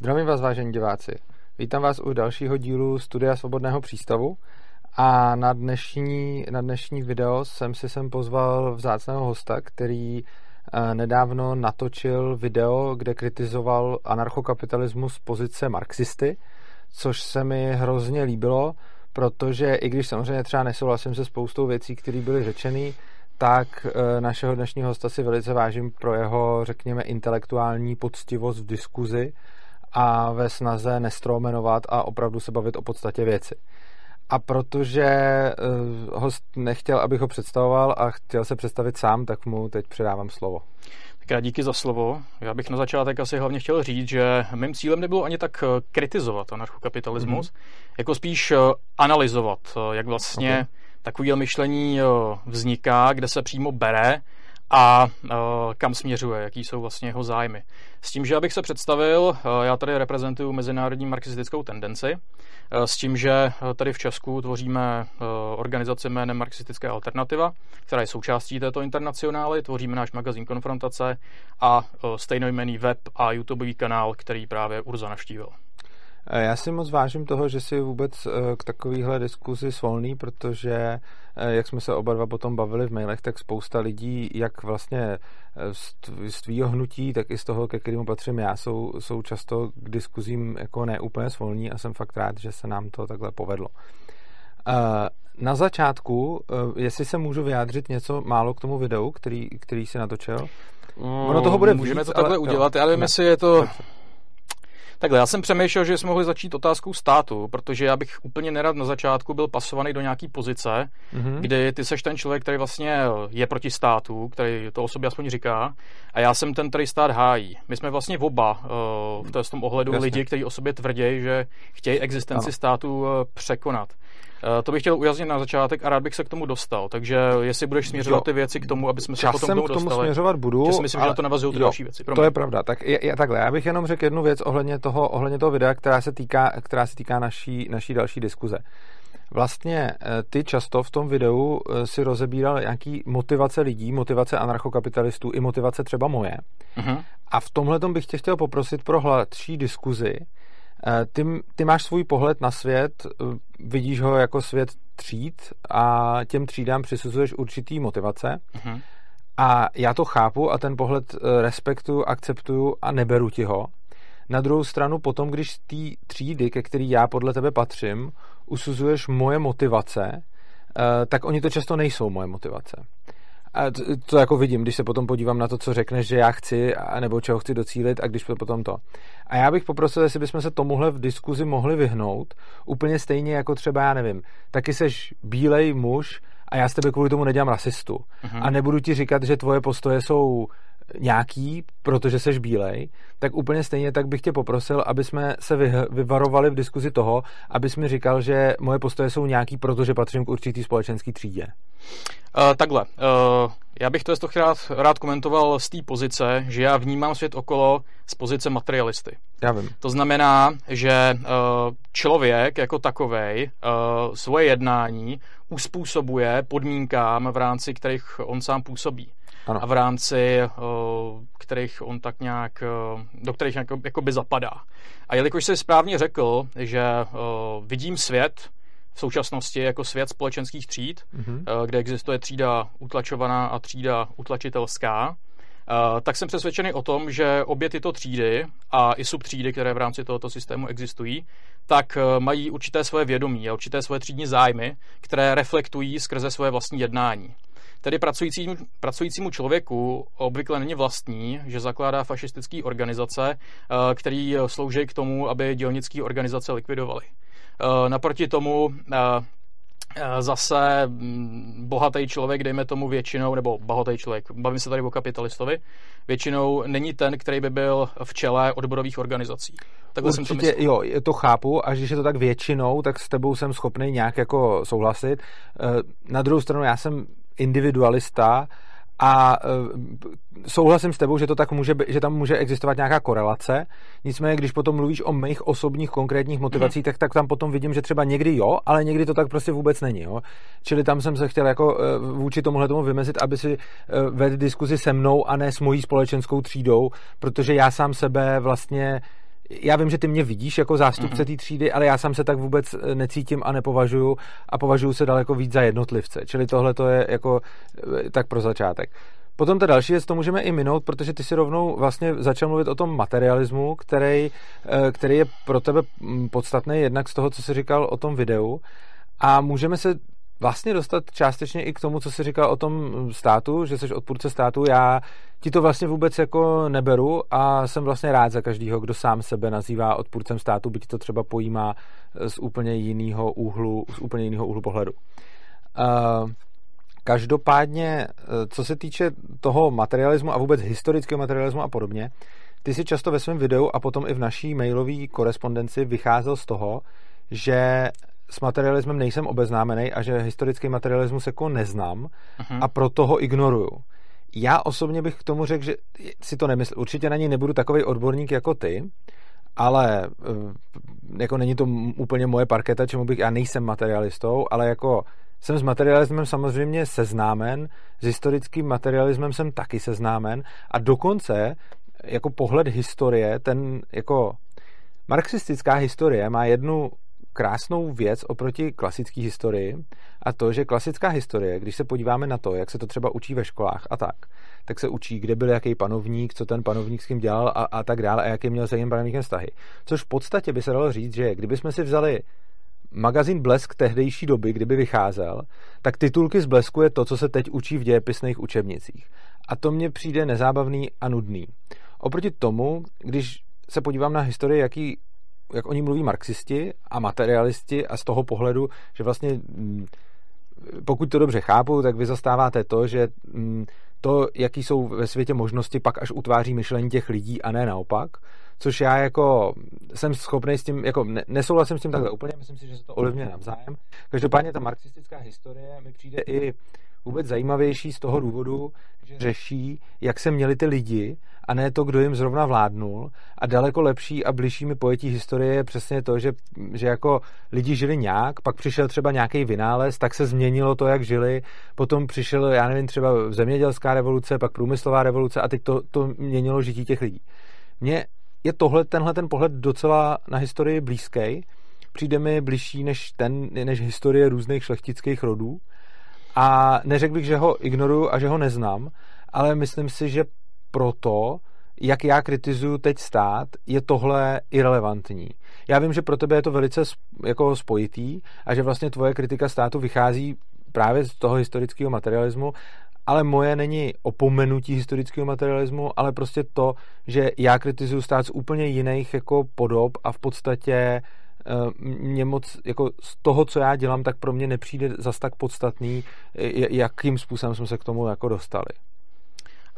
Zdravím vás, vážení diváci. Vítám vás u dalšího dílu Studia Svobodného přístavu a na dnešní, na dnešní video jsem si sem pozval vzácného hosta, který eh, nedávno natočil video, kde kritizoval anarchokapitalismus z pozice marxisty, což se mi hrozně líbilo, protože i když samozřejmě třeba nesouhlasím se spoustou věcí, které byly řečeny, tak eh, našeho dnešního hosta si velice vážím pro jeho, řekněme, intelektuální poctivost v diskuzi a ve snaze nestromenovat a opravdu se bavit o podstatě věci. A protože uh, host nechtěl, abych ho představoval a chtěl se představit sám, tak mu teď předávám slovo. Tak já díky za slovo. Já bych na začátek asi hlavně chtěl říct, že mým cílem nebylo ani tak eh, kritizovat anarchokapitalismus, mm-hmm. jako spíš eh, analyzovat, jak vlastně okay. takové myšlení vzniká, kde se přímo bere a uh, kam směřuje, jaký jsou vlastně jeho zájmy. S tím, že abych se představil, uh, já tady reprezentuju mezinárodní marxistickou tendenci, uh, s tím, že tady v Česku tvoříme organizaci jménem Marxistická alternativa, která je součástí této internacionály, tvoříme náš magazín Konfrontace a stejnojmený web a YouTubeový kanál, který právě Urza navštívil. Eh, já si moc vážím toho, že si vůbec eh, k takovéhle diskuzi svolný, protože eh, jak jsme se oba dva potom bavili v mailech, tak spousta lidí, jak vlastně z tvýho hnutí, tak i z toho, ke kterému patřím já, jsou, jsou často k diskuzím jako neúplně svolní a jsem fakt rád, že se nám to takhle povedlo. Na začátku, jestli se můžu vyjádřit něco málo k tomu videu, který, který si natočil, Mm, ono toho bude Můžeme víc, to takhle ale, udělat, já nevím, jestli je to... Takhle, já jsem přemýšlel, že jsme mohli začít otázkou státu, protože já bych úplně nerad na začátku byl pasovaný do nějaký pozice, mm-hmm. kdy ty seš ten člověk, který vlastně je proti státu, který to o sobě aspoň říká, a já jsem ten, který stát hájí. My jsme vlastně oba uh, v tom ohledu Jasně. lidi, kteří o sobě tvrdí, že chtějí existenci ano. státu uh, překonat. Uh, to bych chtěl ujasnit na začátek a rád bych se k tomu dostal. Takže jestli budeš směřovat jo. ty věci k tomu, aby jsme se potom k tomu, k tomu dostali, směřovat budu. Si myslím, ale, že na to navazují ty jo, další věci. Promiň. To je pravda. Tak je, je, takhle, já bych jenom řekl jednu věc ohledně toho, ohledně toho videa, která se týká, která se týká naší, naší další diskuze. Vlastně eh, ty často v tom videu eh, si rozebíral nějaký motivace lidí, motivace anarchokapitalistů i motivace třeba moje. Uh-huh. A v tomhle bych tě chtěl poprosit pro hladší diskuzi, Eh, ty, ty máš svůj pohled na svět, eh, vidíš ho jako svět tříd a těm třídám přisuzuješ určitý motivace. Uh-huh. A já to chápu a ten pohled eh, respektuju, akceptuju a neberu ti ho. Na druhou stranu potom, když z té třídy, ke který já podle tebe patřím, usuzuješ moje motivace, tak oni to často nejsou moje motivace. A to, to jako vidím, když se potom podívám na to, co řekneš, že já chci, nebo čeho chci docílit a když to potom to. A já bych poprosil, jestli bychom se tomuhle v diskuzi mohli vyhnout, úplně stejně jako třeba, já nevím, taky seš bílej muž a já s tebe kvůli tomu nedělám rasistu. Uh-huh. A nebudu ti říkat, že tvoje postoje jsou nějaký, protože seš bílej, tak úplně stejně tak bych tě poprosil, aby jsme se vyvarovali v diskuzi toho, abys mi říkal, že moje postoje jsou nějaký, protože patřím k určitý společenský třídě. Uh, takhle. Uh, já bych to rád, rád komentoval z té pozice, že já vnímám svět okolo z pozice materialisty. Já vím. To znamená, že uh, člověk jako takovej uh, svoje jednání uspůsobuje podmínkám, v rámci kterých on sám působí. Ano. A v rámci uh, kterých on tak nějak, uh, do kterých jako, jakoby zapadá. A jelikož jsi správně řekl, že uh, vidím svět v současnosti jako svět společenských tříd, mm-hmm. kde existuje třída utlačovaná a třída utlačitelská, tak jsem přesvědčený o tom, že obě tyto třídy a i subtřídy, které v rámci tohoto systému existují, tak mají určité svoje vědomí a určité svoje třídní zájmy, které reflektují skrze svoje vlastní jednání. Tedy pracujícímu, pracujícímu člověku obvykle není vlastní, že zakládá fašistické organizace, který slouží k tomu, aby dělnické organizace likvidovaly. Eh, naproti tomu eh, eh, zase mm, bohatý člověk, dejme tomu většinou, nebo bohatý člověk, bavím se tady o kapitalistovi, většinou není ten, který by byl v čele odborových organizací. Takhle Určitě, jsem to jo, to chápu a když je to tak většinou, tak s tebou jsem schopný nějak jako souhlasit. Na druhou stranu já jsem individualista a uh, souhlasím s tebou, že to tak může, že tam může existovat nějaká korelace. Nicméně, když potom mluvíš o mých osobních konkrétních motivacích, mm-hmm. tak, tak tam potom vidím, že třeba někdy jo, ale někdy to tak prostě vůbec není. Jo? Čili tam jsem se chtěl jako uh, vůči tomuhle tomu vymezit, aby si uh, vedl diskuzi se mnou a ne s mojí společenskou třídou, protože já sám sebe vlastně já vím, že ty mě vidíš jako zástupce mm-hmm. té třídy, ale já sám se tak vůbec eh, necítím a nepovažuju a považuji se daleko víc za jednotlivce. Čili tohle to je jako eh, tak pro začátek. Potom ta další věc, to můžeme i minout, protože ty si rovnou vlastně začal mluvit o tom materialismu, který, eh, který je pro tebe mm, podstatný jednak z toho, co jsi říkal o tom videu. A můžeme se vlastně dostat částečně i k tomu, co jsi říkal o tom státu, že jsi odpůrce státu. Já ti to vlastně vůbec jako neberu a jsem vlastně rád za každého, kdo sám sebe nazývá odpůrcem státu, byť to třeba pojímá z úplně jiného úhlu, z úplně jiného úhlu pohledu. Uh, Každopádně, eh, co se týče toho materialismu a vůbec historického materialismu a podobně, ty si často ve svém videu a potom i v naší mailové korespondenci vycházel z toho, že s materialismem nejsem obeznámený a že historický materialismus jako neznám uh-huh. a proto ho ignoruju. Já osobně bych k tomu řekl, že si to nemyslím. Určitě na něj nebudu takový odborník jako ty, ale eh, jako není to úplně moje parketa, čemu bych, já nejsem materialistou, ale jako jsem s materialismem samozřejmě seznámen, s historickým materialismem jsem taky seznámen a dokonce jako pohled historie, ten jako marxistická historie má jednu krásnou věc oproti klasické historii a to, že klasická historie, když se podíváme na to, jak se to třeba učí ve školách a tak, tak se učí, kde byl jaký panovník, co ten panovník s kým dělal a, a tak dále a jaký měl s jakým panovníkem vztahy. Což v podstatě by se dalo říct, že kdybychom si vzali magazín Blesk tehdejší doby, kdyby vycházel, tak titulky z Blesku je to, co se teď učí v dějepisných učebnicích. A to mně přijde nezábavný a nudný. Oproti tomu, když se podívám na historii, jaký, jak oni mluví marxisti a materialisti a z toho pohledu, že vlastně mm, pokud to dobře chápu, tak vy zastáváte to, že mm, to, jaký jsou ve světě možnosti, pak až utváří myšlení těch lidí a ne naopak což já jako jsem schopný s tím, jako ne, nesouhlasím s tím takhle úplně, myslím si, že se to ovlivňuje navzájem. Každopádně ta marxistická historie mi přijde i vůbec zajímavější z toho důvodu, že řeší, jak se měli ty lidi a ne to, kdo jim zrovna vládnul. A daleko lepší a bližší mi pojetí historie je přesně to, že, že jako lidi žili nějak, pak přišel třeba nějaký vynález, tak se změnilo to, jak žili, potom přišel, já nevím, třeba zemědělská revoluce, pak průmyslová revoluce a teď to, to měnilo žití těch lidí. Mně je tohle, tenhle ten pohled docela na historii blízký. Přijde mi blížší než, ten, než historie různých šlechtických rodů. A neřekl bych, že ho ignoruju a že ho neznám, ale myslím si, že proto, jak já kritizuju teď stát, je tohle irrelevantní. Já vím, že pro tebe je to velice jako spojitý a že vlastně tvoje kritika státu vychází právě z toho historického materialismu ale moje není opomenutí historického materialismu, ale prostě to, že já kritizuju stát z úplně jiných jako podob a v podstatě mě moc, jako z toho, co já dělám, tak pro mě nepřijde zas tak podstatný, jakým způsobem jsme se k tomu jako dostali.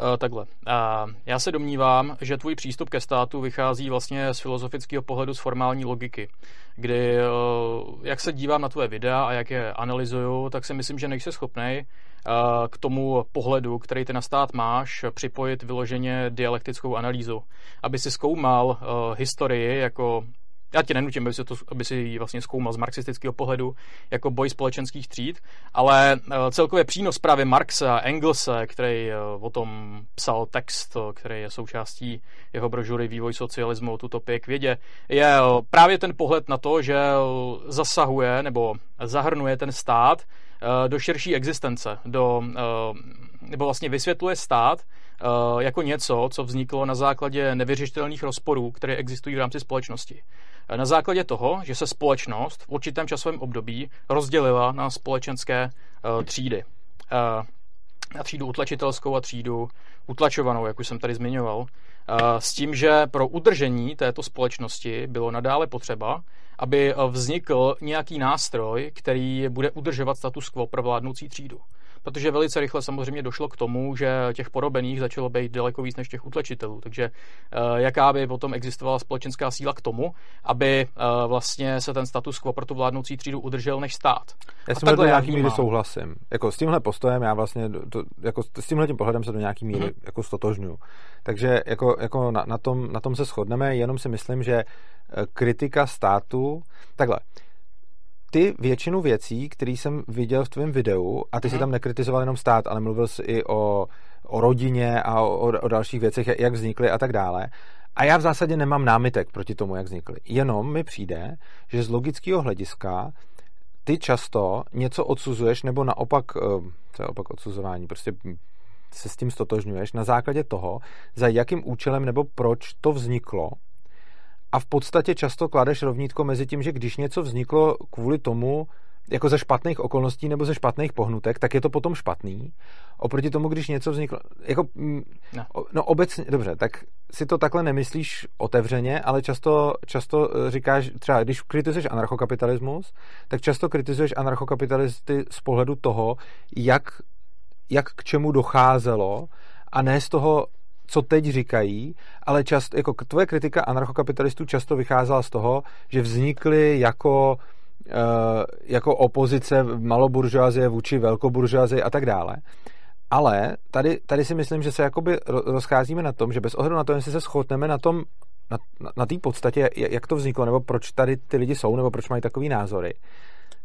Uh, takhle. Uh, já se domnívám, že tvůj přístup ke státu vychází vlastně z filozofického pohledu, z formální logiky, kdy, uh, jak se dívám na tvoje videa a jak je analyzuju, tak si myslím, že nejsi schopný k tomu pohledu, který ty na stát máš, připojit vyloženě dialektickou analýzu, aby si zkoumal historii jako já tě nenutím, aby si, to, aby si ji vlastně zkoumal z marxistického pohledu jako boj společenských tříd, ale celkově přínos právě Marxa, Engelse, který o tom psal text, který je součástí jeho brožury Vývoj socialismu od utopie k vědě, je právě ten pohled na to, že zasahuje nebo zahrnuje ten stát Eh, do širší existence, do, eh, nebo vlastně vysvětluje stát eh, jako něco, co vzniklo na základě nevyřešitelných rozporů, které existují v rámci společnosti. Na základě toho, že se společnost v určitém časovém období rozdělila na společenské třídy. Na třídu utlačitelskou a třídu utlačovanou, jak už jsem tady zmiňoval. S tím, že pro udržení této společnosti bylo nadále potřeba, aby vznikl nějaký nástroj, který bude udržovat status quo pro vládnoucí třídu protože velice rychle samozřejmě došlo k tomu, že těch porobených začalo být daleko víc než těch utlačitelů. Takže eh, jaká by potom existovala společenská síla k tomu, aby eh, vlastně se ten status quo pro tu vládnoucí třídu udržel než stát. Já s tímhle do nějaký míry souhlasím. Jako s tímhle postojem já vlastně, to, jako s tímhle tím pohledem se do nějaký míry mm-hmm. jako stotožňuju. Takže jako, jako na, na, tom, na tom se shodneme, jenom si myslím, že eh, kritika státu, takhle, ty většinu věcí, které jsem viděl v tvém videu, a ty hmm. si mhm. tam nekritizoval jenom stát, ale mluvil jsi i o, o rodině a o, o dalších věcech, jak vznikly a tak dále. A já v zásadě nemám námitek proti tomu, jak vznikly. Jenom mi přijde, že z logického hlediska ty často něco odsuzuješ, nebo naopak, eh, co je opak odsuzování, prostě se s tím stotožňuješ na základě toho, za jakým účelem nebo proč to vzniklo a v podstatě často kladeš rovnítko mezi tím, že když něco vzniklo kvůli tomu, jako ze špatných okolností nebo ze špatných pohnutek, tak je to potom špatný. Oproti tomu, když něco vzniklo, jako, mm, no. no obecně, dobře, tak si to takhle nemyslíš otevřeně, ale často, často eh, říkáš, třeba když kritizuješ anarchokapitalismus, tak často kritizuješ anarchokapitalisty z pohledu toho, jak, jak k čemu docházelo a ne z toho, co teď říkají, ale často, jako tvoje kritika anarchokapitalistů často vycházela z toho, že vznikly jako Eh, jako opozice maloburžoazie vůči velkoburžoazii a tak dále. Ale tady, tady si myslím, že se jakoby rozcházíme na tom, že bez ohledu na to, jestli se shodneme na tom, na, na, té podstatě, jak to vzniklo, nebo proč tady ty lidi jsou, nebo proč mají takový názory,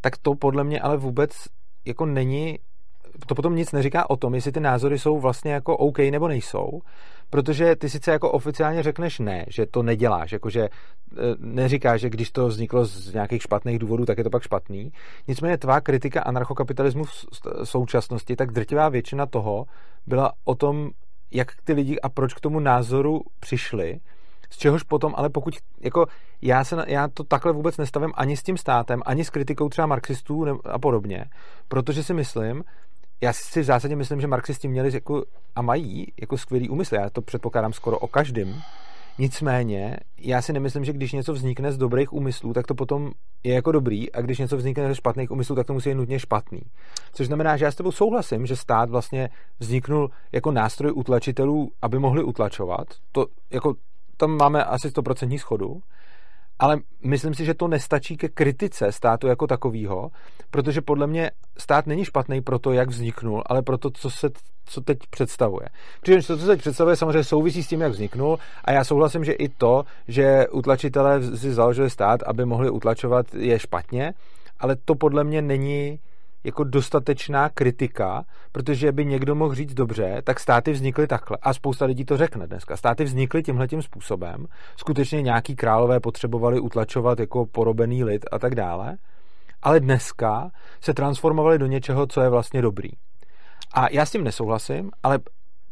tak to podle mě ale vůbec jako není to potom nic neříká o tom, jestli ty názory jsou vlastně jako OK nebo nejsou, protože ty sice jako oficiálně řekneš ne, že to neděláš, jakože e, neříkáš, že když to vzniklo z nějakých špatných důvodů, tak je to pak špatný. Nicméně tvá kritika anarchokapitalismu v současnosti, tak drtivá většina toho byla o tom, jak ty lidi a proč k tomu názoru přišli, z čehož potom, ale pokud, jako já, se, já to takhle vůbec nestavím ani s tím státem, ani s kritikou třeba marxistů a podobně, protože si myslím, já si v zásadě myslím, že marxisti měli jako, a mají jako skvělý úmysl. Já to předpokládám skoro o každém. Nicméně, já si nemyslím, že když něco vznikne z dobrých úmyslů, tak to potom je jako dobrý, a když něco vznikne ze špatných úmyslů, tak to musí být nutně špatný. Což znamená, že já s tebou souhlasím, že stát vlastně vzniknul jako nástroj utlačitelů, aby mohli utlačovat. To, jako, tam máme asi 100% schodu ale myslím si, že to nestačí ke kritice státu jako takového, protože podle mě stát není špatný pro to, jak vzniknul, ale pro to, co se co teď představuje. Přičemž to, co teď představuje, samozřejmě souvisí s tím, jak vzniknul a já souhlasím, že i to, že utlačitelé si založili stát, aby mohli utlačovat, je špatně, ale to podle mě není jako dostatečná kritika, protože by někdo mohl říct dobře, tak státy vznikly takhle. A spousta lidí to řekne dneska. Státy vznikly tímhletím způsobem. Skutečně nějaký králové potřebovali utlačovat jako porobený lid a tak dále. Ale dneska se transformovali do něčeho, co je vlastně dobrý. A já s tím nesouhlasím, ale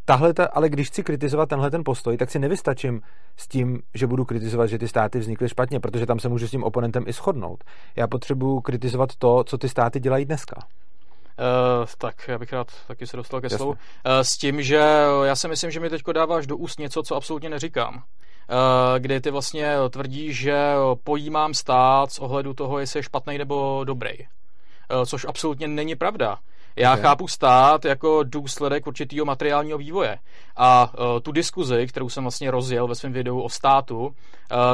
tahle, ta, ale když chci kritizovat tenhle ten postoj, tak si nevystačím s tím, že budu kritizovat, že ty státy vznikly špatně, protože tam se můžu s tím oponentem i shodnout. Já potřebuji kritizovat to, co ty státy dělají dneska. Uh, tak já bych rád taky se dostal ke slovu. Uh, s tím, že já si myslím, že mi teď dáváš do úst něco, co absolutně neříkám. Uh, kdy ty vlastně tvrdíš, že pojímám stát z ohledu toho, jestli je špatný nebo dobrý. Uh, což absolutně není pravda. Já okay. chápu stát jako důsledek určitého materiálního vývoje. A uh, tu diskuzi, kterou jsem vlastně rozjel ve svém videu o státu, uh,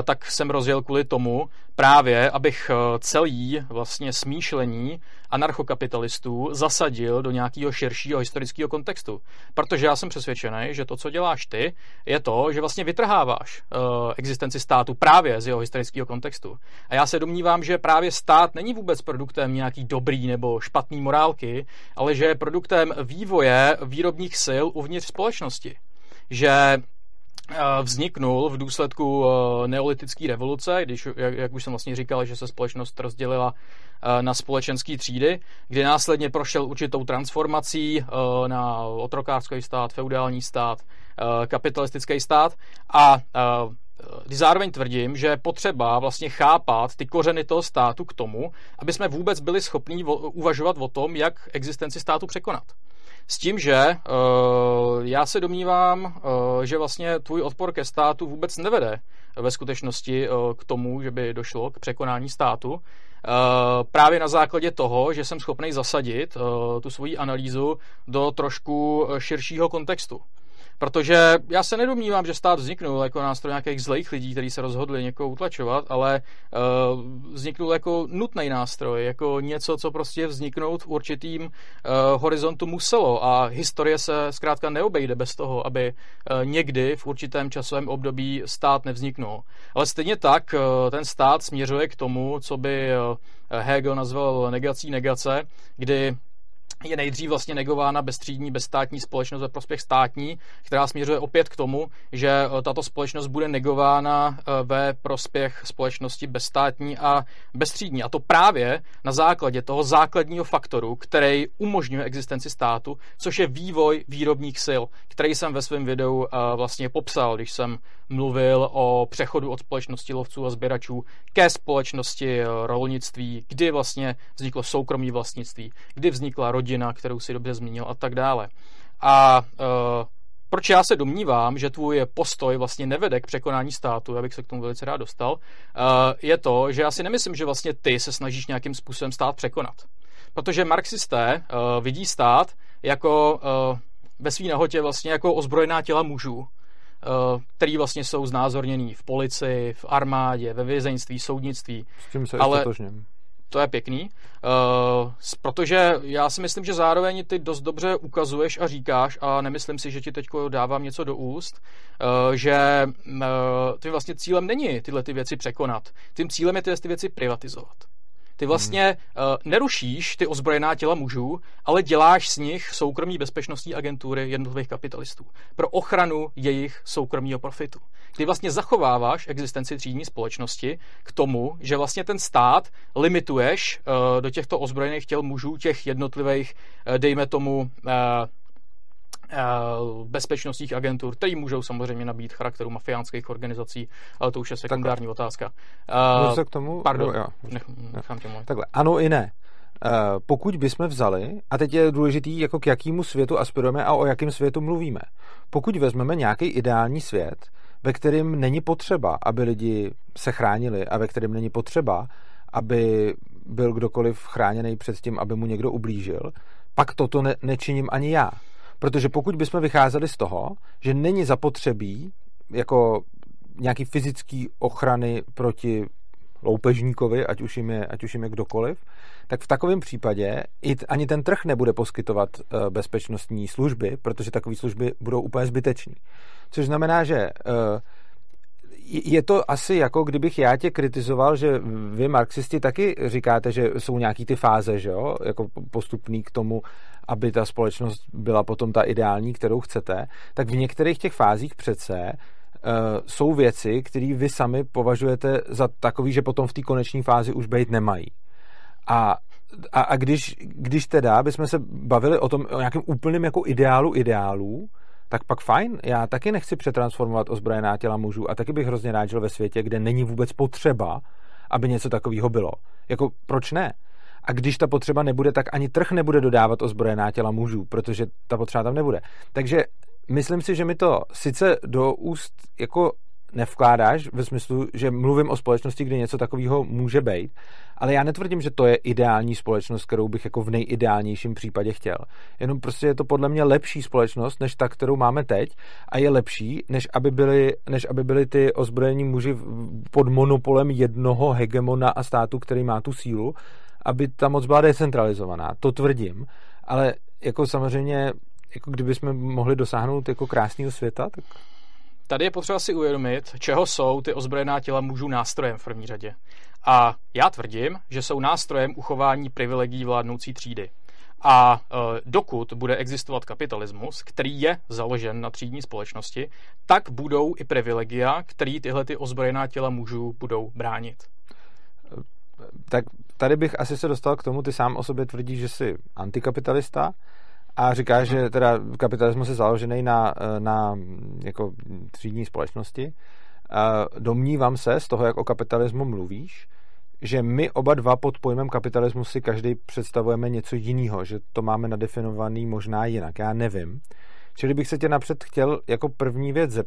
tak jsem rozjel kvůli tomu, právě, abych uh, celý vlastně smýšlení anarchokapitalistů zasadil do nějakého širšího historického kontextu. Protože já jsem přesvědčený, že to, co děláš ty, je to, že vlastně vytrháváš uh, existenci státu právě z jeho historického kontextu. A já se domnívám, že právě stát není vůbec produktem nějaký dobrý nebo špatný morálky, ale že je produktem vývoje výrobních sil uvnitř společnosti. Že eh, vzniknul v důsledku eh, neolitické revoluce, když, jak, jak už jsem vlastně říkal, že se společnost rozdělila eh, na společenské třídy, kdy následně prošel určitou transformací na otrokářský stát, feudální stát, kapitalistický stát a když zároveň tvrdím, že je potřeba vlastně chápat ty kořeny toho státu k tomu, aby jsme vůbec byli schopni uvažovat o tom, jak existenci státu překonat. S tím, že uh, já se domnívám, uh, že vlastně tvůj odpor ke státu vůbec nevede ve skutečnosti uh, k tomu, že by došlo k překonání státu. Právě na základě toho, že jsem schopný zasadit tu svoji analýzu do trošku širšího kontextu. Protože já se nedomnívám, že stát vzniknul jako nástroj nějakých zlých lidí, kteří se rozhodli někoho utlačovat, ale uh, vzniknul jako nutný nástroj, jako něco, co prostě vzniknout v určitým uh, horizontu muselo a historie se zkrátka neobejde bez toho, aby uh, někdy v určitém časovém období stát nevzniknul. Ale stejně tak uh, ten stát směřuje k tomu, co by uh, Hegel nazval negací negace, kdy je nejdřív vlastně negována bezstřídní, bezstátní společnost ve prospěch státní, která směřuje opět k tomu, že eh, tato společnost bude negována eh, ve prospěch společnosti bezstátní a bezstřídní. A to právě na základě toho základního faktoru, který umožňuje existenci státu, což je vývoj výrobních sil, který jsem ve svém videu eh, vlastně popsal, když jsem mluvil o přechodu od společnosti lovců a sběračů ke společnosti rolnictví, kdy vlastně vzniklo soukromí vlastnictví, kdy vznikla rodina rodina, kterou si dobře zmínil a tak dále. A uh, proč já se domnívám, že tvůj postoj vlastně nevede k překonání státu, já bych se k tomu velice rád dostal, uh, je to, že já si nemyslím, že vlastně ty se snažíš nějakým způsobem stát překonat. Protože marxisté uh, vidí stát jako uh, ve své nahotě vlastně jako ozbrojená těla mužů, který vlastně jsou znázorněný v policii, v armádě, ve vězeňství, soudnictví. S tím se ale, to je pěkný, uh, protože já si myslím, že zároveň ty dost dobře ukazuješ a říkáš a nemyslím si, že ti teď dávám něco do úst, uh, že uh, tím vlastně cílem není tyhle ty věci překonat. Tím cílem je ty věci privatizovat. Ty vlastně uh, nerušíš ty ozbrojená těla mužů, ale děláš z nich soukromí bezpečnostní agentury jednotlivých kapitalistů pro ochranu jejich soukromního profitu. Ty vlastně zachováváš existenci třídní společnosti k tomu, že vlastně ten stát limituješ uh, do těchto ozbrojených těl mužů těch jednotlivých, uh, dejme tomu, uh, bezpečnostních agentur, které můžou samozřejmě nabít charakteru mafiánských organizací, ale to už je sekundární Takhle. otázka. Můžu se k tomu? Pardon, no, jo. Nech, nechám tě mluvit. Takhle, ano i ne. Uh, pokud bychom vzali, a teď je důležitý, jako k jakému světu aspirujeme a o jakém světu mluvíme. Pokud vezmeme nějaký ideální svět, ve kterém není potřeba, aby lidi se chránili a ve kterém není potřeba, aby byl kdokoliv chráněný před tím, aby mu někdo ublížil, pak toto ne- nečiním ani já. Protože pokud bychom vycházeli z toho, že není zapotřebí jako nějaký fyzický ochrany proti loupežníkovi, ať už jim je, ať už jim je kdokoliv, tak v takovém případě i t, ani ten trh nebude poskytovat uh, bezpečnostní služby, protože takové služby budou úplně zbytečné. Což znamená, že uh, je to asi jako kdybych já tě kritizoval, že vy marxisti taky říkáte, že jsou nějaký ty fáze, že jo, jako postupný k tomu, aby ta společnost byla potom ta ideální, kterou chcete, tak v některých těch fázích přece uh, jsou věci, které vy sami považujete za takový, že potom v té koneční fázi už být nemají. A a, a když, když teda bychom se bavili o tom, o nějakém úplném jako ideálu ideálů, tak pak fajn, já taky nechci přetransformovat ozbrojená těla mužů a taky bych hrozně rád žil ve světě, kde není vůbec potřeba, aby něco takového bylo. Jako proč ne? A když ta potřeba nebude, tak ani trh nebude dodávat ozbrojená těla mužů, protože ta potřeba tam nebude. Takže myslím si, že mi to sice do úst jako nevkládáš ve smyslu, že mluvím o společnosti, kde něco takového může být, ale já netvrdím, že to je ideální společnost, kterou bych jako v nejideálnějším případě chtěl. Jenom prostě je to podle mě lepší společnost, než ta, kterou máme teď a je lepší, než aby byly, než aby byly ty ozbrojení muži pod monopolem jednoho hegemona a státu, který má tu sílu, aby ta moc byla decentralizovaná. To tvrdím, ale jako samozřejmě jako kdybychom mohli dosáhnout jako krásného světa, tak Tady je potřeba si uvědomit, čeho jsou ty ozbrojená těla mužů nástrojem v první řadě. A já tvrdím, že jsou nástrojem uchování privilegií vládnoucí třídy. A e, dokud bude existovat kapitalismus, který je založen na třídní společnosti, tak budou i privilegia, který tyhle ty ozbrojená těla mužů budou bránit. Tak tady bych asi se dostal k tomu, ty sám o sobě tvrdíš, že jsi antikapitalista, a říká, že teda kapitalismus je založený na, na jako třídní společnosti. Domnívám se z toho, jak o kapitalismu mluvíš, že my oba dva pod pojmem kapitalismus si každý představujeme něco jiného, že to máme nadefinovaný možná jinak, já nevím. Čili bych se tě napřed chtěl jako první věc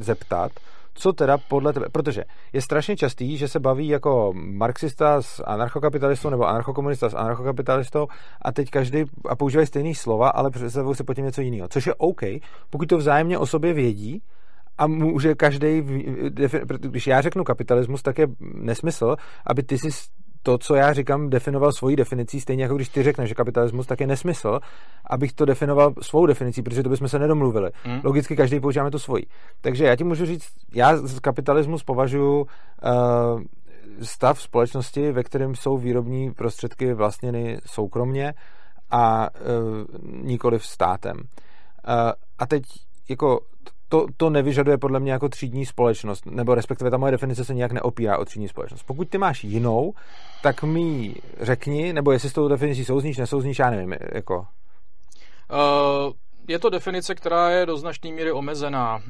zeptat, co teda podle tebe, protože je strašně častý, že se baví jako marxista s anarchokapitalistou nebo anarchokomunista s anarchokapitalistou a teď každý a používají stejný slova, ale představují se po tím něco jiného. Což je OK, pokud to vzájemně o sobě vědí a může každý, když já řeknu kapitalismus, tak je nesmysl, aby ty si to, co já říkám, definoval svojí definicí, stejně jako když ty řekneš, že kapitalismus, tak je nesmysl, abych to definoval svou definicí, protože to bychom se nedomluvili. Mm. Logicky každý používáme tu svoji. Takže já ti můžu říct, já z kapitalismus považuji uh, stav společnosti, ve kterém jsou výrobní prostředky vlastněny soukromně a nikoli v státem. A teď jako to, to nevyžaduje podle mě jako třídní společnost, nebo respektive ta moje definice se nějak neopírá o třídní společnost. Pokud ty máš jinou, tak mi řekni, nebo jestli s tou definicí souzníš, nesouzníš, já nevím, jako... Uh, je to definice, která je do značné míry omezená uh,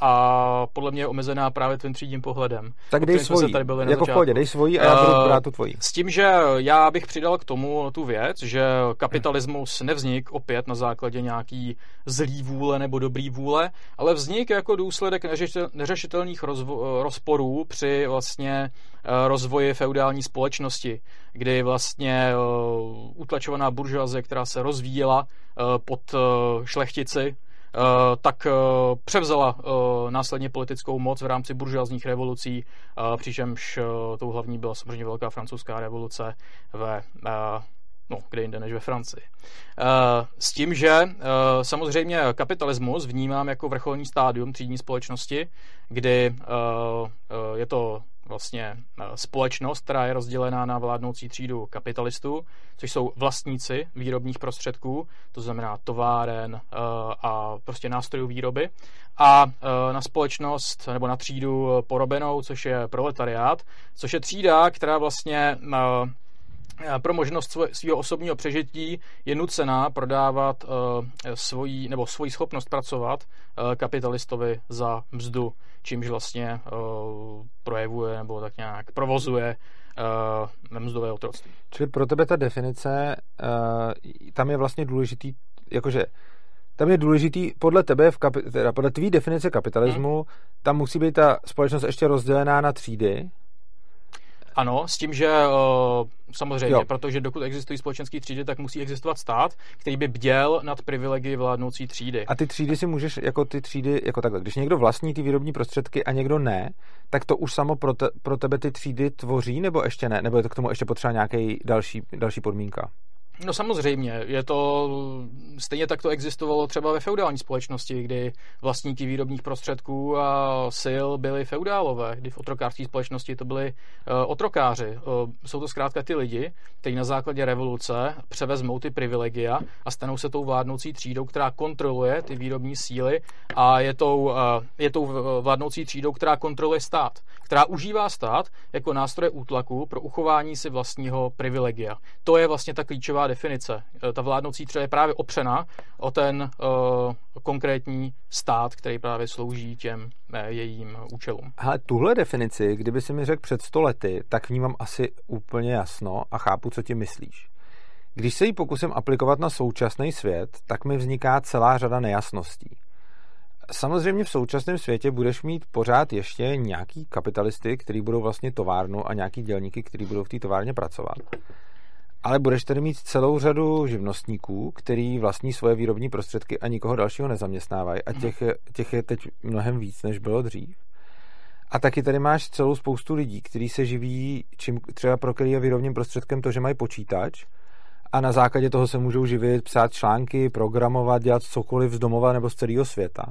a podle mě je omezená právě tvým třídním pohledem. Tak dej svoji, jako v pohodě, dej svoji a já budu uh, brát tu tvoji. S tím, že já bych přidal k tomu tu věc, že kapitalismus nevznik opět na základě nějaký zlý vůle nebo dobrý vůle, ale vznik jako důsledek neřešitelných rozvo- rozporů při vlastně rozvoji feudální společnosti, kdy vlastně utlačovaná buržoazie, která se rozvíjela pod šlechtici, tak převzala následně politickou moc v rámci buržoazních revolucí, přičemž tou hlavní byla samozřejmě Velká francouzská revoluce ve no, kde jinde než ve Francii. S tím, že samozřejmě kapitalismus vnímám jako vrcholní stádium třídní společnosti, kdy je to vlastně eh, společnost, která je rozdělená na vládnoucí třídu kapitalistů, což jsou vlastníci výrobních prostředků, to znamená továren eh, a prostě nástrojů výroby, a eh, na společnost nebo na třídu porobenou, což je proletariát, což je třída, která vlastně pro možnost svého osobního přežití je nucená prodávat svoji, nebo svoji schopnost pracovat kapitalistovi za mzdu čímž vlastně uh, projevuje nebo tak nějak provozuje mzdové otroctví. Čili pro tebe ta definice, tam je vlastně důležitý, jakože tam je důležitý, podle tebe, v kapi, teda podle tvý definice kapitalismu, hmm. tam musí být ta společnost ještě rozdělená na třídy, ano, s tím, že uh, samozřejmě, jo. protože dokud existují společenské třídy, tak musí existovat stát, který by bděl nad privilegii vládnoucí třídy. A ty třídy si můžeš, jako ty třídy, jako takhle, když někdo vlastní ty výrobní prostředky a někdo ne, tak to už samo pro, te, pro tebe ty třídy tvoří, nebo ještě ne? Nebo je to k tomu ještě potřeba nějaký další, další podmínka? No samozřejmě, je to stejně tak to existovalo třeba ve feudální společnosti, kdy vlastníky výrobních prostředků a sil byli feudálové, kdy v otrokářské společnosti to byli uh, otrokáři. Uh, jsou to zkrátka ty lidi, kteří na základě revoluce převezmou ty privilegia a stanou se tou vládnoucí třídou, která kontroluje ty výrobní síly a je tou, uh, je tou vládnoucí třídou, která kontroluje stát, která užívá stát jako nástroje útlaku pro uchování si vlastního privilegia. To je vlastně ta klíčová definice. Eh, ta vládnoucí třeba je právě opřena o ten uh, konkrétní stát, který právě slouží těm uh, jejím účelům. Ale tuhle definici, kdyby si mi řekl před sto lety, tak vnímám asi úplně jasno a chápu, co ti myslíš. Když se ji pokusím aplikovat na současný svět, tak mi vzniká celá řada nejasností. Samozřejmě v současném světě budeš mít pořád ještě nějaký kapitalisty, kteří budou vlastně továrnu a nějaký dělníky, kteří budou v té továrně pracovat. Ale budeš tedy mít celou řadu živnostníků, který vlastní svoje výrobní prostředky a nikoho dalšího nezaměstnávají a těch, těch je teď mnohem víc, než bylo dřív. A taky tady máš celou spoustu lidí, kteří se živí, čím třeba pro který je výrobním prostředkem to, že mají počítač a na základě toho se můžou živit, psát články, programovat, dělat cokoliv z domova nebo z celého světa.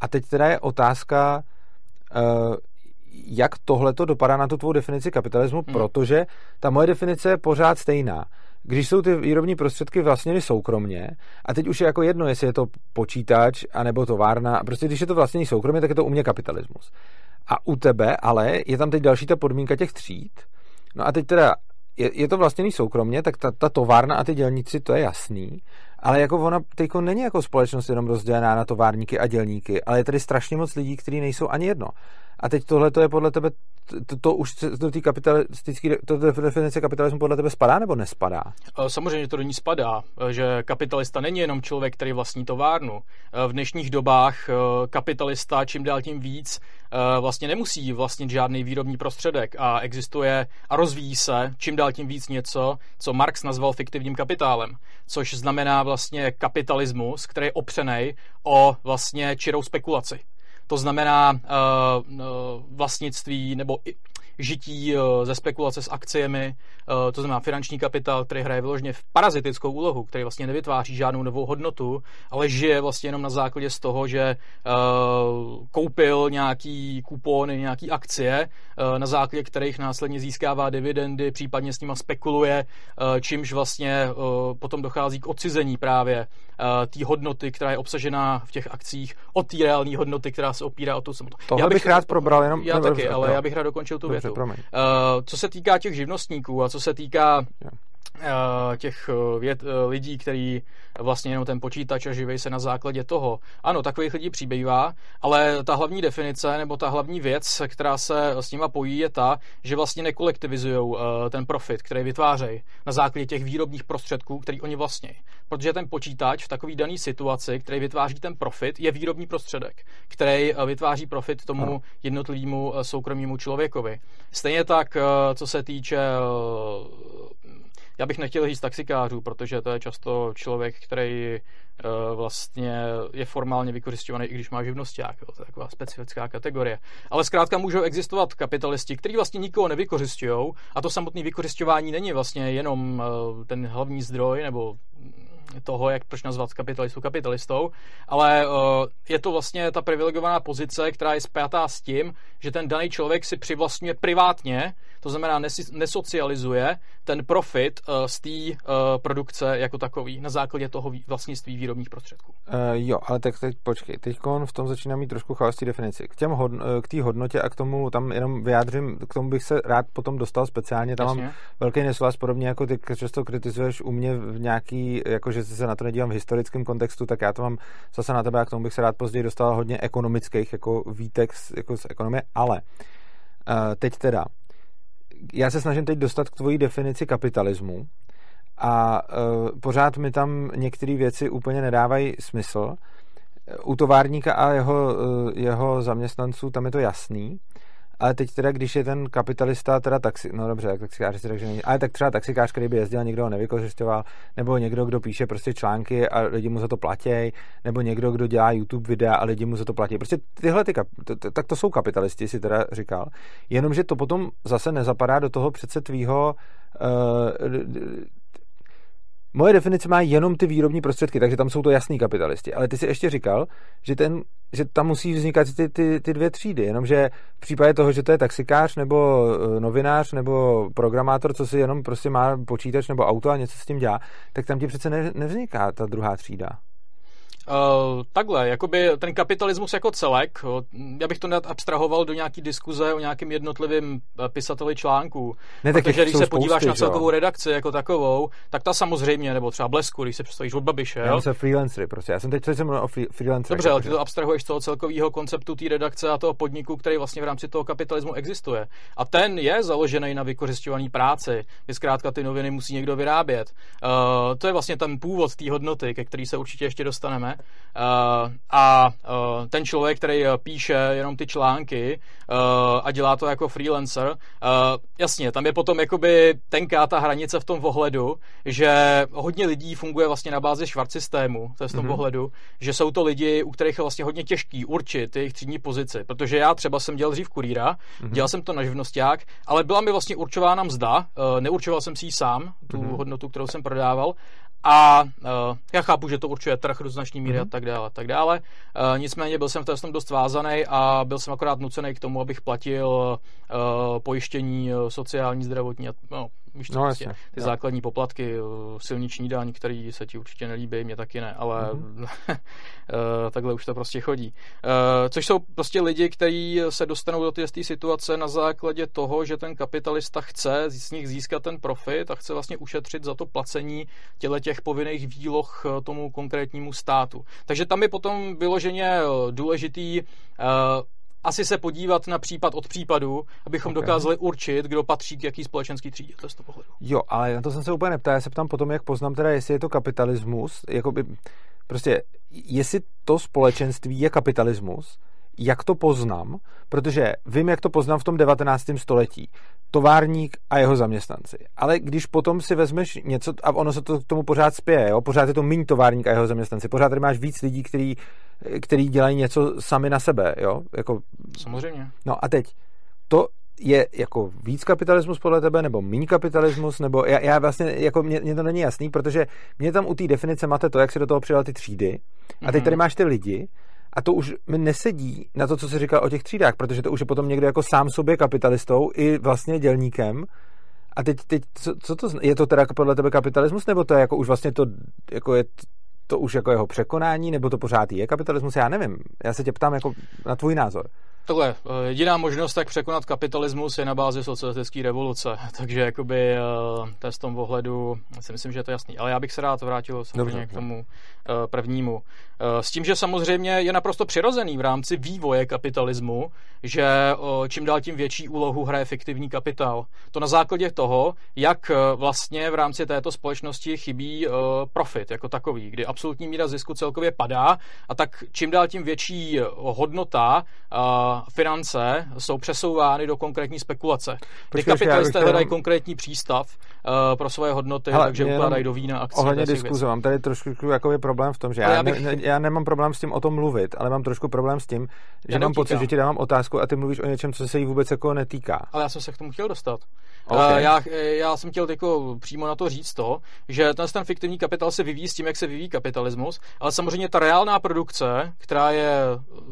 A teď teda je otázka, uh, jak tohle to dopadá na tu tvou definici kapitalismu, hmm. protože ta moje definice je pořád stejná. Když jsou ty výrobní prostředky vlastněny soukromně, a teď už je jako jedno, jestli je to počítač, anebo továrna, prostě když je to vlastněný soukromně, tak je to u mě kapitalismus. A u tebe ale je tam teď další ta podmínka těch tříd. No a teď teda je, je to vlastněný soukromně, tak ta, ta továrna a ty dělníci, to je jasný, ale jako ona teďko není jako společnost jenom rozdělená na továrníky a dělníky, ale je tady strašně moc lidí, kteří nejsou ani jedno. A teď tohle to je podle tebe, to, to už do té kapitalistické, to definice kapitalismu podle tebe spadá nebo nespadá? E, samozřejmě to do ní spadá, e, že kapitalista není jenom člověk, který vlastní továrnu. E, v dnešních dobách kapitalista čím dál tím víc vlastně nemusí vlastnit žádný výrobní prostředek a existuje a rozvíjí se čím dál tím víc něco, co Marx nazval fiktivním kapitálem, což znamená vlastně kapitalismus, který je opřený o vlastně čirou spekulaci to znamená uh, vlastnictví nebo žití uh, ze spekulace s akciemi, uh, to znamená finanční kapitál, který hraje vyloženě v parazitickou úlohu, který vlastně nevytváří žádnou novou hodnotu, ale žije vlastně jenom na základě z toho, že koupil nějaký kupony, nějaký akcie, na základě kterých následně získává dividendy, případně s nima spekuluje, čímž vlastně potom dochází k odcizení právě té hodnoty, která je obsažená v těch akcích, od té reální hodnoty, která se opírá o tu samotu. Tohle já bych, bych rád probral, jenom... Já taky, ale já bych rád dokončil tu Dobře, větu. Uh, co se týká těch živnostníků a co se týká Eh, těch eh, věd, eh, lidí, který vlastně jenom ten počítač a živí se na základě toho. Ano, takových lidí přibývá, ale ta hlavní definice nebo ta hlavní věc, která se s nima pojí, je ta, že vlastně nekolektivizují ten profit, který vytvářejí na základě těch výrobních prostředků, který oni vlastně. Protože ten počítač v takové dané situaci, který vytváří ten profit, je výrobní prostředek, který vytváří profit tomu jednotlivému soukromému člověkovi. Stejně tak, co se týče já bych nechtěl říct taxikářů, protože to je často člověk, který uh, vlastně je formálně vykořišťovaný, i když má živnosták. Jo, to je taková specifická kategorie. Ale zkrátka můžou existovat kapitalisti, kteří vlastně nikoho nevykořišťují a to samotné vykořišťování není vlastně jenom uh, ten hlavní zdroj nebo toho, jak proč nazvat kapitalistu kapitalistou, ale uh, je to vlastně ta privilegovaná pozice, která je spjatá s tím, že ten daný člověk si přivlastňuje privátně, to znamená nesocializuje ten profit uh, z té uh, produkce jako takový na základě toho vlastnictví výrobních prostředků. Uh, jo, ale tak teď počkej, teď v tom začíná mít trošku chaosní definici. K těm hodn- k té hodnotě a k tomu tam jenom vyjádřím, k tomu bych se rád potom dostal speciálně, tam Jasně. mám velký nesouhlas, podobně jako ty často kritizuješ u mě v nějaký, jakože se na to nedívám v historickém kontextu, tak já to mám zase na tebe a k tomu bych se rád později dostal hodně ekonomických jako výtek jako z ekonomie, ale uh, teď teda, já se snažím teď dostat k tvojí definici kapitalismu a uh, pořád mi tam některé věci úplně nedávají smysl. U továrníka a jeho, uh, jeho zaměstnanců tam je to jasný, ale teď teda, když je ten kapitalista, teda taxi, no dobře, tak taxikář si takže není, ale tak třeba taxikář, který by jezdil, někdo ho nevykořišťoval, nebo někdo, kdo píše prostě články a lidi mu za to platí, nebo někdo, kdo dělá YouTube videa a lidi mu za to platí. Prostě tyhle ty, tak to jsou kapitalisti, si teda říkal. Jenomže to potom zase nezapadá do toho přece tvýho uh, Moje definice má jenom ty výrobní prostředky, takže tam jsou to jasný kapitalisti. Ale ty si ještě říkal, že, ten, že tam musí vznikat ty, ty, ty dvě třídy, jenomže v případě toho, že to je taxikář nebo eh, novinář nebo programátor, co si jenom prostě má počítač nebo auto a něco s tím dělá, tak tam ti přece ne, nevzniká ta druhá třída. Uh, takhle, jakoby ten kapitalismus jako celek, já bych to abstrahoval do nějaký diskuze o nějakým jednotlivým eh, pisateli článků. Ne, tak protože když se podíváš spousty, na celkovou redakci jako takovou, tak ta samozřejmě, nebo třeba Blesku, když se představíš od Babiše. Já se freelancery, prostě. Já jsem teď jsem o freelancery. Dobře, ale ty to abstrahuješ z toho celkového konceptu té redakce a toho podniku, který vlastně v rámci toho kapitalismu existuje. A ten je založený na vykořišťované práci, kdy zkrátka ty noviny musí někdo vyrábět. Uh, to je vlastně ten původ té hodnoty, ke který se určitě ještě dostaneme. Uh, a uh, ten člověk, který uh, píše jenom ty články a dělá to jako freelancer, jasně, tam je potom jakoby tenká ta hranice v tom ohledu, že hodně lidí funguje vlastně na bázi švart systému, to je v tom mm-hmm. ohledu, že jsou to lidi, u kterých je vlastně hodně těžký určit jejich třídní pozici, protože já třeba jsem dělal dřív kurýra, mm-hmm. dělal jsem to na živnosták, ale byla mi vlastně určována mzda, neurčoval jsem si ji sám, tu mm-hmm. hodnotu, kterou jsem prodával, a uh, já chápu, že to určuje trh do značné míry mm-hmm. a tak dále, tak dále. Uh, nicméně byl jsem v tom dost vázaný a byl jsem akorát nucený k tomu, abych platil uh, pojištění sociální, zdravotní a no, víš no, prostě, jasně, ty jo. základní poplatky, silniční daň, který se ti určitě nelíbí, mě taky ne, ale mm-hmm. takhle už to prostě chodí. Což jsou prostě lidi, kteří se dostanou do té situace na základě toho, že ten kapitalista chce z nich získat ten profit a chce vlastně ušetřit za to placení těle těch povinných výloh tomu konkrétnímu státu. Takže tam je potom vyloženě důležitý asi se podívat na případ od případu, abychom okay. dokázali určit, kdo patří k jaký společenský třídě. To z toho pohledu. Jo, ale na to jsem se úplně neptal. Já se ptám potom, jak poznám teda, jestli je to kapitalismus, jakoby, prostě, jestli to společenství je kapitalismus, jak to poznám, protože vím, jak to poznám v tom 19. století. Továrník a jeho zaměstnanci. Ale když potom si vezmeš něco, a ono se to k tomu pořád spěje, jo? pořád je to méně továrník a jeho zaměstnanci, pořád tady máš víc lidí, který, který dělají něco sami na sebe. Jo? Jako... Samozřejmě. No a teď, to je jako víc kapitalismus podle tebe, nebo méně kapitalismus, nebo já, já vlastně, jako mě, mě, to není jasný, protože mě tam u té definice máte to, jak si do toho přidal ty třídy, a teď mhm. tady máš ty lidi, a to už mi nesedí na to, co jsi říkal o těch třídách, protože to už je potom někdo jako sám sobě kapitalistou i vlastně dělníkem. A teď, teď co, co to, je to teda podle tebe kapitalismus, nebo to je jako už vlastně to, jako je to už jako jeho překonání, nebo to pořád je kapitalismus? Já nevím. Já se tě ptám jako na tvůj názor. Tohle, eh, jediná možnost, jak překonat kapitalismus, je na bázi socialistické revoluce. Takže jakoby eh, to z tom ohledu si myslím, že je to jasný. Ale já bych se rád vrátil samozřejmě Dobře, k tomu eh, prvnímu. S tím, že samozřejmě je naprosto přirozený v rámci vývoje kapitalismu, že čím dál tím větší úlohu hraje fiktivní kapitál. To na základě toho, jak vlastně v rámci této společnosti chybí profit jako takový, kdy absolutní míra zisku celkově padá a tak čím dál tím větší hodnota finance jsou přesouvány do konkrétní spekulace. Ty kapitalisté hledají konkrétní přístav pro svoje hodnoty, Hele, takže ukládají do vína akcí. Ohledně diskuze, mám tady trošku jako je problém v tom, že já, já, bych... ne, já nemám problém s tím o tom mluvit, ale mám trošku problém s tím, že mám pocit, že ti dávám otázku a ty mluvíš o něčem, co se jí vůbec jako netýká. Ale já jsem se k tomu chtěl dostat. Okay. Uh, já, já jsem chtěl jako přímo na to říct to, že ten, ten fiktivní kapitál se vyvíjí s tím, jak se vyvíjí kapitalismus, ale samozřejmě ta reálná produkce, která je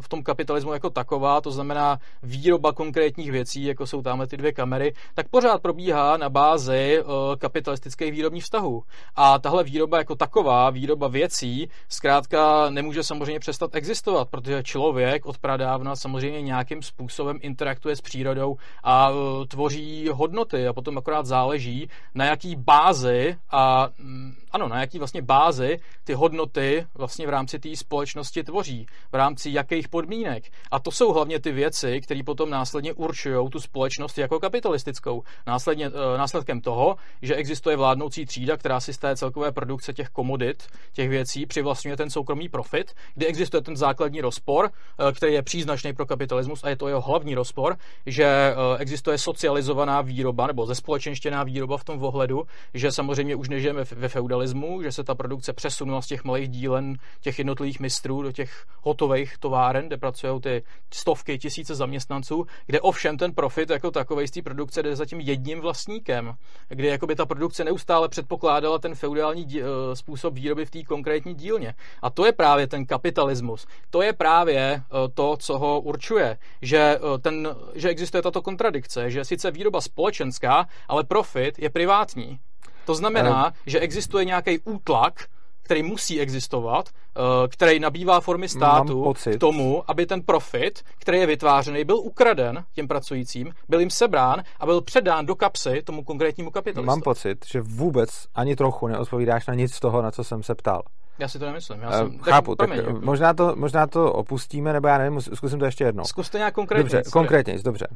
v tom kapitalismu jako taková, to znamená výroba konkrétních věcí, jako jsou tamhle ty dvě kamery, tak pořád probíhá na bázi uh, kapitalistických výrobních vztahů. A tahle výroba jako taková, výroba věcí, zkrátka nemůže samozřejmě přestat existovat, protože člověk od pradávna samozřejmě nějakým způsobem interaktuje s přírodou a uh, tvoří hodnoty a potom akorát záleží, na jaký bázi a mm, ano, na jaký vlastně bázi ty hodnoty vlastně v rámci té společnosti tvoří, v rámci jakých podmínek. A to jsou hlavně ty věci, které potom následně určují tu společnost jako kapitalistickou. Následně, eh, následkem toho, že existuje vládnoucí třída, která si z té celkové produkce těch komodit, těch věcí přivlastňuje ten soukromý profit, kde existuje ten základní rozpor, eh, který je příznačný pro kapitalismus a je to jeho hlavní rozpor, že eh, existuje socializovaná výroba nebo zespolečenštěná výroba v tom ohledu, že samozřejmě už nežijeme ve feudalismu, že se ta produkce přesunula z těch malých dílen těch jednotlivých mistrů do těch hotových továren, kde pracují ty stovky, tisíce zaměstnanců, kde ovšem ten profit jako takový z té produkce jde za tím jedním vlastníkem, kde jakoby ta produkce neustále předpokládala ten feudální dí, eh, způsob výroby v té konkrétní dílně. A to je právě ten kapitalismus. To je právě eh, to, co ho určuje, že, eh, ten, že existuje tato kontradikce, že sice výroba společenská, ale profit je privátní. To znamená, že existuje nějaký útlak, který musí existovat, eh, který nabývá formy státu k tomu, aby ten profit, který je vytvářený, byl ukraden těm pracujícím, byl jim sebrán a byl předán do kapsy tomu konkrétnímu kapitalistovi. Mám pocit, že vůbec ani trochu neodpovídáš na nic z toho, na co jsem se ptal. Já si to nemyslím. Já jsem, uh, chápu, tak, promiň, tak možná, to, možná to opustíme, nebo já nevím, zkusím to ještě jednou. Zkuste nějak konkrétně. Dobře, konkrétně, dobře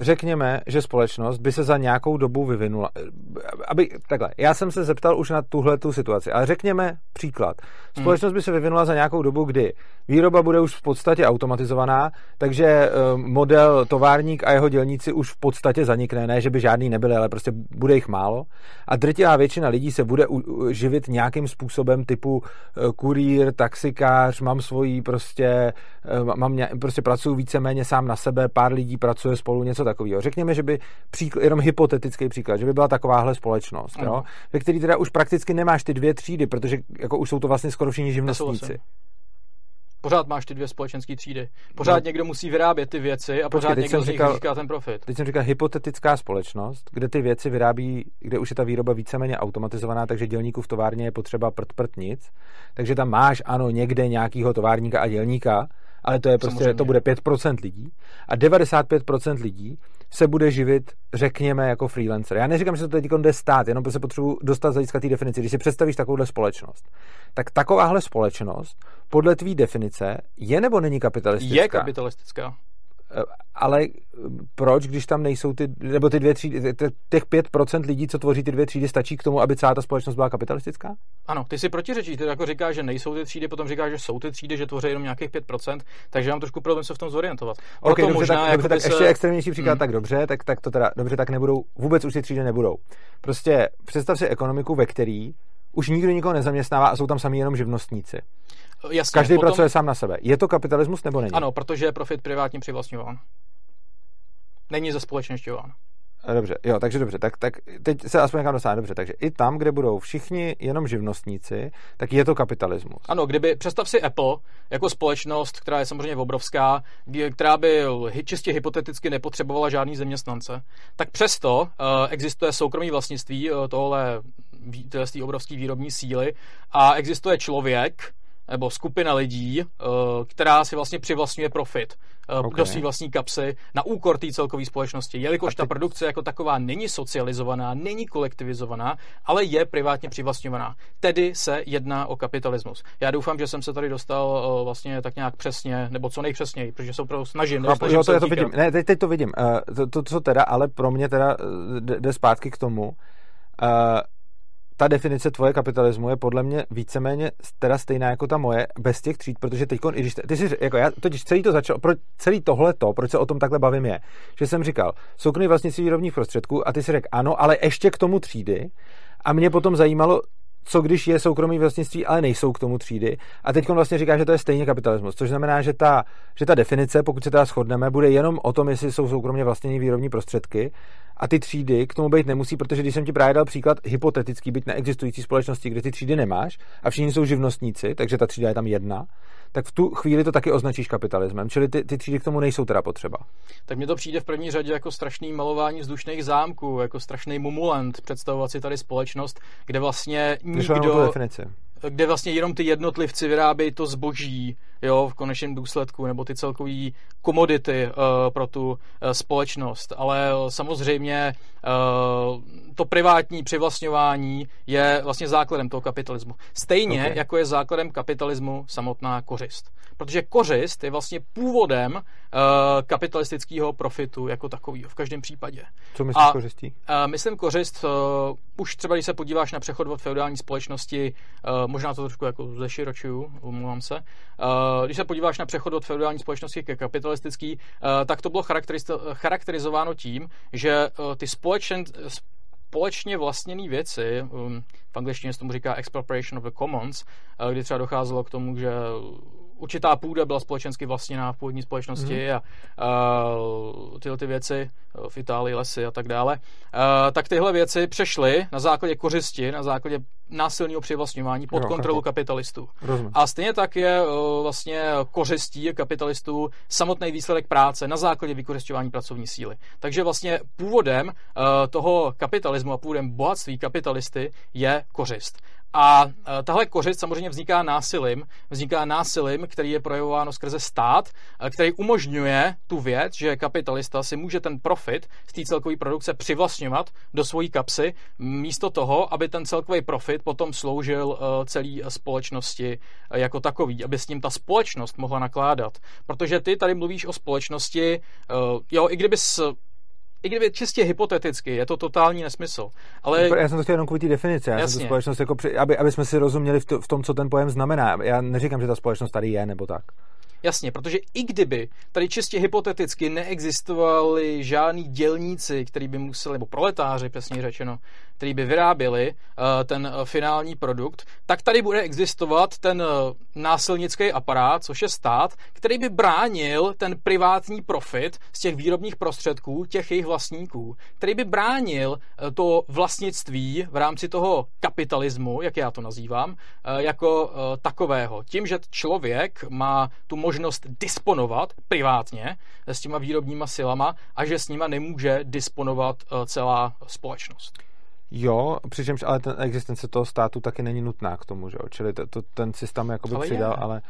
řekněme, že společnost by se za nějakou dobu vyvinula. Aby, takhle, já jsem se zeptal už na tuhle tu situaci, ale řekněme příklad. Hmm. Společnost by se vyvinula za nějakou dobu, kdy výroba bude už v podstatě automatizovaná, takže eh, model továrník a jeho dělníci už v podstatě zanikne, ne, že by žádný nebyly, ale prostě bude jich málo. A drtivá většina lidí se bude živit nějakým způsobem typu eh, kurýr, taxikář, mám svojí prostě, eh, mám, prostě pracuji víceméně sám na sebe, pár lidí pracuje spolu, něco takového. Řekněme, že by příklad, jenom hypotetický příklad, že by byla takováhle společnost, jo, ve který teda už prakticky nemáš ty dvě třídy, protože jako už jsou to vlastně skoro všichni živnostníci. Pořád máš ty dvě společenské třídy. Pořád no. někdo musí vyrábět ty věci a pořád Počkej, někdo z nich říkal, získá ten profit. Teď jsem říkal hypotetická společnost, kde ty věci vyrábí, kde už je ta výroba víceméně automatizovaná, takže dělníků v továrně je potřeba prd, prd nic. Takže tam máš, ano, někde nějakýho továrníka a dělníka, ale to je prostě, Samozřejmě. to bude 5% lidí a 95% lidí se bude živit, řekněme, jako freelancer. Já neříkám, že to teď jde stát, jenom se potřebuji dostat z hlediska té definici. Když si představíš takovouhle společnost, tak takováhle společnost podle tvý definice je nebo není kapitalistická? Je kapitalistická. Ale proč, když tam nejsou ty, nebo ty dvě třídy, těch 5% lidí, co tvoří ty dvě třídy, stačí k tomu, aby celá ta společnost byla kapitalistická? Ano, ty si protiřečíš, ty jako říkáš, že nejsou ty třídy, potom říkáš, že jsou ty třídy, že tvoří jenom nějakých 5%, takže mám trošku problém se v tom zorientovat. Okay, dobře, možná, tak, dobře, tak se... ještě extrémnější příklad, hmm. tak dobře, tak, tak to teda, dobře, tak nebudou, vůbec už ty třídy nebudou. Prostě představ si ekonomiku, ve který už nikdo nikoho nezaměstnává a jsou tam sami jenom živnostníci. Jasně, Každý potom... pracuje sám na sebe. Je to kapitalismus nebo není? Ano, protože je profit privátně přivlastňován. Není ze společenšťován. Dobře, jo, takže dobře, tak, tak teď se aspoň někam dostane, dobře, takže i tam, kde budou všichni jenom živnostníci, tak je to kapitalismus. Ano, kdyby, představ si Apple jako společnost, která je samozřejmě obrovská, která by čistě hypoteticky nepotřebovala žádný zaměstnance, tak přesto uh, existuje soukromý vlastnictví uh, tohle, té obrovské výrobní síly a existuje člověk, nebo skupina lidí, eh, která si vlastně přivlastňuje profit eh, okay. do své vlastní kapsy na úkor té celkové společnosti. Jelikož ty... ta produkce jako taková není socializovaná, není kolektivizovaná, ale je privátně přivlastňovaná. Tedy se jedná o kapitalismus. Já doufám, že jsem se tady dostal eh, vlastně tak nějak přesně, nebo co nejpřesněji, protože se opravdu snažím. Snažím jo, to, já to vidím. Ne, teď, teď to vidím. to, to, co teda, ale pro mě teda jde zpátky k tomu, ta definice tvoje kapitalismu je podle mě víceméně teda stejná jako ta moje, bez těch tříd, protože teď, i když ty si, jako já totiž celý to začal, pro, celý tohleto, proč se o tom takhle bavím je, že jsem říkal, soukromý vlastnictví výrobních prostředků a ty si řekl ano, ale ještě k tomu třídy. A mě potom zajímalo, co když je soukromý vlastnictví, ale nejsou k tomu třídy. A teď vlastně říká, že to je stejně kapitalismus, což znamená, že ta, že ta definice, pokud se teda shodneme, bude jenom o tom, jestli jsou soukromně vlastnění výrobní prostředky a ty třídy k tomu být nemusí, protože když jsem ti právě dal příklad hypotetický, byť neexistující společnosti, kde ty třídy nemáš a všichni jsou živnostníci, takže ta třída je tam jedna, tak v tu chvíli to taky označíš kapitalismem. Čili ty, ty třídy k tomu nejsou teda potřeba. Tak mně to přijde v první řadě jako strašný malování vzdušných zámků, jako strašný mumulant, představovat si tady společnost, kde vlastně nikdo kde vlastně jenom ty jednotlivci vyrábějí to zboží, jo, v konečném důsledku, nebo ty celkové komodity uh, pro tu uh, společnost. Ale uh, samozřejmě uh, to privátní přivlastňování je vlastně základem toho kapitalismu. Stejně okay. jako je základem kapitalismu samotná kořist. Protože kořist je vlastně původem uh, kapitalistického profitu jako takového v každém případě. Co myslíš A, kořistí? Uh, myslím kořist, uh, už třeba když se podíváš na přechod od feudální společnosti, uh, možná to trošku jako zeširočuju, omlouvám se, uh, když se podíváš na přechod od feudální společnosti ke kapitalistický, uh, tak to bylo charakterizováno tím, že uh, ty společen, společně vlastněné věci, um, v angličtině se tomu říká expropriation of the commons, kdy třeba docházelo k tomu, že určitá půda byla společensky vlastněná v původní společnosti mm. a uh, tyhle ty věci v Itálii, lesy a tak dále, uh, tak tyhle věci přešly na základě kořisti, na základě násilného přivlastňování pod jo, kontrolu kapitalistů. Rozumím. A stejně tak je uh, vlastně kořistí kapitalistů samotný výsledek práce na základě vykořišťování pracovní síly. Takže vlastně původem uh, toho kapitalismu a původem bohatství kapitalisty je kořist. A e, tahle kořist samozřejmě vzniká násilím. Vzniká násilím, který je projevováno skrze stát, e, který umožňuje tu věc, že kapitalista si může ten profit z té celkové produkce přivlastňovat do svojí kapsy, místo toho, aby ten celkový profit potom sloužil e, celé společnosti jako takový, aby s ním ta společnost mohla nakládat. Protože ty tady mluvíš o společnosti, jo, i kdyby i kdyby čistě hypoteticky, je to totální nesmysl. Ale... Já jsem to chtěl jenom kvůli té definici. Já Jasně. jsem tu společnost, jako při, aby, aby jsme si rozuměli v, to, v tom, co ten pojem znamená. Já neříkám, že ta společnost tady je, nebo tak. Jasně, protože i kdyby tady čistě hypoteticky neexistovali žádní dělníci, kteří by museli, nebo proletáři, přesně řečeno, kteří by vyráběli uh, ten uh, finální produkt, tak tady bude existovat ten uh, násilnický aparát, což je stát, který by bránil ten privátní profit z těch výrobních prostředků těch jejich vlastníků, který by bránil uh, to vlastnictví v rámci toho kapitalismu, jak já to nazývám, uh, jako uh, takového. Tím, že člověk má tu možnost disponovat privátně s těma výrobníma silama a že s nima nemůže disponovat celá společnost. Jo, přičemž ale ten existence toho státu taky není nutná k tomu, že jo? Čili to, to, ten systém jakoby ale přidal, je. ale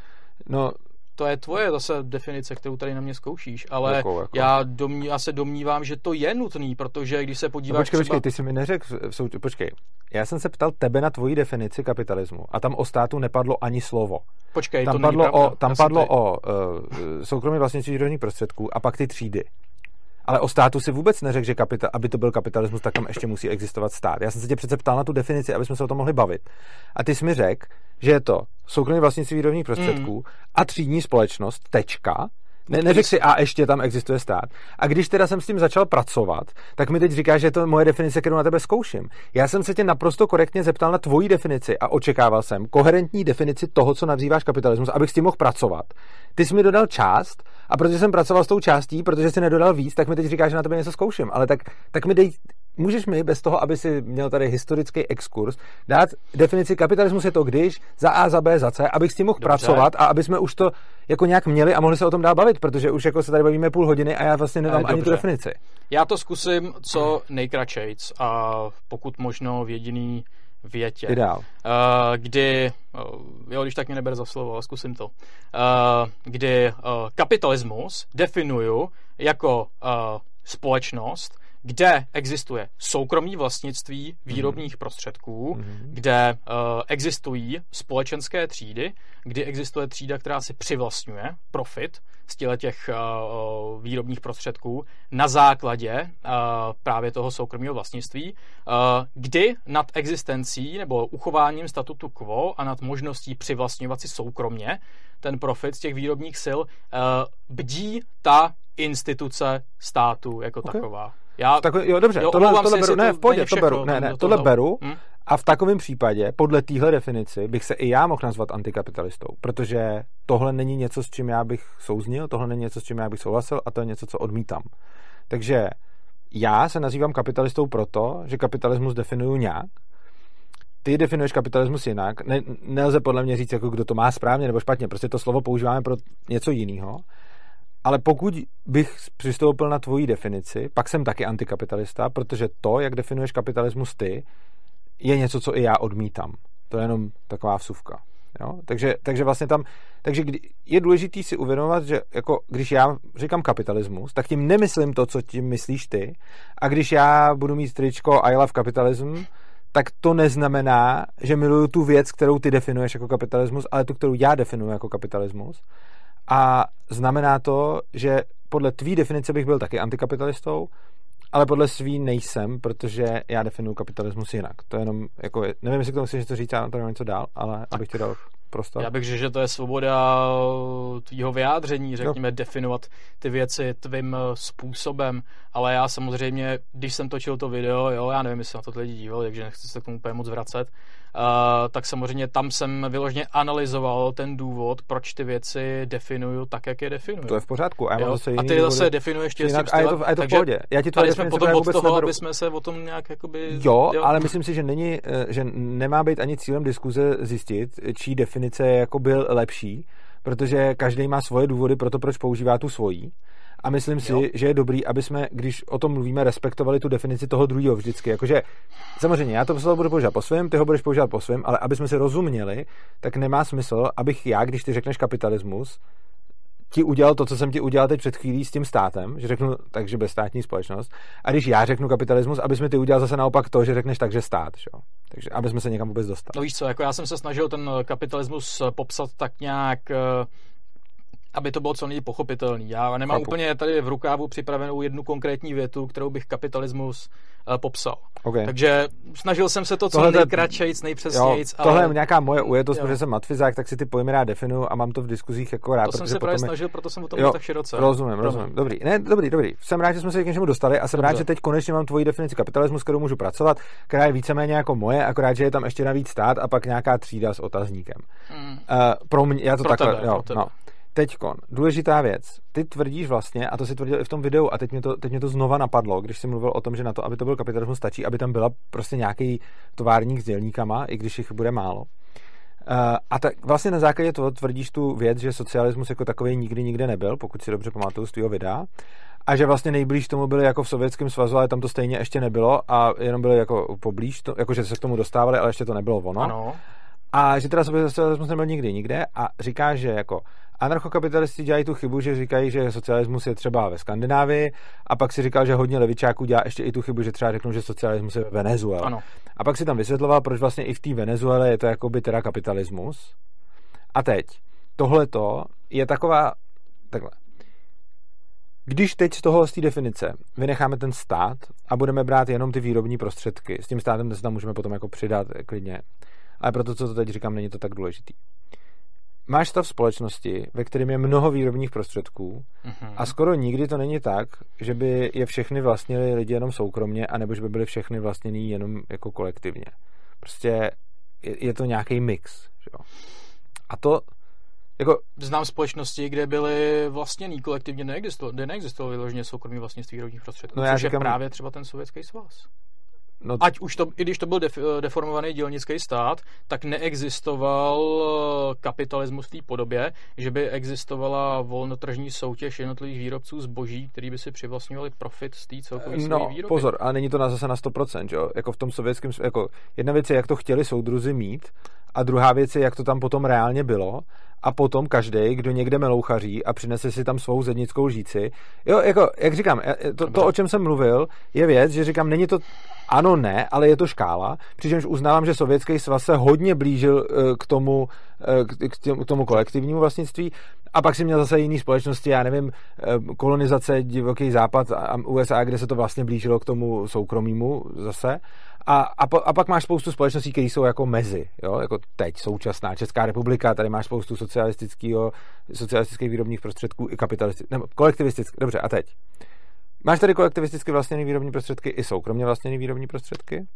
no, to je tvoje zase definice, kterou tady na mě zkoušíš, ale jako, jako. Já, domní, já se domnívám, že to je nutný, protože když se podíváš no počkej, třeba... počkej, ty jsi mi neřekl, počkej, já jsem se ptal tebe na tvoji definici kapitalismu a tam o státu nepadlo ani slovo. Počkej, tam to padlo není o, Tam padlo ty... o uh, soukromí vlastnictví výrobních prostředků a pak ty třídy. Ale o státu si vůbec neřekl, že kapita, aby to byl kapitalismus, tak tam ještě musí existovat stát. Já jsem se tě přece ptal na tu definici, aby jsme se o tom mohli bavit. A ty jsi mi řekl, že je to soukromé vlastnictví výrobních prostředků mm. a třídní společnost, tečka, ne, neřekl si, a ještě tam existuje stát. A když teda jsem s tím začal pracovat, tak mi teď říká, že je to moje definice, kterou na tebe zkouším. Já jsem se tě naprosto korektně zeptal na tvoji definici a očekával jsem koherentní definici toho, co nazýváš kapitalismus, abych s tím mohl pracovat. Ty jsi mi dodal část a protože jsem pracoval s tou částí, protože jsi nedodal víc, tak mi teď říkáš, že na tebe něco zkouším. Ale tak, tak mi dej, můžeš mi bez toho, aby si měl tady historický exkurs, dát definici kapitalismus je to, když za A, za B, za C, abych s tím mohl Dobře. pracovat a aby jsme už to jako nějak měli a mohli se o tom dál bavit, protože už jako se tady bavíme půl hodiny a já vlastně nedám Dobře. ani tu definici. Já to zkusím co nejkračejc a pokud možno v jediný větě. Ideál. Uh, kdy, uh, jo, když tak mě neber za slovo, ale zkusím to. Uh, kdy uh, kapitalismus definuju jako uh, společnost, kde existuje soukromí vlastnictví výrobních mm. prostředků, mm. kde uh, existují společenské třídy, kdy existuje třída, která si přivlastňuje profit z těch uh, výrobních prostředků na základě uh, právě toho soukromého vlastnictví, uh, kdy nad existencí nebo uchováním statutu quo a nad možností přivlastňovat si soukromně ten profit z těch výrobních sil uh, bdí ta instituce státu jako okay. taková. Já, tak, jo, dobře, jo, tohle, tohle beru, ne, v pohodě, to beru, ne, ne, tohle beru hm? a v takovém případě, podle téhle definici, bych se i já mohl nazvat antikapitalistou, protože tohle není něco, s čím já bych souznil, tohle není něco, s čím já bych souhlasil a to je něco, co odmítám. Takže já se nazývám kapitalistou proto, že kapitalismus definuju nějak, ty definuješ kapitalismus jinak, ne, nelze podle mě říct, jako kdo to má správně nebo špatně, prostě to slovo používáme pro něco jiného ale pokud bych přistoupil na tvoji definici, pak jsem taky antikapitalista, protože to, jak definuješ kapitalismus ty, je něco, co i já odmítám. To je jenom taková vsuvka. Jo? Takže, takže vlastně tam, takže kdy, je důležité si uvědomovat, že jako, když já říkám kapitalismus, tak tím nemyslím to, co tím myslíš ty. A když já budu mít tričko I love capitalism, tak to neznamená, že miluju tu věc, kterou ty definuješ jako kapitalismus, ale tu, kterou já definuji jako kapitalismus. A znamená to, že podle tvý definice bych byl taky antikapitalistou, ale podle svý nejsem, protože já definuji kapitalismus jinak. To je jenom, jako, nevím, jestli k tomu chceš něco říct, já na to něco dál, ale tak. abych ti dal prostor. Já bych řekl, že to je svoboda tvýho vyjádření, řekněme, jo. definovat ty věci tvým eh, způsobem, ale já samozřejmě, když jsem točil to video, jo, já nevím, jestli na to lidi dívali, takže nechci se k tomu úplně moc vracet, tak samozřejmě tam jsem vyloženě analyzoval ten důvod, proč ty věci definuju tak, jak je definuju. To je v pořádku. A, já mám zase a ty zase definuješ tě jinak, a je to, a je to v pohodě. Já ti to jsme potom od toho, neberu. aby jsme se o tom nějak jakoby... Jo, jo, ale myslím si, že není, eh, že nemá být ani cílem diskuze zjistit, čí definice jako byl lepší, protože každý má svoje důvody pro to, proč používá tu svojí. A myslím si, jo. že je dobrý, aby jsme, když o tom mluvíme, respektovali tu definici toho druhého vždycky. Jakože, samozřejmě, já to slovo budu používat po svém, ty ho budeš používat po svém, ale aby jsme si rozuměli, tak nemá smysl, abych já, když ty řekneš kapitalismus, ti udělal to, co jsem ti udělal teď před chvílí s tím státem, že řeknu takže bezstátní společnost, a když já řeknu kapitalismus, aby jsme ty udělal zase naopak to, že řekneš takže stát, že? takže aby jsme se někam vůbec dostali. No víš co, jako já jsem se snažil ten kapitalismus popsat tak nějak eh, aby to bylo co nejpochopitelný. Já nemám Chápu. úplně tady v rukávu připravenou jednu konkrétní větu, kterou bych kapitalismus uh, popsal. Okay. Takže snažil jsem se to co nejkratšejc, nejpřesnějc. Jo, tohle ale... je nějaká moje ujetost, protože jsem matfizák, tak si ty pojmy rád definuju a mám to v diskuzích jako rád. To jsem se právě snažil, proto jsem o tom jo, tak široce. Rozumím, Promiň. rozumím. Dobrý, ne, dobrý, dobrý. Jsem rád, že jsme se k něčemu dostali a jsem Dobře. rád, že teď konečně mám tvoji definici kapitalismu, s kterou můžu pracovat, která je víceméně jako moje, akorát, že je tam ještě navíc stát a pak nějaká třída s otazníkem. Mm. Uh, pro mě, já to pro takhle, tebe, jo, no. Teďkon, důležitá věc. Ty tvrdíš vlastně, a to si tvrdil i v tom videu, a teď mě to, teď mě to znova napadlo, když jsi mluvil o tom, že na to, aby to byl kapitalismus, stačí, aby tam byla prostě nějaký továrník s dělníkama, i když jich bude málo. Uh, a tak vlastně na základě toho tvrdíš tu věc, že socialismus jako takový nikdy nikde nebyl, pokud si dobře pamatuju z tvého videa, a že vlastně nejblíž tomu byli jako v Sovětském svazu, ale tam to stejně ještě nebylo a jenom byli jako poblíž, to, jako že se k tomu dostávali, ale ještě to nebylo ono. Ano. A že teda socialismus nebyl nikdy nikde a říká, že jako anarchokapitalisti dělají tu chybu, že říkají, že socialismus je třeba ve Skandinávii a pak si říkal, že hodně levičáků dělá ještě i tu chybu, že třeba řeknou, že socialismus je ve Venezuele. Ano. A pak si tam vysvětloval, proč vlastně i v té Venezuele je to jakoby teda kapitalismus. A teď, tohleto je taková, takhle, když teď z toho, z té definice, vynecháme ten stát a budeme brát jenom ty výrobní prostředky, s tím státem se tam můžeme potom jako přidat klidně, ale proto, co to teď říkám, není to tak důležitý. Máš stav společnosti, ve kterém je mnoho výrobních prostředků mm-hmm. a skoro nikdy to není tak, že by je všechny vlastnili lidi jenom soukromně, anebo že by byly všechny vlastněný jenom jako kolektivně. Prostě je, je to nějaký mix. Že jo? A to jako... Znám společnosti, kde byly vlastněný kolektivně, neexistovalo, kde neexistovalo vyloženě soukromí vlastnictví výrobních prostředků, no já což říkám... je právě třeba ten sovětský svaz. No, Ať už to, i když to byl def, deformovaný dělnický stát, tak neexistoval eh, kapitalismus v té podobě, že by existovala volnotržní soutěž jednotlivých výrobců zboží, který by si přivlastňovali profit z té celkové no, výroby. pozor, a není to na zase na 100%, jo? Jako v tom sovětském, jako jedna věc je, jak to chtěli soudruzi mít, a druhá věc je, jak to tam potom reálně bylo a potom každý, kdo někde melouchaří a přinese si tam svou zednickou lžíci. Jo, jako, jak říkám, to, to, o čem jsem mluvil, je věc, že říkám, není to ano, ne, ale je to škála, přičemž uznávám, že Sovětský svaz se hodně blížil eh, k tomu, k tomu kolektivnímu vlastnictví a pak si měl zase jiný společnosti, já nevím, kolonizace divoký západ a USA, kde se to vlastně blížilo k tomu soukromému zase. A, a, a pak máš spoustu společností, které jsou jako mezi, jo? jako teď současná Česká republika, tady máš spoustu socialistického, socialistických výrobních prostředků i kapitalistických, nebo kolektivistických, dobře, a teď. Máš tady kolektivisticky vlastněné výrobní prostředky i soukromně vlastněné výrobní prostředky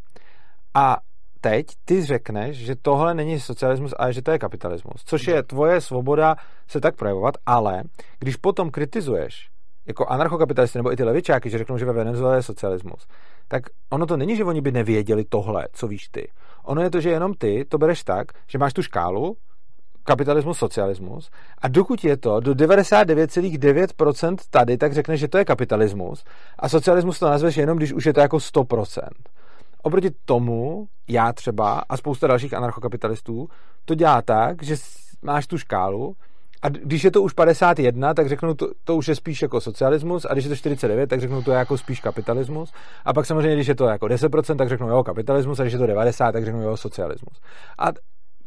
a teď ty řekneš, že tohle není socialismus, ale že to je kapitalismus, což je tvoje svoboda se tak projevovat, ale když potom kritizuješ jako anarchokapitalisty nebo i ty levičáky, že řeknou, že ve Venezuele je socialismus, tak ono to není, že oni by nevěděli tohle, co víš ty. Ono je to, že jenom ty to bereš tak, že máš tu škálu, kapitalismus, socialismus a dokud je to do 99,9% tady, tak řekneš, že to je kapitalismus a socialismus to nazveš jenom, když už je to jako 100%. Oproti tomu já třeba a spousta dalších anarchokapitalistů to dělá tak, že máš tu škálu a když je to už 51, tak řeknu, to, to už je spíš jako socialismus, a když je to 49, tak řeknu, to je jako spíš kapitalismus. A pak samozřejmě, když je to jako 10%, tak řeknu, jo, kapitalismus, a když je to 90, tak řeknu, jo, socialismus. A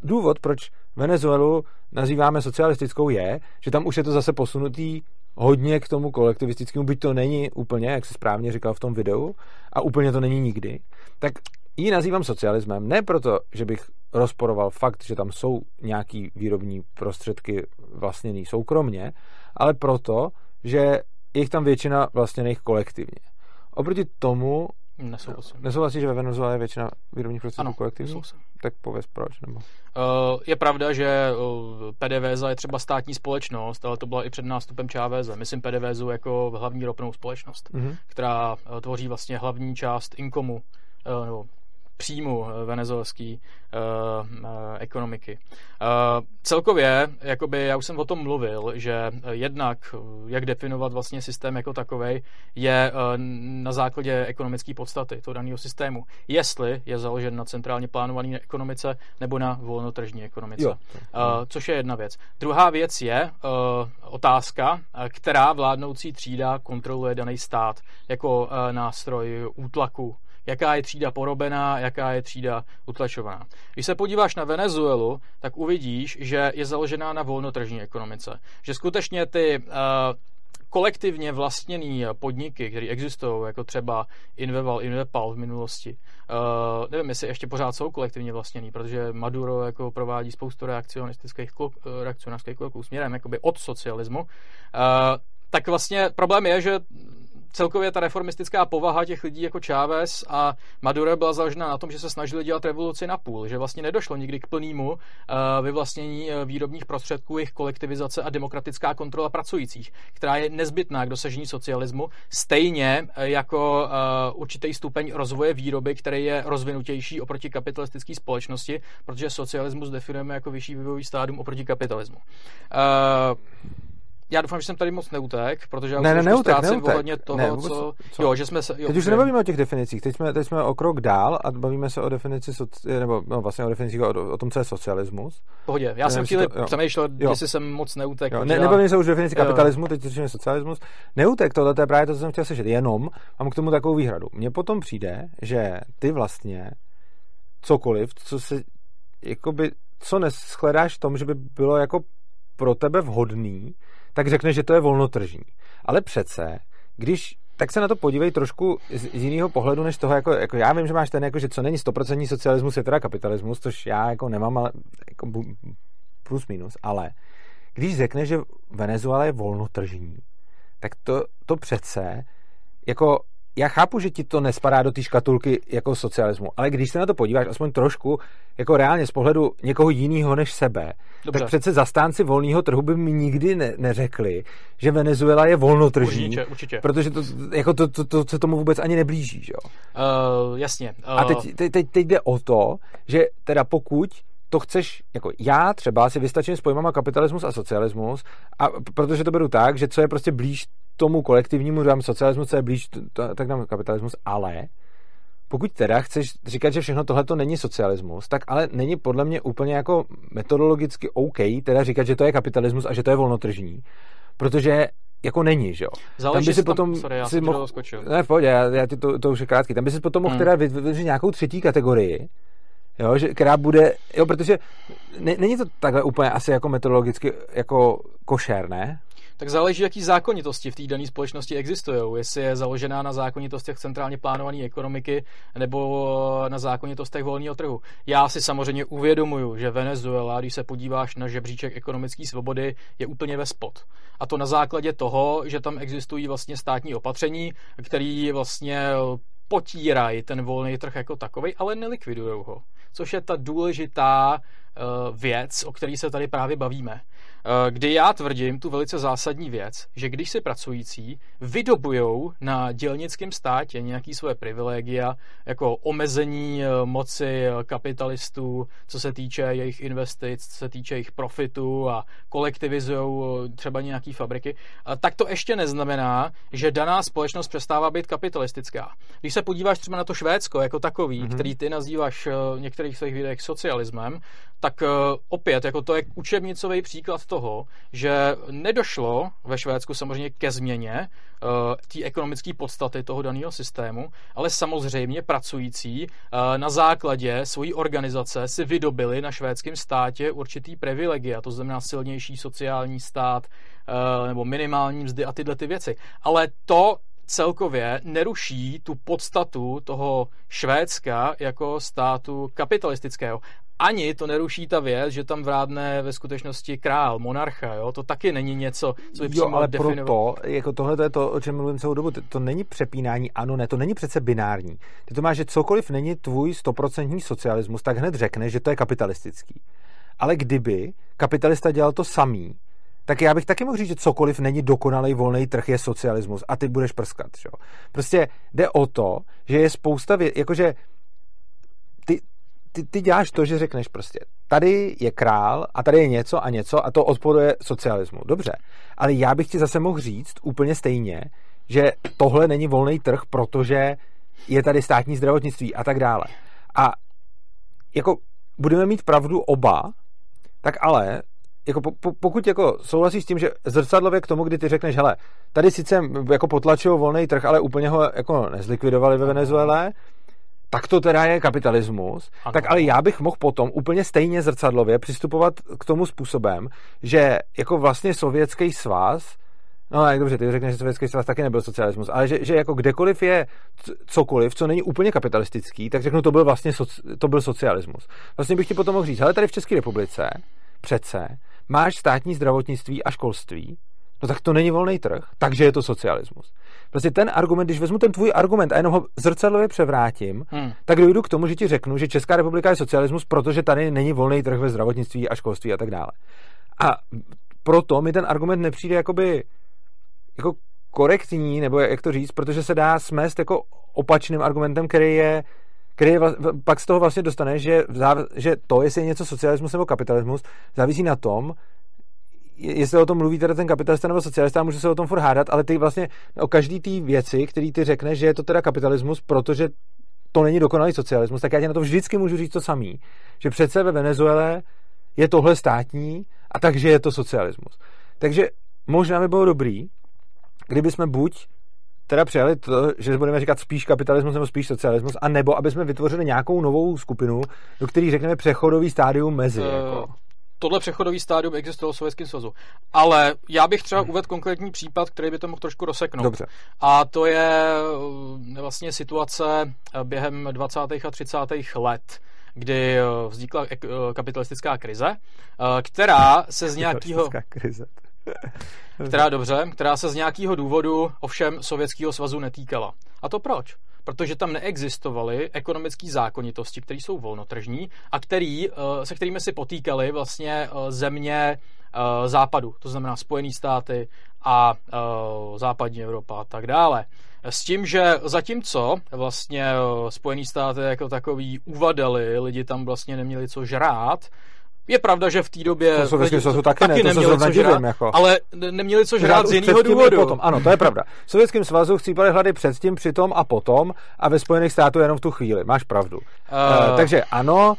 důvod, proč Venezuelu nazýváme socialistickou, je, že tam už je to zase posunutý hodně k tomu kolektivistickému, byť to není úplně, jak se správně říkal v tom videu, a úplně to není nikdy, tak ji nazývám socialismem ne proto, že bych rozporoval fakt, že tam jsou nějaký výrobní prostředky vlastněný soukromně, ale proto, že je tam většina vlastněných kolektivně. Oproti tomu Nesouhlasím. Nesouhlasíš, že ve Venezuele je většina výrobních prostředků kolektivní? Tak pověz proč. Nebo? Uh, je pravda, že uh, PDVSA je třeba státní společnost, ale to byla i před nástupem ČVZ. Myslím PDVSu jako hlavní ropnou společnost, mm-hmm. která uh, tvoří vlastně hlavní část inkomu, uh, nebo příjmu eh, venezuelské uh, uh, ekonomiky. Uh, celkově, jakoby, já už jsem o tom mluvil, že jednak, jak definovat vlastně systém jako takový, je uh, na základě ekonomické podstaty toho daného systému. Jestli je založen na centrálně plánované ekonomice nebo na volnotržní ekonomice. Jo. Uh, což je jedna věc. Druhá věc je uh, otázka, která vládnoucí třída kontroluje daný stát jako uh, nástroj útlaku jaká je třída porobená, jaká je třída utlačovaná. Když se podíváš na Venezuelu, tak uvidíš, že je založená na volnotržní ekonomice. Že skutečně ty uh, kolektivně vlastněné podniky, které existují, jako třeba Inveval, Invepal v minulosti, uh, nevím, jestli ještě pořád jsou kolektivně vlastněný, protože Maduro jako provádí spoustu reakcionistických kluk, eh, reakcionářských kroků směrem jakoby od socialismu, uh, tak vlastně problém je, že celkově ta reformistická povaha těch lidí jako Chávez a Maduro byla založena na tom, že se snažili dělat revoluci na půl, že vlastně nedošlo nikdy k plnému uh, vyvlastnění uh, výrobních prostředků, jejich kolektivizace a demokratická kontrola pracujících, která je nezbytná k dosažení socialismu, stejně uh, jako určitý stupeň rozvoje výroby, který je rozvinutější oproti kapitalistické společnosti, protože socialismus definujeme jako vyšší vývojový stádium oproti kapitalismu já doufám, že jsem tady moc neutek, protože já ne, ne, neutek, neutek. ohledně toho, ne, vůbec, co, co? Jo, že jsme se... Jo, teď už nebavíme o těch definicích, teď jsme, teď jsme o krok dál a bavíme se o definici, soci, nebo no, vlastně o definicích, o, o tom, co je socialismus. Pohodě, já jsem chvíli přemýšlel, jestli jsem moc neutek. Jo, ne, nebavíme se už o definici kapitalismu, teď řešíme socialismus. Neutek, tohle je právě to, co jsem chtěl slyšet, jenom mám k tomu takovou výhradu. Mně potom přijde, že ty vlastně cokoliv, co se jakoby, co neschledáš v tom, že by bylo jako pro tebe vhodný, tak řekne, že to je volnotržní. Ale přece, když tak se na to podívej trošku z, z jiného pohledu, než toho, jako, jako já vím, že máš ten, jako, že co není 100% socialismus, je teda kapitalismus, což já jako nemám, ale jako plus minus, ale když řekne, že Venezuela je volnotržní, tak to, to přece jako já chápu, že ti to nespadá do té škatulky jako socialismu, ale když se na to podíváš aspoň trošku jako reálně z pohledu někoho jiného než sebe, Dobře. tak přece zastánci volného trhu by mi nikdy ne, neřekli, že Venezuela je volnotržní. Určitě, určitě. Protože to, jako to, to, to, to tomu vůbec ani neblíží. Že? Uh, jasně. Uh... A teď, teď, teď, teď jde o to, že teda pokud to chceš, jako já třeba si vystačím s pojmama kapitalismus a socialismus, a protože to beru tak, že co je prostě blíž tomu kolektivnímu, dám socialismu, co je blíž, tak dám kapitalismus, ale pokud teda chceš říkat, že všechno tohle to není socialismus, tak ale není podle mě úplně jako metodologicky OK teda říkat, že to je kapitalismus a že to je volnotržní, protože jako není, že jo. Záleží, tam by si potom tam, sorry, já si mohl, ne, pohodě, já, já ty to, to už je krátký, tam by si potom mohl hmm. teda vytvořit nějakou třetí kategorii, jo, že, která bude, jo, protože ne, není to takhle úplně asi jako metodologicky jako košer, ne? Tak záleží, jaký zákonitosti v té dané společnosti existují. Jestli je založená na zákonitostech centrálně plánované ekonomiky nebo na zákonitostech volného trhu. Já si samozřejmě uvědomuju, že Venezuela, když se podíváš na žebříček ekonomické svobody, je úplně ve spod. A to na základě toho, že tam existují vlastně státní opatření, které vlastně potírají ten volný trh jako takový, ale nelikvidují ho. Což je ta důležitá uh, věc, o které se tady právě bavíme. Eh, kdy já tvrdím tu velice zásadní věc, že když si pracující vydobujou na dělnickém státě nějaký svoje privilegia, jako omezení eh, moci eh, kapitalistů, co se týče jejich investic, co se týče jejich profitu a kolektivizují třeba nějaký fabriky, tak to ještě neznamená, že daná společnost přestává být kapitalistická. Když se podíváš třeba na to Švédsko jako takový, mm-hmm. který ty nazýváš v některých svých videích socialismem, tak opět, jako to je učebnicový příklad toho, že nedošlo ve Švédsku samozřejmě ke změně uh, té ekonomické podstaty toho daného systému, ale samozřejmě pracující uh, na základě svojí organizace si vydobili na švédském státě určitý privilegia, to znamená silnější sociální stát uh, nebo minimální mzdy a tyhle ty věci. Ale to celkově neruší tu podstatu toho Švédska jako státu kapitalistického ani to neruší ta věc, že tam vrádne ve skutečnosti král, monarcha, jo? To taky není něco, co by přímo ale definoval. proto, jako tohle to je to, o čem mluvím celou dobu, to, není přepínání, ano, ne, to není přece binární. Ty to máš, že cokoliv není tvůj stoprocentní socialismus, tak hned řekne, že to je kapitalistický. Ale kdyby kapitalista dělal to samý, tak já bych taky mohl říct, že cokoliv není dokonalý volný trh, je socialismus a ty budeš prskat. Že? Prostě jde o to, že je spousta věcí, jakože ty, ty děláš to, že řekneš prostě, tady je král a tady je něco a něco a to odporuje socialismu. Dobře, ale já bych ti zase mohl říct úplně stejně, že tohle není volný trh, protože je tady státní zdravotnictví a tak dále. A jako budeme mít pravdu oba, tak ale jako po, po, pokud jako souhlasíš s tím, že zrcadlově k tomu, kdy ty řekneš, hele, tady sice jako potlačují volný trh, ale úplně ho jako nezlikvidovali ve Venezuele, tak to teda je kapitalismus, ano. tak ale já bych mohl potom úplně stejně zrcadlově přistupovat k tomu způsobem, že jako vlastně sovětský svaz, no tak dobře, ty řekneš, že sovětský svaz taky nebyl socialismus, ale že, že jako kdekoliv je cokoliv, co není úplně kapitalistický, tak řeknu, to byl vlastně soci, to byl socialismus. Vlastně bych ti potom mohl říct, ale tady v České republice přece máš státní zdravotnictví a školství, no tak to není volný trh, takže je to socialismus. Prostě ten argument, když vezmu ten tvůj argument a jenom ho zrcadlově převrátím, hmm. tak dojdu k tomu, že ti řeknu, že Česká republika je socialismus, protože tady není volný trh ve zdravotnictví a školství a tak dále. A proto mi ten argument nepřijde jakoby jako korektní, nebo jak to říct, protože se dá smést jako opačným argumentem, který je který je, pak z toho vlastně dostane, že, že to, jestli je něco socialismus nebo kapitalismus, závisí na tom, jestli o tom mluví teda ten kapitalista nebo socialista, může se o tom furt hádat, ale ty vlastně o každý té věci, který ty řekneš, že je to teda kapitalismus, protože to není dokonalý socialismus, tak já ti na to vždycky můžu říct to samý, že přece ve Venezuele je tohle státní a takže je to socialismus. Takže možná by bylo dobrý, kdyby jsme buď teda přijali to, že budeme říkat spíš kapitalismus nebo spíš socialismus, a nebo aby jsme vytvořili nějakou novou skupinu, do které řekneme přechodový stádium mezi. Uh, jako. Tohle přechodový stádium existovalo v Sovětském svazu. Ale já bych třeba hmm. uvedl konkrétní případ, který by to mohl trošku rozseknout. Dobře. A to je eh, vlastně situace eh, během 20. a 30. let kdy vznikla kapitalistická krize, která se z nějakého... krize která dobře, která se z nějakého důvodu ovšem Sovětského svazu netýkala. A to proč? Protože tam neexistovaly ekonomické zákonitosti, které jsou volnotržní a který, eh, se kterými si potýkaly vlastně eh, země eh, západu, to znamená Spojené státy a západní Evropa a tak dále. S tím, že zatímco vlastně Spojené státy jako takový uvadali, lidi tam vlastně neměli co žrát, je pravda, že v té době... To Sovětském svazu taky, taky ne, to neměli co žrát, jako. ale neměli co žrát z jiného důvodu. Potom. Ano, to je pravda. V Sovětském svazu chcípali hlady předtím, přitom a potom a ve Spojených států jenom v tu chvíli. Máš pravdu. Uh... Uh, takže ano,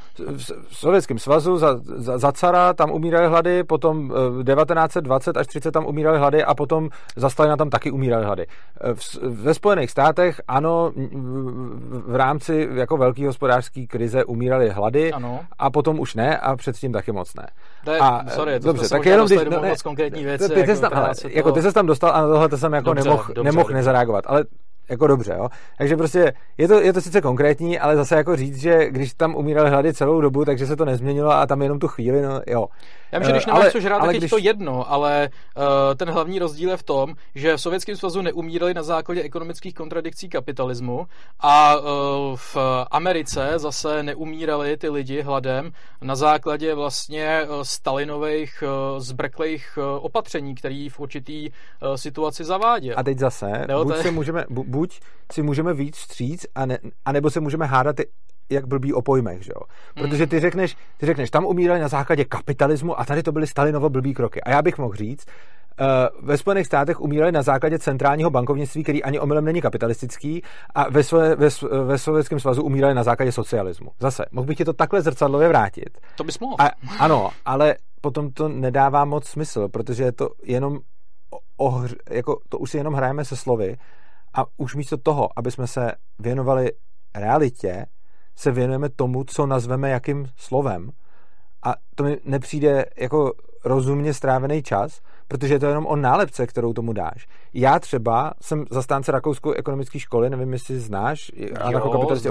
v Sovětském svazu za, za, za cara tam umírali hlady, potom 1920 až 30 tam umírali hlady a potom za Stalina tam taky umírali hlady. V, ve Spojených státech ano, v rámci jako velké hospodářské krize umírali hlady ano. a potom už ne a předtím taky moc ne. Je, a, sorry, to dobře, tak jenom když, no, ne, moc konkrétní věci. Ty, ty, jako, tam, ale, jako, ty jsi tam dostal a na tohle jsem jako nemohl nemoh nezareagovat, ale jako dobře, jo. Takže prostě je to, je to sice konkrétní, ale zase jako říct, že když tam umírali hlady celou dobu, takže se to nezměnilo a tam jenom tu chvíli, no jo. Já myslím, že když eh, nemáš co žrát, tak když... je to jedno, ale uh, ten hlavní rozdíl je v tom, že v Sovětském svazu neumírali na základě ekonomických kontradikcí kapitalismu a uh, v Americe zase neumírali ty lidi hladem na základě vlastně Stalinových uh, zbrklých uh, opatření, který v určitý uh, situaci zaváděl. A teď zase, jo, buď, se můžeme, bu, buď si můžeme víc vstříc, a ne, anebo se můžeme hádat jak blbý o pojmech, že jo? Protože hmm. ty řekneš, ty řekneš, tam umírali na základě kapitalismu a tady to byly Stalinovo blbý kroky. A já bych mohl říct, Uh, ve Spojených státech umírali na základě centrálního bankovnictví, který ani omylem není kapitalistický, a ve, sve, ve, ve Sovětském svazu umírali na základě socialismu. Zase, mohl bych ti to takhle zrcadlově vrátit. To bys mohl. A, ano, ale potom to nedává moc smysl, protože je to jenom ohr, jako to už si jenom hrajeme se slovy a už místo toho, aby jsme se věnovali realitě, se věnujeme tomu, co nazveme jakým slovem. A to mi nepřijde jako rozumně strávený čas, protože je to jenom o nálepce, kterou tomu dáš. Já třeba jsem zastánce rakouskou ekonomické školy, nevím, jestli znáš, anarchokapitalisti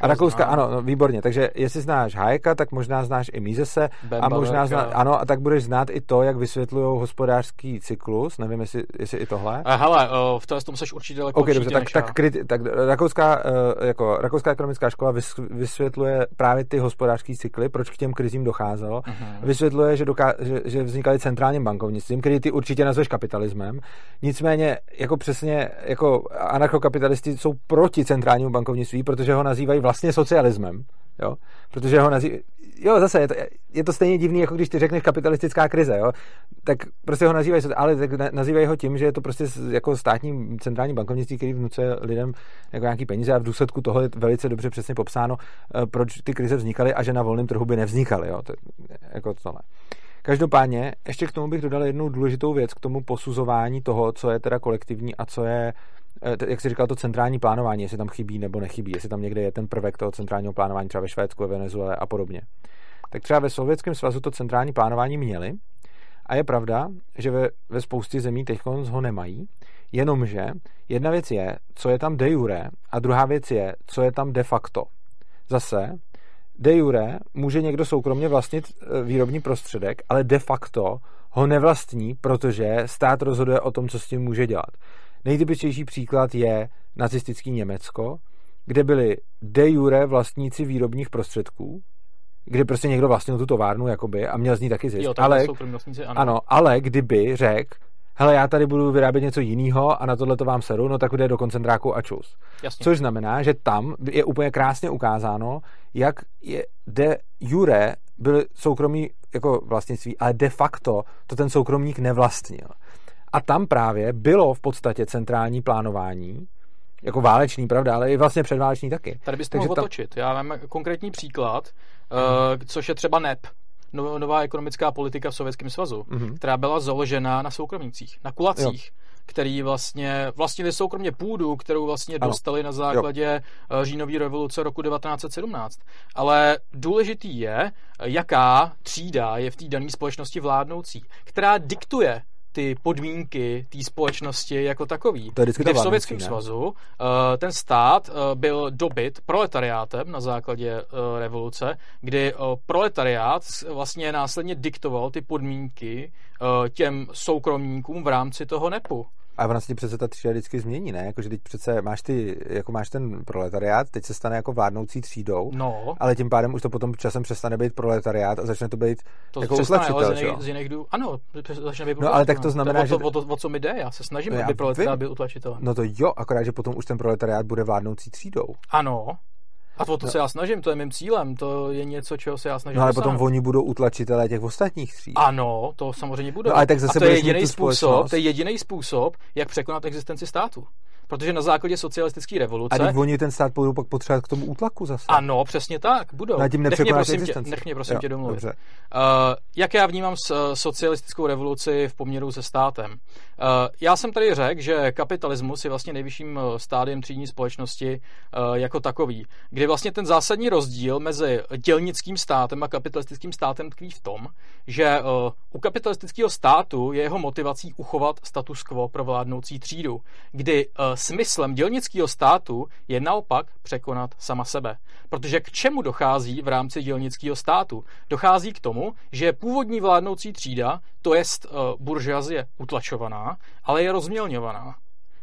A Rakouska, ano, no, výborně. Takže jestli znáš Hayeka, tak možná znáš i Misese a možná zná, ano, a tak budeš znát i to, jak vysvětlují hospodářský cyklus. Nevím, jestli, jestli i tohle. A hele, v tom tom seš určitě daleko okay, dobře, tak, tak, kriti, tak rakouská, e, jako, rakouská ekonomická škola vysvětluje právě ty hospodářské cykly, proč k těm krizím docházelo. Uh-huh. Vysvětluje, že, doká, že, že vznikaly centrálním bankovnictvím, který ty určitě nazveš kapitalismem. Nicméně, jako přesně, jako anarchokapitalisti jsou proti centrálnímu bankovnictví, protože ho nazývají vlastně socialismem. Jo? Protože ho nazývají, jo, zase je to, je to stejně divný, jako když ty řekneš kapitalistická krize, jo? tak prostě ho nazývají, ale tak nazývají ho tím, že je to prostě jako státní centrální bankovnictví, který vnucuje lidem jako nějaký peníze a v důsledku toho je velice dobře přesně popsáno, eh, proč ty krize vznikaly a že na volném trhu by nevznikaly, jo? To, jako tohle. Každopádně, ještě k tomu bych dodal jednu důležitou věc, k tomu posuzování toho, co je teda kolektivní a co je, eh, jak jsi říkal, to centrální plánování, jestli tam chybí nebo nechybí, jestli tam někde je ten prvek toho centrálního plánování, třeba ve Švédsku, ve Venezuele a podobně. Tak třeba ve Sovětském svazu to centrální plánování měli a je pravda, že ve, ve spoustě zemí teď ho nemají, jenomže jedna věc je, co je tam de jure a druhá věc je, co je tam de facto. Zase de jure může někdo soukromně vlastnit e, výrobní prostředek, ale de facto ho nevlastní, protože stát rozhoduje o tom, co s tím může dělat. Nejtypičtější příklad je nacistický Německo, kde byli de jure vlastníci výrobních prostředků, kde prostě někdo vlastnil tu továrnu jakoby, a měl z ní taky zisk. Jo, ale, ano. ano, ale kdyby řekl, hele, já tady budu vyrábět něco jiného a na tohle to vám seru, no tak jde do koncentráku a čus. Jasně. Což znamená, že tam je úplně krásně ukázáno, jak je de jure byly soukromí jako vlastnictví, ale de facto to ten soukromník nevlastnil. A tam právě bylo v podstatě centrální plánování, jako válečný, pravda, ale i vlastně předválečný taky. Tady byste mohl otočit. Já mám konkrétní příklad, hmm. uh, což je třeba NEP, nová ekonomická politika v Sovětském svazu, hmm. která byla založena na soukromnících, na kulacích. Jo který vlastně vlastnili soukromně půdu, kterou vlastně ano. dostali na základě jo. Eh, říjnové revoluce roku 1917. Ale důležitý je, jaká třída je v té dané společnosti vládnoucí, která diktuje ty podmínky té společnosti jako takový. To je Kdy v Sovětském svazu uh, ten stát uh, byl dobyt proletariátem na základě uh, revoluce, kdy uh, proletariát vlastně následně diktoval ty podmínky uh, těm soukromníkům v rámci toho NEPu. A vlastně přece ta třída vždycky změní, ne? Jakože teď přece máš ty, jako máš ten proletariát, teď se stane jako vládnoucí třídou, no. ale tím pádem už to potom časem přesane být proletariát a začne to být to jako přestane, ale z jiných, z jiných dů... Ano, začne být No ale tak to znamená, to, že... O, to, o, o, co mi jde, já se snažím, no, aby proletariát byl utlačitelný. No to jo, akorát, že potom už ten proletariát bude vládnoucí třídou. Ano, a to, to no. se já snažím, to je mým cílem, to je něco, čeho se já snažím. No ale dosáhnout. potom oni budou utlačitelé těch ostatních tříd. Ano, to samozřejmě budou. No, ale tak zase a to je jediný způsob, to je jediný způsob, jak překonat existenci státu. Protože na základě socialistické revoluce. A oni ten stát budou pak potřebovat k tomu útlaku zase. Ano, přesně tak, budou. No, tím nech mě prosím, tě, nech mě prosím jo, tě domluvit. Dobře. Uh, jak já vnímám socialistickou revoluci v poměru se státem? Uh, já jsem tady řekl, že kapitalismus je vlastně nejvyšším stádiem třídní společnosti uh, jako takový, kdy vlastně ten zásadní rozdíl mezi dělnickým státem a kapitalistickým státem tkví v tom, že uh, u kapitalistického státu je jeho motivací uchovat status quo pro vládnoucí třídu, kdy uh, smyslem dělnického státu je naopak překonat sama sebe. Protože k čemu dochází v rámci dělnického státu? Dochází k tomu, že původní vládnoucí třída, to jest uh, buržazie, utlačovaná, ale je rozmělňovaná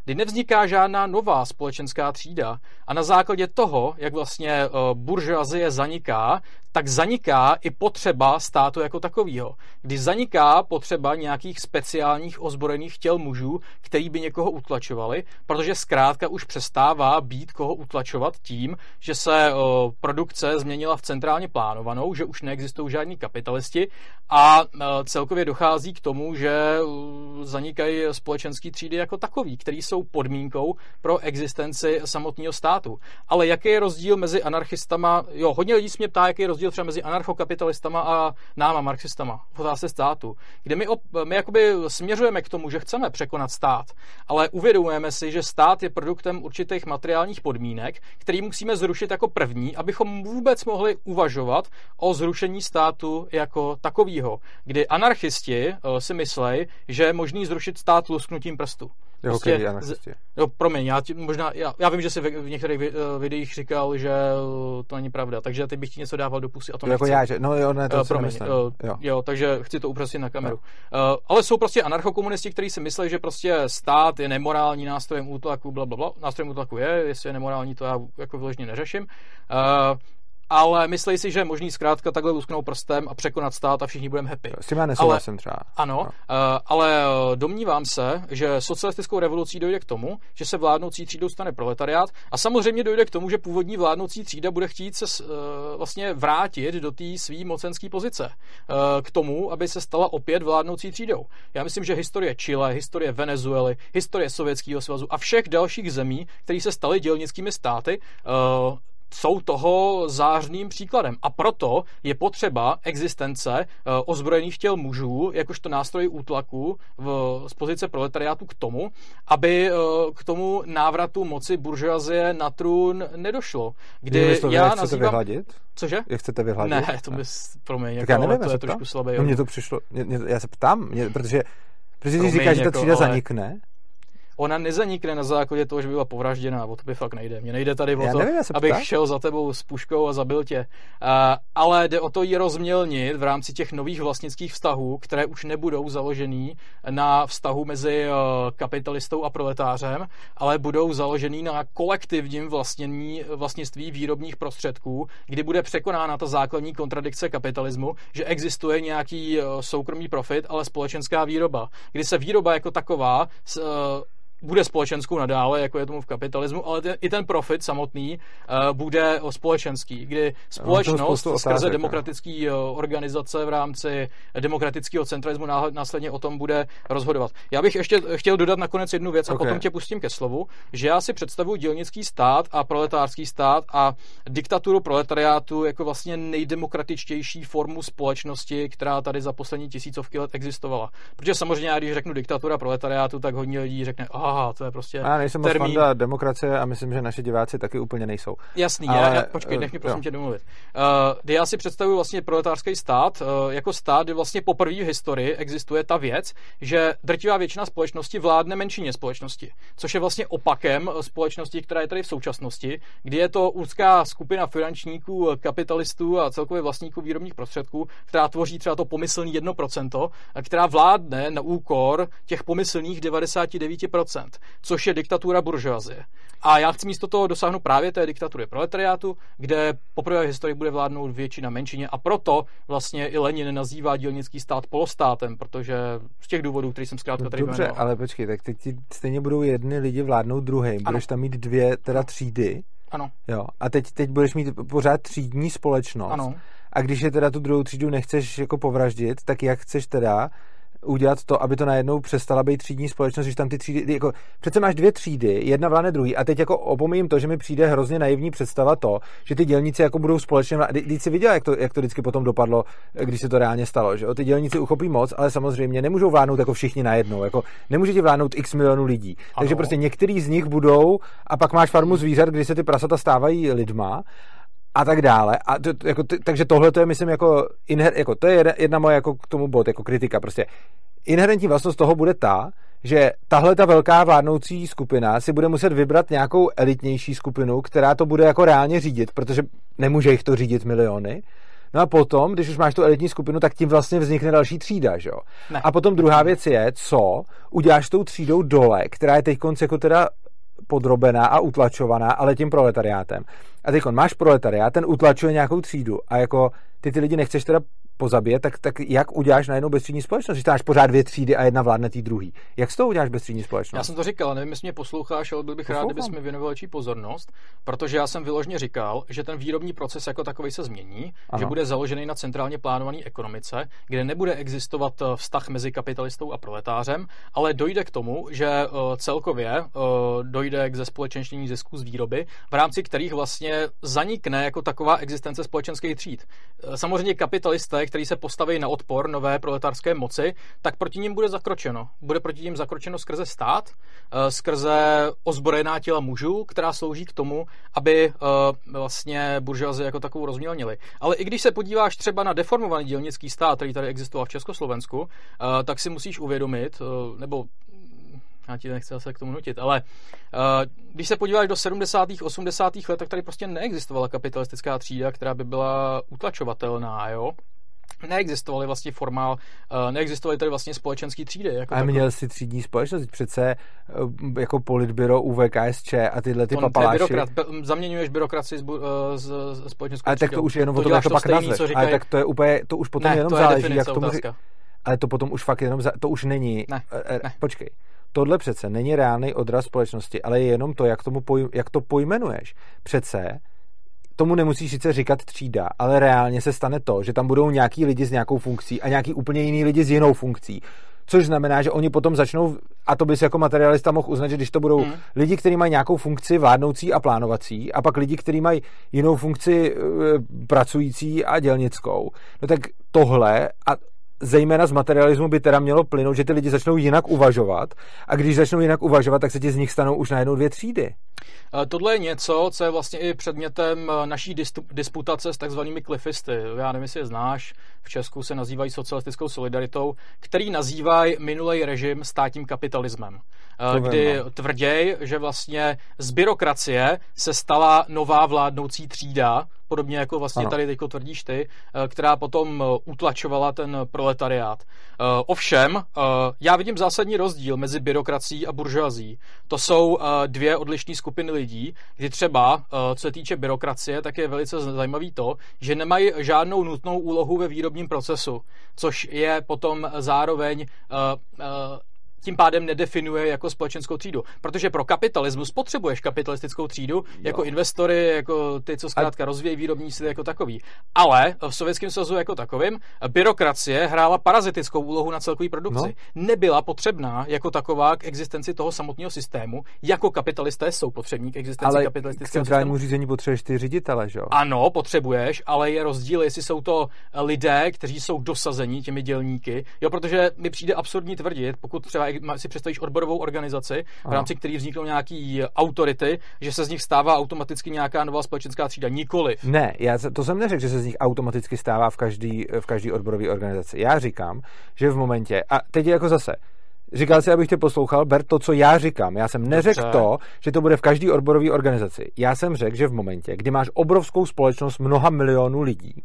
kdy nevzniká žádná nová společenská třída a na základě toho, jak vlastně uh, buržoazie zaniká, tak zaniká i potřeba státu jako takového. Když zaniká potřeba nějakých speciálních ozbrojených těl mužů, který by někoho utlačovali, protože zkrátka už přestává být koho utlačovat tím, že se o, produkce změnila v centrálně plánovanou, že už neexistují žádní kapitalisti a o, celkově dochází k tomu, že zanikají společenské třídy jako takový, které jsou podmínkou pro existenci samotného státu. Ale jaký je rozdíl mezi anarchistama? Jo, hodně lidí se mě ptá, jaký je rozdíl rozdíl třeba mezi anarchokapitalistama a náma, marxistama, v otázce státu, kde my, op, my jakoby směřujeme k tomu, že chceme překonat stát, ale uvědomujeme si, že stát je produktem určitých materiálních podmínek, který musíme zrušit jako první, abychom vůbec mohli uvažovat o zrušení státu jako takového, kdy anarchisti eh, si myslí, že je možný zrušit stát lusknutím prstu. Jo, prostě, okay, z, jo, promiň, já, ti, možná, já, já vím, že jsi v, v některých videích říkal, že uh, to není pravda, takže teď bych ti něco dával do pusy a to Jako já, že, no jo, ne, to uh, promiň, uh, jo. jo. takže chci to uprostit na kameru. No. Uh, ale jsou prostě anarchokomunisti, kteří si myslí, že prostě stát je nemorální nástrojem útlaku, bla, bla, bla. Nástrojem útlaku je, jestli je nemorální, to já jako vyloženě neřeším. Uh, ale myslí si, že je možný zkrátka takhle lusknout prstem a překonat stát a všichni budeme happy. S tím já nesouhlasím třeba. Ano, no. uh, ale eh, domnívám se, že socialistickou revolucí dojde k tomu, že se vládnoucí třídou stane proletariát a samozřejmě dojde k tomu, že původní vládnoucí třída bude chtít se uh, vlastně vrátit do té své mocenské pozice. Uh, k tomu, aby se stala opět vládnoucí třídou. Já myslím, že historie Chile, historie Venezuely, historie Sovětského svazu a všech dalších zemí, které se staly dělnickými státy, uh, jsou toho zářným příkladem. A proto je potřeba existence eh, ozbrojených těl mužů, jakožto nástroj útlaku v, z pozice proletariátu k tomu, aby eh, k tomu návratu moci buržoazie na trůn nedošlo. Kdy to, já nazývám... vyhladit? Cože? Jak chcete vyhladit? Ne, to bys, promiň, jako, já nevím, to je trošku slabé. No, mně to přišlo, mě, mě, já se ptám, mě, protože Protože když říkáš, že ta jako, třída ale... zanikne, ona nezanikne na základě toho, že by byla povražděná, o to by fakt nejde. Mně nejde tady o já to, nevím, abych ptá? šel za tebou s puškou a zabil tě. Uh, ale jde o to ji rozmělnit v rámci těch nových vlastnických vztahů, které už nebudou založený na vztahu mezi uh, kapitalistou a proletářem, ale budou založený na kolektivním vlastnění, vlastnictví výrobních prostředků, kdy bude překonána ta základní kontradikce kapitalismu, že existuje nějaký uh, soukromý profit, ale společenská výroba, kdy se výroba jako taková uh, bude společenskou nadále, jako je tomu v kapitalismu, ale ten, i ten profit samotný uh, bude společenský, kdy společnost no, skrze otázek, demokratický uh, organizace v rámci demokratického centralismu následně o tom bude rozhodovat. Já bych ještě chtěl dodat nakonec jednu věc a okay. potom tě pustím ke slovu, že já si představuji dělnický stát a proletářský stát a diktaturu proletariátu jako vlastně nejdemokratičtější formu společnosti, která tady za poslední tisícovky let existovala. Protože samozřejmě, když řeknu diktatura proletariátu, tak hodně lidí řekne, aha, to je prostě Já nejsem termín. moc demokracie a myslím, že naše diváci taky úplně nejsou. Jasný, Ale, já, já, počkej, nech mě prosím jo. tě domluvit. Uh, kdy já si představuji vlastně proletářský stát uh, jako stát, kdy vlastně poprvé v historii existuje ta věc, že drtivá většina společnosti vládne menšině společnosti, což je vlastně opakem společnosti, která je tady v současnosti, kdy je to úzká skupina finančníků, kapitalistů a celkově vlastníků výrobních prostředků, která tvoří třeba to pomyslný 1%, která vládne na úkor těch pomyslných 99%, což je diktatura buržoazie. A já chci místo toho dosáhnout právě té diktatury proletariátu, kde poprvé v historii bude vládnout většina menšině a proto vlastně i Lenin nazývá dělnický stát polostátem, protože z těch důvodů, který jsem zkrátka tady Dobře, jmenoval. ale počkej, tak teď stejně budou jedny lidi vládnout druhým. Budeš tam mít dvě teda třídy. Ano. Jo. A teď, teď budeš mít pořád třídní společnost. Ano. A když je teda tu druhou třídu nechceš jako povraždit, tak jak chceš teda udělat to, aby to najednou přestala být třídní společnost, když tam ty třídy, jako, přece máš dvě třídy, jedna vládne druhý a teď jako opomíjím to, že mi přijde hrozně naivní představa to, že ty dělníci jako budou společně, když si viděl, jak to, jak to vždycky potom dopadlo, když se to reálně stalo, že jo? ty dělníci uchopí moc, ale samozřejmě nemůžou vládnout jako všichni najednou, jako nemůžete vládnout x milionů lidí, ano. takže prostě některý z nich budou a pak máš farmu zvířat, kdy se ty prasata stávají lidma a tak dále. A to, jako, t, takže tohle to je, myslím, jako, inher, jako to je jedna, jedna moje jako k tomu bod, jako kritika. Prostě inherentní vlastnost toho bude ta, že tahle ta velká vládnoucí skupina si bude muset vybrat nějakou elitnější skupinu, která to bude jako reálně řídit, protože nemůže jich to řídit miliony. No a potom, když už máš tu elitní skupinu, tak tím vlastně vznikne další třída, že jo? A potom druhá věc je, co uděláš s tou třídou dole, která je teď jako teda podrobená a utlačovaná, ale tím proletariátem. A teď máš proletariát, ten utlačuje nějakou třídu a jako ty ty lidi nechceš teda pozabije, tak, tak jak uděláš najednou bezstřídní společnost, když máš pořád dvě třídy a jedna vládne tý druhý? Jak z toho uděláš bezstřídní společnost? Já jsem to říkal, nevím, jestli mě posloucháš, ale byl bych Poslouchám. rád, kdybys mi věnoval větší pozornost, protože já jsem vyložně říkal, že ten výrobní proces jako takový se změní, ano. že bude založený na centrálně plánované ekonomice, kde nebude existovat eh, vztah mezi kapitalistou a proletářem, ale dojde k tomu, že eh, celkově eh, dojde k zespolečenštění zisku z výroby, v rámci kterých vlastně zanikne jako taková existence společenských tříd. Samozřejmě kapitalisté, který se postaví na odpor nové proletářské moci, tak proti ním bude zakročeno. Bude proti ním zakročeno skrze stát, eh, skrze ozbrojená těla mužů, která slouží k tomu, aby eh, vlastně buržoazi jako takovou rozmělnili. Ale i když se podíváš třeba na deformovaný dělnický stát, který tady existoval v Československu, eh, tak si musíš uvědomit, nebo já ti nechci se k tomu nutit, ale uh, když se podíváš do 70. 80. let, tak tady prostě neexistovala kapitalistická třída, která by byla utlačovatelná, jo neexistovaly vlastně formál, uh, neexistovaly tady vlastně společenský třídy. Jako a měl si třídní společnost, přece uh, jako politbyro UVKSČ a tyhle ty to papaláši. Byrokrat, zaměňuješ byrokracii s, uh, s, s společenskou Ale tak to už je jenom to o tom, jak to pak nazveš. Ale tak to je úplně, to už potom ne, jenom to je záleží, jak tomu řík... Ale to potom už fakt jenom, za... to už není. Ne, ne. Počkej. Tohle přece není reálný odraz společnosti, ale je jenom to, jak, tomu poj... jak to pojmenuješ. Přece tomu nemusíš sice říkat třída, ale reálně se stane to, že tam budou nějaký lidi s nějakou funkcí a nějaký úplně jiný lidi s jinou funkcí. Což znamená, že oni potom začnou, a to bys jako materialista mohl uznat, že když to budou hmm. lidi, kteří mají nějakou funkci vládnoucí a plánovací, a pak lidi, kteří mají jinou funkci e, pracující a dělnickou, no tak tohle a zejména z materialismu by teda mělo plynout, že ty lidi začnou jinak uvažovat a když začnou jinak uvažovat, tak se ti z nich stanou už najednou dvě třídy. Eh, tohle je něco, co je vlastně i předmětem eh, naší disputace s takzvanými klifisty. Já nevím, jestli je znáš, v Česku se nazývají socialistickou solidaritou, který nazývají minulý režim státním kapitalismem. To kdy no. tvrděj, že vlastně z byrokracie se stala nová vládnoucí třída, podobně jako vlastně ano. tady teď tvrdíš ty, eh, která potom utlačovala ten proletariát. Ovšem, já vidím zásadní rozdíl mezi byrokracií a buržoazí. To jsou dvě odlišné skupiny lidí, kdy třeba, co se týče byrokracie, tak je velice zajímavý to, že nemají žádnou nutnou úlohu ve výrobním procesu, což je potom zároveň tím pádem nedefinuje jako společenskou třídu. Protože pro kapitalismus potřebuješ kapitalistickou třídu jo. jako investory, jako ty, co zkrátka rozvíjí výrobní síly jako takový. Ale v Sovětském svazu jako takovým byrokracie hrála parazitickou úlohu na celkový produkci. No. Nebyla potřebná jako taková k existenci toho samotného systému, jako kapitalisté jsou potřební k existenci ale kapitalistického k centrálnímu systému. řízení potřebuješ ty ředitele, že jo? Ano, potřebuješ, ale je rozdíl, jestli jsou to lidé, kteří jsou dosazení těmi dělníky, jo, protože mi přijde absurdní tvrdit, pokud třeba si představíš odborovou organizaci, v rámci které vzniknou nějaký autority, že se z nich stává automaticky nějaká nová společenská třída. Nikoli. Ne, já to jsem neřekl, že se z nich automaticky stává v každý, v každý odborové organizaci. Já říkám, že v momentě, a teď je jako zase, Říkal si, abych tě poslouchal, ber to, co já říkám. Já jsem neřekl Dobře. to, že to bude v každý odborové organizaci. Já jsem řekl, že v momentě, kdy máš obrovskou společnost mnoha milionů lidí,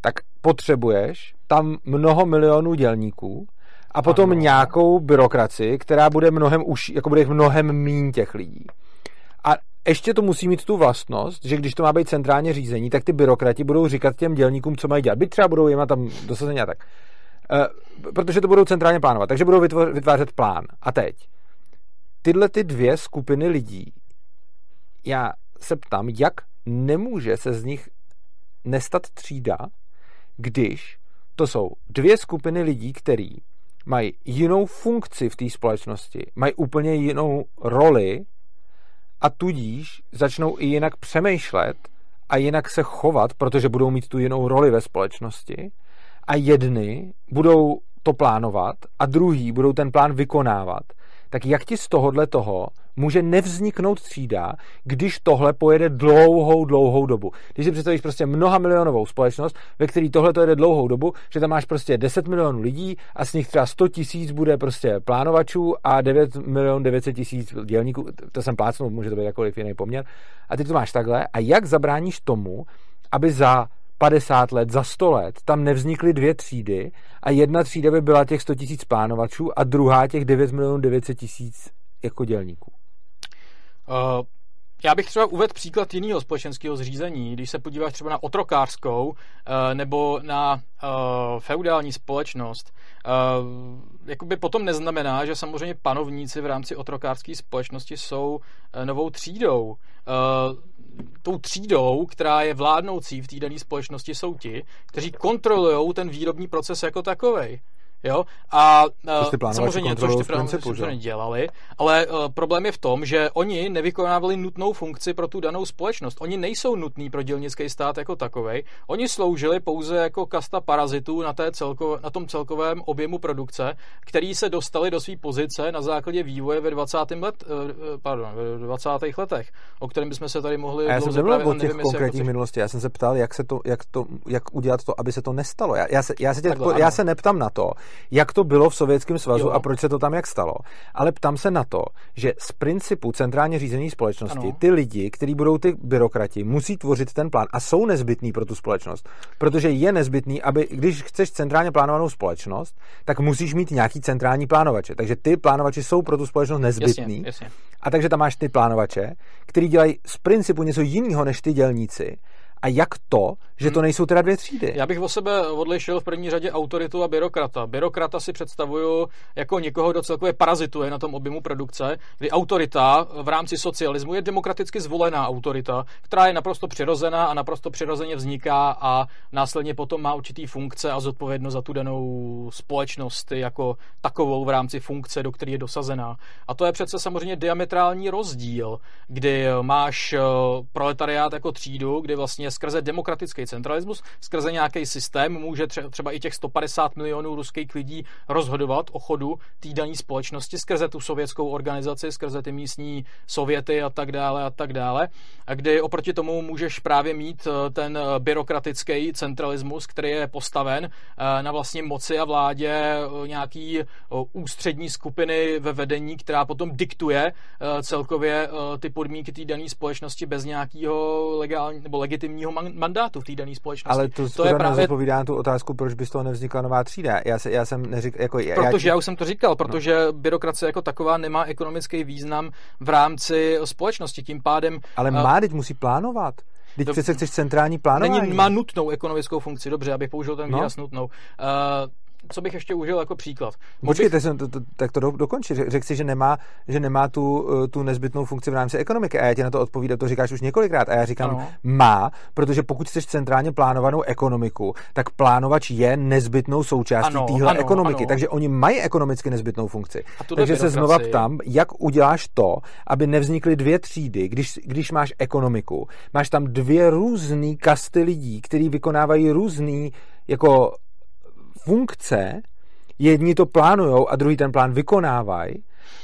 tak potřebuješ tam mnoho milionů dělníků a potom ano. nějakou byrokracii, která bude mnohem už, jako bude mnohem mín těch lidí. A ještě to musí mít tu vlastnost, že když to má být centrálně řízení, tak ty byrokrati budou říkat těm dělníkům, co mají dělat. Byť třeba budou jim tam dosazení a tak. E, protože to budou centrálně plánovat. Takže budou vytvářet plán. A teď. Tyhle ty dvě skupiny lidí, já se ptám, jak nemůže se z nich nestat třída, když to jsou dvě skupiny lidí, který mají jinou funkci v té společnosti, mají úplně jinou roli a tudíž začnou i jinak přemýšlet a jinak se chovat, protože budou mít tu jinou roli ve společnosti. A jedny budou to plánovat a druhý budou ten plán vykonávat, tak jak ti z tohohle toho může nevzniknout třída, když tohle pojede dlouhou, dlouhou dobu. Když si představíš prostě mnoha milionovou společnost, ve které tohle to jede dlouhou dobu, že tam máš prostě 10 milionů lidí a z nich třeba 100 tisíc bude prostě plánovačů a 9 milion 900 tisíc dělníků, to jsem plácnul, může to být jakoliv jiný poměr. A ty to máš takhle. A jak zabráníš tomu, aby za 50 let, za 100 let tam nevznikly dvě třídy a jedna třída by byla těch 100 tisíc plánovačů a druhá těch 9 milionů 900 tisíc jako dělníků. Uh, já bych třeba uvedl příklad jiného společenského zřízení. Když se podíváš třeba na otrokářskou uh, nebo na uh, feudální společnost, uh, jakoby potom neznamená, že samozřejmě panovníci v rámci otrokářské společnosti jsou novou třídou. Tou třídou, která je vládnoucí v té dané společnosti, jsou ti, kteří kontrolují ten výrobní proces jako takový. Jo? A uh, samozřejmě, což ty principu, že? dělali, ale uh, problém je v tom, že oni nevykonávali nutnou funkci pro tu danou společnost. Oni nejsou nutní pro dělnický stát jako takový. Oni sloužili pouze jako kasta parazitů na, té celko, na tom celkovém objemu produkce, který se dostali do své pozice na základě vývoje ve 20. Let, uh, pardon, ve 20. letech, o kterém bychom se tady mohli a já jsem nemluvil o těch konkrétních jako... minulosti, já jsem se ptal, jak, se to, jak, to, jak udělat to, aby se to nestalo. Já, já, se, já, se, tě, Takhle, já se neptám na to, jak to bylo v Sovětském svazu jo. a proč se to tam jak stalo. Ale ptám se na to, že z principu centrálně řízení společnosti ano. ty lidi, kteří budou ty byrokrati, musí tvořit ten plán a jsou nezbytní pro tu společnost. Protože je nezbytný, aby když chceš centrálně plánovanou společnost, tak musíš mít nějaký centrální plánovače. Takže ty plánovači jsou pro tu společnost nezbytný. Jasně, jasně. A takže tam máš ty plánovače, který dělají z principu něco jiného než ty dělníci a jak to, že to hmm. nejsou teda dvě třídy? Já bych o sebe odlišil v první řadě autoritu a byrokrata. Byrokrata si představuju jako někoho, kdo celkově parazituje na tom objemu produkce, kdy autorita v rámci socialismu je demokraticky zvolená autorita, která je naprosto přirozená a naprosto přirozeně vzniká a následně potom má určitý funkce a zodpovědnost za tu danou společnost jako takovou v rámci funkce, do které je dosazená. A to je přece samozřejmě diametrální rozdíl, kdy máš eh, proletariát jako třídu, kdy vlastně skrze demokratický centralismus, skrze nějaký systém může třeba i těch 150 milionů ruských lidí rozhodovat o chodu té dané společnosti skrze tu sovětskou organizaci, skrze ty místní sověty a tak dále a tak dále. A kdy oproti tomu můžeš právě mít eh, ten eh, byrokratický centralismus, který je postaven eh, na vlastně moci a vládě nějaký ústřední skupiny ve vedení, která potom diktuje celkově ty podmínky té dané společnosti bez nějakého legální nebo legitimního legitimního mandátu v té dané společnosti. Ale to, to je právě na tu otázku, proč by z toho nevznikla nová třída. Já, se, já jsem neříkal, jako, protože já, já už jsem to říkal, protože no. byrokracie jako taková nemá ekonomický význam v rámci společnosti. Tím pádem. Ale má, teď musí plánovat. Teď přece chceš centrální plánování. Není, má nutnou ekonomickou funkci, dobře, abych použil ten no. výraz nutnou. Uh, co bych ještě užil jako příklad? Počkejte, bych... to, to, tak to do, dokončí. Řekl si, že nemá, že nemá tu, eh, tu nezbytnou funkci v rámci ekonomiky a já ti na to odpovídám, to říkáš už několikrát a já říkám, ano. má, protože pokud chceš centrálně plánovanou ekonomiku, tak plánovač je nezbytnou součástí téhle ekonomiky, ano. takže oni mají ekonomicky nezbytnou funkci. Takže se znova ptám, jak uděláš to, aby nevznikly dvě třídy, když, když máš ekonomiku, máš tam dvě různé kasty lidí, kteří vykonávají různý jako funkce, jedni to plánujou a druhý ten plán vykonávají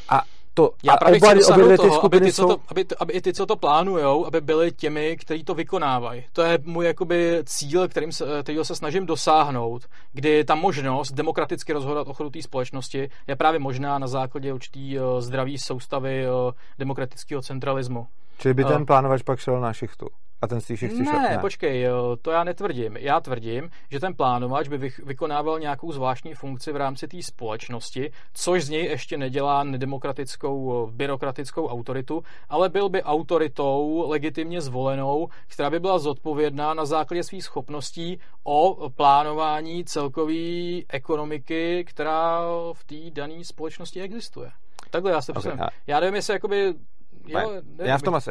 a to, Já právě oba, chci obě toho, aby ty, jsou... to, aby, aby i ty, co to plánujou, aby byli těmi, kteří to vykonávají. To je můj jakoby cíl, kterým se, kterýho se snažím dosáhnout, kdy ta možnost demokraticky rozhodovat o chodu té společnosti je právě možná na základě určitý uh, zdraví soustavy uh, demokratického centralismu. Čili by ten plánovač pak šel na šichtu? A ten si ne, ne, počkej, to já netvrdím. Já tvrdím, že ten plánovač by vykonával nějakou zvláštní funkci v rámci té společnosti, což z něj ještě nedělá nedemokratickou, byrokratickou autoritu, ale byl by autoritou legitimně zvolenou, která by byla zodpovědná na základě svých schopností o plánování celkové ekonomiky, která v té dané společnosti existuje. Takhle já se okay, Já nevím, jestli jakoby Jo, já v tom asi,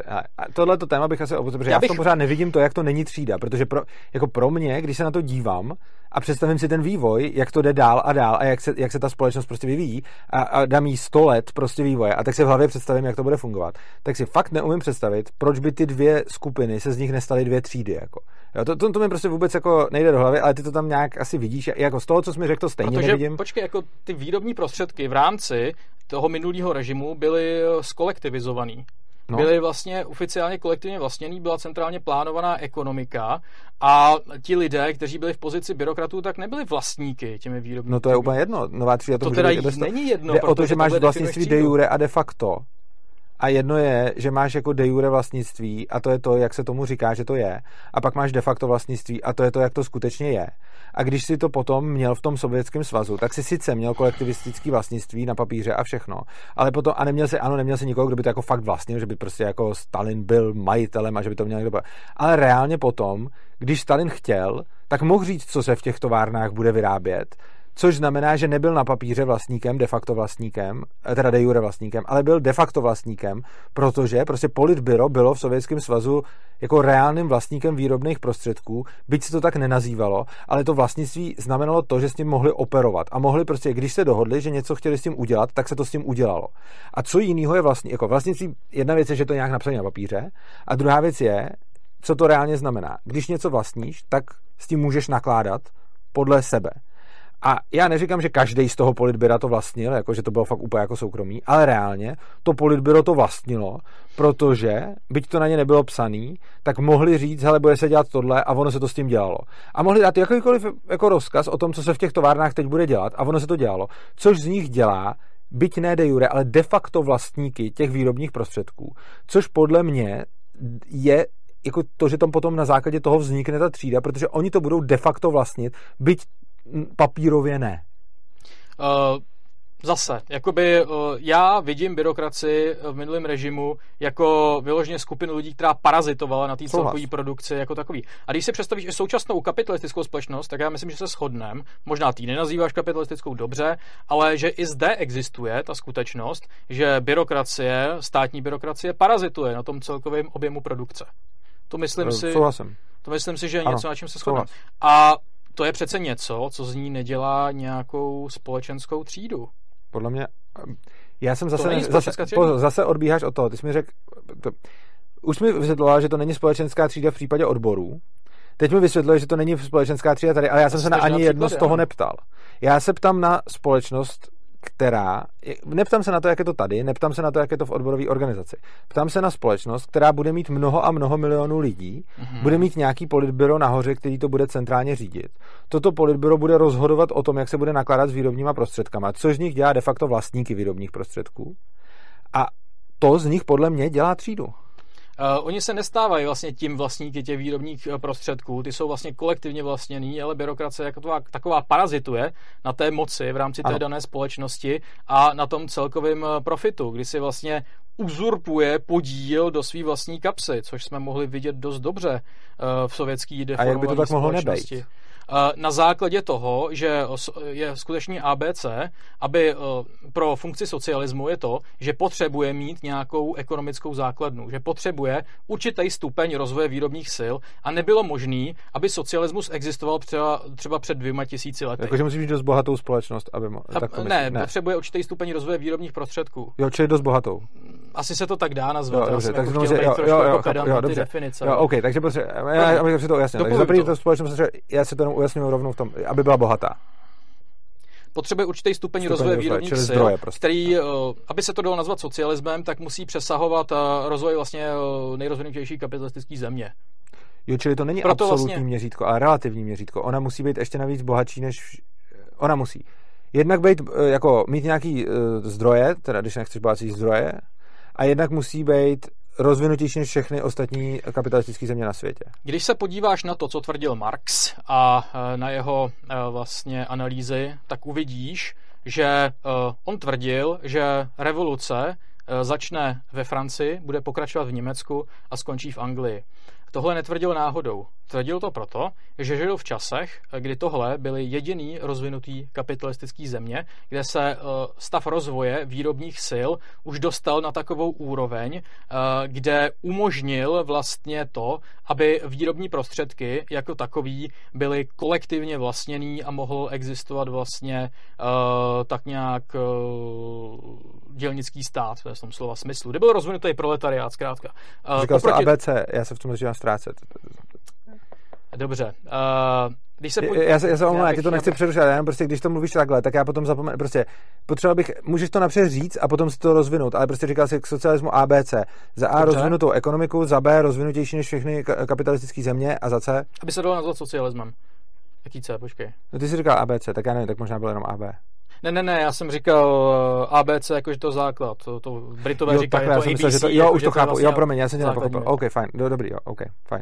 tohle téma bych asi opustil, protože já, já bych... v tom pořád nevidím to, jak to není třída, protože pro, jako pro mě, když se na to dívám a představím si ten vývoj, jak to jde dál a dál a jak se, jak se ta společnost prostě vyvíjí a, a dám jí 100 let prostě vývoje a tak si v hlavě představím, jak to bude fungovat, tak si fakt neumím představit, proč by ty dvě skupiny se z nich nestaly dvě třídy. Jako. Jo, to, to, to mi prostě vůbec jako nejde do hlavy, ale ty to tam nějak asi vidíš. Jako z toho, co jsi mi řekl, to stejně Protože, nevidím. Počkej, jako ty výrobní prostředky v rámci toho minulého režimu byly skolektivizovaný. No. Byly vlastně oficiálně kolektivně vlastněný, byla centrálně plánovaná ekonomika a ti lidé, kteří byli v pozici byrokratů, tak nebyli vlastníky těmi výrobníky. No to je úplně jedno. Nová třída to, to teda není jedno. Jde o to, že máš vlastnictví de jure a de facto. A jedno je, že máš jako de jure vlastnictví a to je to, jak se tomu říká, že to je. A pak máš de facto vlastnictví a to je to, jak to skutečně je. A když si to potom měl v tom sovětském svazu, tak si sice měl kolektivistický vlastnictví na papíře a všechno, ale potom, a neměl si, ano, neměl si nikoho, kdo by to jako fakt vlastnil, že by prostě jako Stalin byl majitelem a že by to měl někdo. Ale reálně potom, když Stalin chtěl, tak mohl říct, co se v těch továrnách bude vyrábět což znamená, že nebyl na papíře vlastníkem, de facto vlastníkem, eh, teda de jure vlastníkem, ale byl de facto vlastníkem, protože prostě politbyro bylo v Sovětském svazu jako reálným vlastníkem výrobných prostředků, byť se to tak nenazývalo, ale to vlastnictví znamenalo to, že s tím mohli operovat a mohli prostě, když se dohodli, že něco chtěli s tím udělat, tak se to s tím udělalo. A co jiného je vlastní, jako vlastnictví, jedna věc je, že to nějak napsané na papíře, a druhá věc je, co to reálně znamená. Když něco vlastníš, tak s tím můžeš nakládat podle sebe. A já neříkám, že každý z toho politbyra to vlastnil, jako že to bylo fakt úplně jako soukromí, ale reálně to politbyro to vlastnilo, protože, byť to na ně nebylo psaný, tak mohli říct, hele, bude se dělat tohle a ono se to s tím dělalo. A mohli dát jakýkoliv jako rozkaz o tom, co se v těch továrnách teď bude dělat a ono se to dělalo, což z nich dělá byť ne de jure, ale de facto vlastníky těch výrobních prostředků, což podle mě je jako to, že tam potom na základě toho vznikne ta třída, protože oni to budou de facto vlastnit, byť papírově ne. Uh, zase, jakoby uh, já vidím byrokraci v minulém režimu jako vyloženě skupinu lidí, která parazitovala na té celkové produkci jako takový. A když si představíš i současnou kapitalistickou společnost, tak já myslím, že se shodneme. Možná ty nenazýváš kapitalistickou dobře, ale že i zde existuje ta skutečnost, že byrokracie, státní byrokracie parazituje na tom celkovém objemu produkce. To myslím si. Souhlasím. To myslím si, že je něco, na čem se shodneme. A to je přece něco, co z ní nedělá nějakou společenskou třídu. Podle mě, já jsem zase, zase, po, zase odbíháš o to, ty jsi mi řekl, to, už mi vysvětlovala, že to není společenská třída v případě odborů, Teď mi vysvětluje, že to není společenská třída tady, ale já jsem se na ani jedno z toho neptal. Já se ptám na společnost, která, neptám se na to, jak je to tady, neptám se na to, jak je to v odborové organizaci. Ptám se na společnost, která bude mít mnoho a mnoho milionů lidí, mm-hmm. bude mít nějaký politbyro nahoře, který to bude centrálně řídit. Toto politbyro bude rozhodovat o tom, jak se bude nakládat s výrobníma prostředkama, což z nich dělá de facto vlastníky výrobních prostředků. A to z nich podle mě dělá třídu. Uh, oni se nestávají vlastně tím vlastníky těch výrobních eh, prostředků, ty jsou vlastně kolektivně vlastněný, ale byrokracie jako taková, taková parazituje na té moci v rámci té ano. dané společnosti a na tom celkovém eh, profitu, kdy si vlastně uzurpuje podíl do své vlastní kapsy, což jsme mohli vidět dost dobře uh, v sovětský deformované A jak by to tak mohlo nebejt? Na základě toho, že je skutečně ABC, aby pro funkci socialismu je to, že potřebuje mít nějakou ekonomickou základnu, že potřebuje určitý stupeň rozvoje výrobních sil a nebylo možné, aby socialismus existoval třeba, třeba před dvěma tisíci lety. Jakože musí mít dost bohatou společnost, aby mo- tak to ne, ne, potřebuje určitý stupeň rozvoje výrobních prostředků. Jo, čili dost bohatou. Asi se to tak dá nazvat. Jo, dobře, tak jako jo, jo, jo, jako jo, jo, dobře. definice. Jo, OK, takže potře- já, já, já, si to ujasnil. Takže za první to společnost, já si to jenom ujasním rovnou v tom, aby byla bohatá potřebuje určitý stupeň, stupeň rozvoje výrobních sil, prostě. který, eh, aby se to dalo nazvat socialismem, tak musí přesahovat eh, rozvoj vlastně eh, nejrozvinutější kapitalistické země. Jo, čili to není Proto absolutní vlastně... měřítko, ale relativní měřítko. Ona musí být ještě navíc bohatší, než... Ona musí. Jednak být, jako mít nějaký uh, zdroje, teda když nechceš bohatší zdroje, a jednak musí být rozvinutější než všechny ostatní kapitalistické země na světě. Když se podíváš na to, co tvrdil Marx a e, na jeho e, vlastně analýzy, tak uvidíš, že e, on tvrdil, že revoluce začne ve Francii, bude pokračovat v Německu a skončí v Anglii. Tohle netvrdil náhodou. Tvrdil to proto, že žil v časech, kdy tohle byly jediný rozvinutý kapitalistický země, kde se eh, stav rozvoje výrobních sil už dostal na takovou úroveň, eh, kde umožnil vlastně to, aby výrobní prostředky jako takový byly kolektivně vlastněný a mohl existovat vlastně eh, tak nějak dělnický stát v tom slova smyslu, kde byl rozvinutý proletariát zkrátka. Říkal oproti... jsi ABC, já se v tom začínám ztrácet. Dobře. Uh, když se podí... Já se, já se omlouvám, já ti to nechci přerušit, ale prostě když to mluvíš takhle, tak já potom zapomenu, prostě potřeboval bych, můžeš to napřed říct a potom si to rozvinout, ale prostě říkal jsi k socialismu ABC. Za A Dobře. rozvinutou ekonomiku, za B rozvinutější než všechny kapitalistické země a za C? Aby se dalo nazvat socialismem. Jaký C, počkej. No ty jsi říkal ABC, tak já nevím, tak možná bylo jenom AB. Ne, ne, ne, já jsem říkal eh, ABC jakože to základ. To, to Britové jo, říkají, to ABC. Myslel, že to, jo, už to chápu. Vlastně jo, promiň, já jsem tě nepochopil. OK, fajn, do, dobrý, jo, OK, fajn.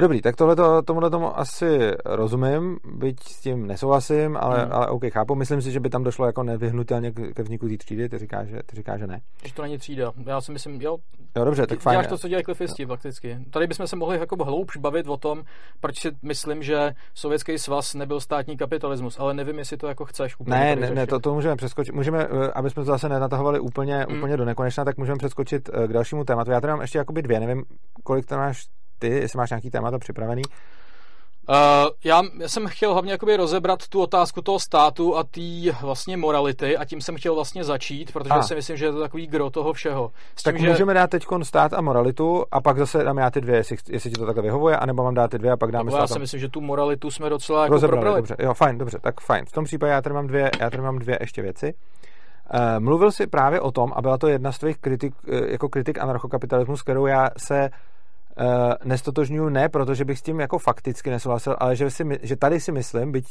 Dobrý, tak tohle tomuhle tomu asi rozumím, byť s tím nesouhlasím, ale, hmm. ale OK, chápu. Myslím si, že by tam došlo jako nevyhnutelně ke vzniku té třídy, ty říkáš, že, ty říkáš, že ne. Že to není třída. Já si myslím, jo. Jo, dobře, tak fajn. Děláš to, co dělají klifisti, jo. fakticky. Tady bychom se mohli jako hloubš bavit o tom, proč si myslím, že Sovětský svaz nebyl státní kapitalismus, ale nevím, jestli to jako chceš úplně. Ne, ne, ne, to, to můžeme přeskočit. Můžeme, eh, aby jsme to zase nenatahovali úplně, hmm. úplně do nekonečna, tak můžeme přeskočit eh, k dalšímu tématu. Já tady mám ještě jakoby dvě, nevím, kolik to máš ty, jestli máš nějaký témata připravený. Uh, já, já jsem chtěl hlavně jakoby rozebrat tu otázku toho státu a té vlastně morality a tím jsem chtěl vlastně začít, protože a. si myslím, že je to takový gro toho všeho. S tak tím, že... můžeme dát teď stát a moralitu a pak zase dám já ty dvě, jestli, jestli ti to takhle vyhovuje, anebo mám dát ty dvě a pak dáme stát. Já si myslím, že tu moralitu jsme docela jako Rozebrali, probrali. Dobře, jo, fajn, dobře, tak fajn. V tom případě já tady mám dvě, já tady mám dvě ještě věci. Uh, mluvil jsi právě o tom, a byla to jedna z tvých kritik, uh, jako kritik anarchokapitalismu, s kterou já se uh, nestotožňuju ne, protože bych s tím jako fakticky nesouhlasil, ale že, si, že tady si myslím, byť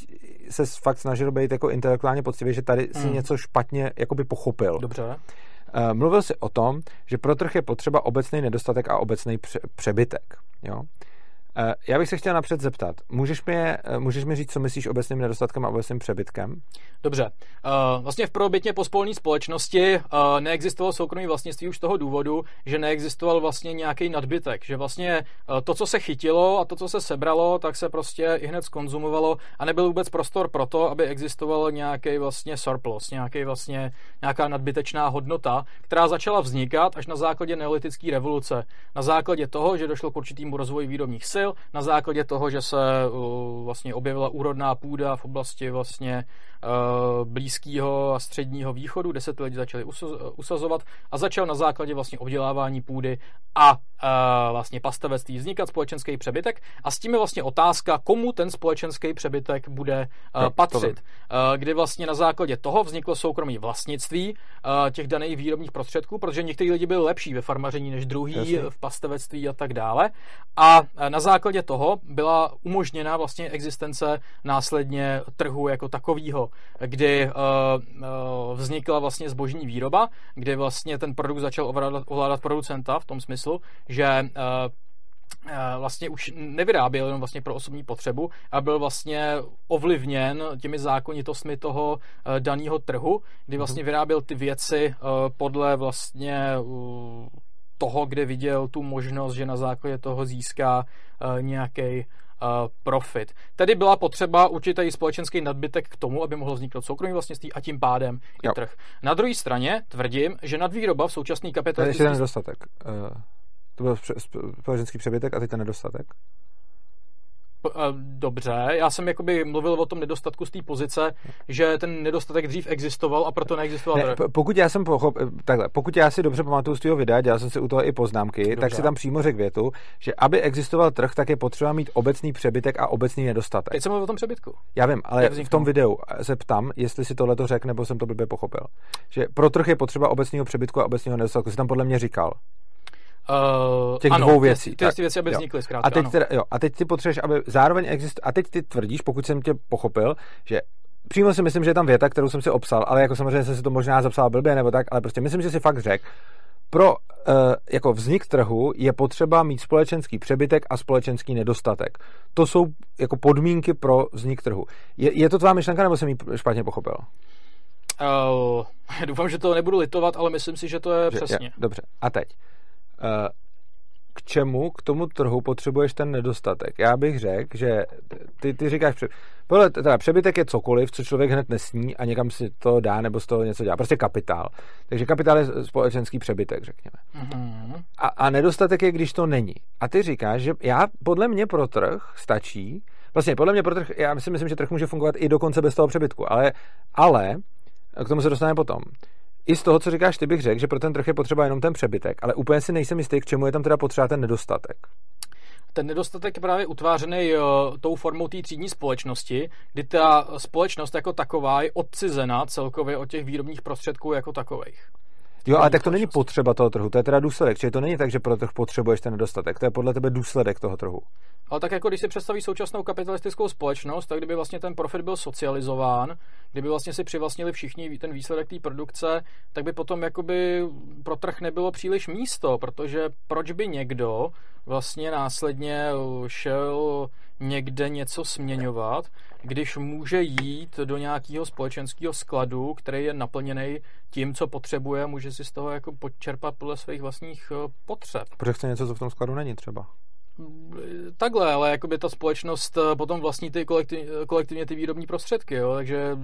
se fakt snažil být jako intelektuálně poctivý, že tady si mm. něco špatně jakoby pochopil. Dobře. Uh, mluvil si o tom, že pro trh je potřeba obecný nedostatek a obecný pře- přebytek. Jo? Eh, já bych se chtěl napřed zeptat, můžeš mi, eh, můžeš mi říct, co myslíš obecným nedostatkem a obecným přebytkem? Dobře. Eh, vlastně v prvobytně pospolní společnosti neexistovalo soukromí vlastnictví už z toho důvodu, že neexistoval vlastně nějaký nadbytek, že vlastně to, co se chytilo a to, co se sebralo, tak se prostě i hned skonzumovalo a nebyl vůbec prostor pro to, aby existoval nějaký vlastně surplus, nějaký vlastně, nějaká nadbytečná hodnota, která začala vznikat až na základě neolitické revoluce. Na základě toho, že došlo k určitému rozvoji výrobních sil, na základě toho, že se uh, vlastně objevila úrodná půda v oblasti vlastně blízkého a středního východu, kde se ty lidi začali usazovat a začal na základě vlastně obdělávání půdy a uh, vlastně pastavectví vznikat společenský přebytek a s tím je vlastně otázka, komu ten společenský přebytek bude patřit. Kdy vlastně na základě toho vzniklo soukromí vlastnictví těch daných výrobních prostředků, protože někteří lidi byli lepší ve farmaření než druhý, Jasně. v pastevectví a tak dále. A na základě toho byla umožněna vlastně existence následně trhu jako takového, kdy uh, uh, vznikla vlastně zbožní výroba, kdy vlastně ten produkt začal ovládat, ovládat producenta v tom smyslu, že uh, vlastně už nevyráběl jenom vlastně pro osobní potřebu a byl vlastně ovlivněn těmi zákonitostmi toho daného trhu, kdy vlastně mhm. vyráběl ty věci podle vlastně toho, kde viděl tu možnost, že na základě toho získá nějaký profit. Tedy byla potřeba určitý společenský nadbytek k tomu, aby mohlo vzniknout soukromý vlastnictví a tím pádem i trh. Na druhé straně tvrdím, že nadvýroba v současný kapitalistický... To je nedostatek. Uh, to byl společenský přebytek a teď ten nedostatek. Dobře, já jsem jakoby mluvil o tom nedostatku z té pozice, že ten nedostatek dřív existoval a proto neexistoval. Ne, pokud já jsem pochop, takhle, pokud já si dobře pamatuju z toho videa, dělal jsem si u toho i poznámky, dobře. tak si tam přímo řekl větu, že aby existoval trh, tak je potřeba mít obecný přebytek a obecný nedostatek. Teď jsem mluvil o tom přebytku. Já vím, ale v tom videu se ptám, jestli si tohle to řekl, nebo jsem to blbě pochopil. Že pro trh je potřeba obecného přebytku a obecného nedostatku. Jsi tam podle mě říkal. Uh, těch ano, dvou věcí. Ty, ty, ty věci, aby vznikly zkrátka, a teď, teda, jo, a teď ty potřebuješ, aby zároveň exist... A teď ty tvrdíš, pokud jsem tě pochopil, že přímo si myslím, že je tam věta, kterou jsem si obsal, ale jako samozřejmě jsem si to možná zapsal blbě nebo tak, ale prostě myslím, že si fakt řekl, pro uh, jako vznik trhu je potřeba mít společenský přebytek a společenský nedostatek. To jsou jako podmínky pro vznik trhu. Je, je to tvá myšlenka, nebo jsem ji špatně pochopil? Uh, doufám, že to nebudu litovat, ale myslím si, že to je že, přesně. Je, dobře. A teď. K čemu k tomu trhu potřebuješ ten nedostatek? Já bych řekl, že ty, ty říkáš, podle, teda přebytek je cokoliv, co člověk hned nesní a někam si to dá nebo z toho něco dělá. Prostě kapitál. Takže kapitál je společenský přebytek, řekněme. Mm-hmm. A, a nedostatek je, když to není. A ty říkáš, že já podle mě pro trh stačí, vlastně podle mě pro trh, já si myslím, že trh může fungovat i dokonce bez toho přebytku, ale, ale k tomu se dostaneme potom i z toho, co říkáš, ty bych řekl, že pro ten trh je potřeba jenom ten přebytek, ale úplně si nejsem jistý, k čemu je tam teda potřeba ten nedostatek. Ten nedostatek je právě utvářený uh, tou formou té třídní společnosti, kdy ta společnost jako taková je odcizena celkově od těch výrobních prostředků jako takových. Jo, ale tak to není potřeba toho trhu, to je teda důsledek. Čili to není tak, že pro trh potřebuješ ten nedostatek, to je podle tebe důsledek toho trhu. Ale tak jako když si představí současnou kapitalistickou společnost, tak kdyby vlastně ten profit byl socializován, kdyby vlastně si přivlastnili všichni ten výsledek té produkce, tak by potom jakoby pro trh nebylo příliš místo, protože proč by někdo vlastně následně šel někde něco směňovat, když může jít do nějakého společenského skladu, který je naplněný tím, co potřebuje, může si z toho jako počerpat podle svých vlastních eh, potřeb. Protože chce něco, co v tom skladu není třeba takhle, ale jakoby ta společnost eh, potom vlastní ty kolektiv, kolektivně ty výrobní prostředky, jo, takže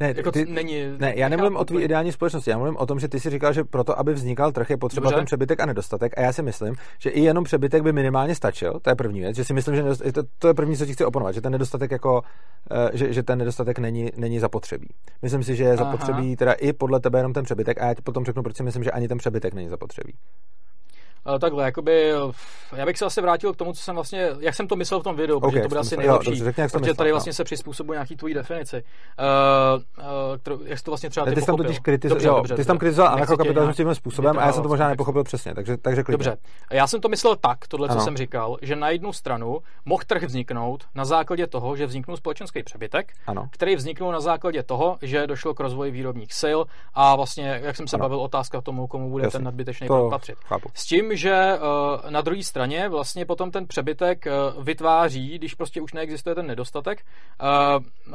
ne, jako ty, není... Ne, já nemluvím o tvý ideální společnosti, já mluvím o tom, že ty si říkal, že proto, aby vznikal trh, je potřeba Dobře. ten přebytek a nedostatek a já si myslím, že i jenom přebytek by minimálně stačil, to je první věc, že si myslím, že to, to je první, co ti chci oponovat, že ten nedostatek jako, eh, že, že ten nedostatek není, není zapotřebí. Myslím si, že je zapotřebí Aha. teda i podle tebe jenom ten přebytek a já ti potom řeknu, proč si myslím, že ani ten přebytek není zapotřebí. Uh, takhle, jakoby, já bych se asi vrátil k tomu, co jsem vlastně, jak jsem to myslel v tom videu, okay, protože to bude asi nejlepší, jo, dobře, protože tady vlastně no. se přizpůsobuje nějaký tvojí definici. Uh, uh, kterou, jak jsi to vlastně třeba ty, ty jsi tam totiž kritizoval, jo, dobře, ty jsi tam kritizoval anarchokapitalismus tím způsobem a já jsem to možná nepochopil přesně, takže, takže klidně. Dobře, já jsem to myslel tak, tohle, co ano. jsem říkal, že na jednu stranu mohl trh vzniknout na základě toho, že vzniknul společenský přebytek, ano. který vzniknul na základě toho, že došlo k rozvoji výrobních sil a vlastně, jak jsem se ano. bavil, otázka tomu, komu bude ten nadbytečný patřit. S tím, že eh, na druhé straně vlastně potom ten přebytek eh, vytváří, když prostě už neexistuje ten nedostatek, eh,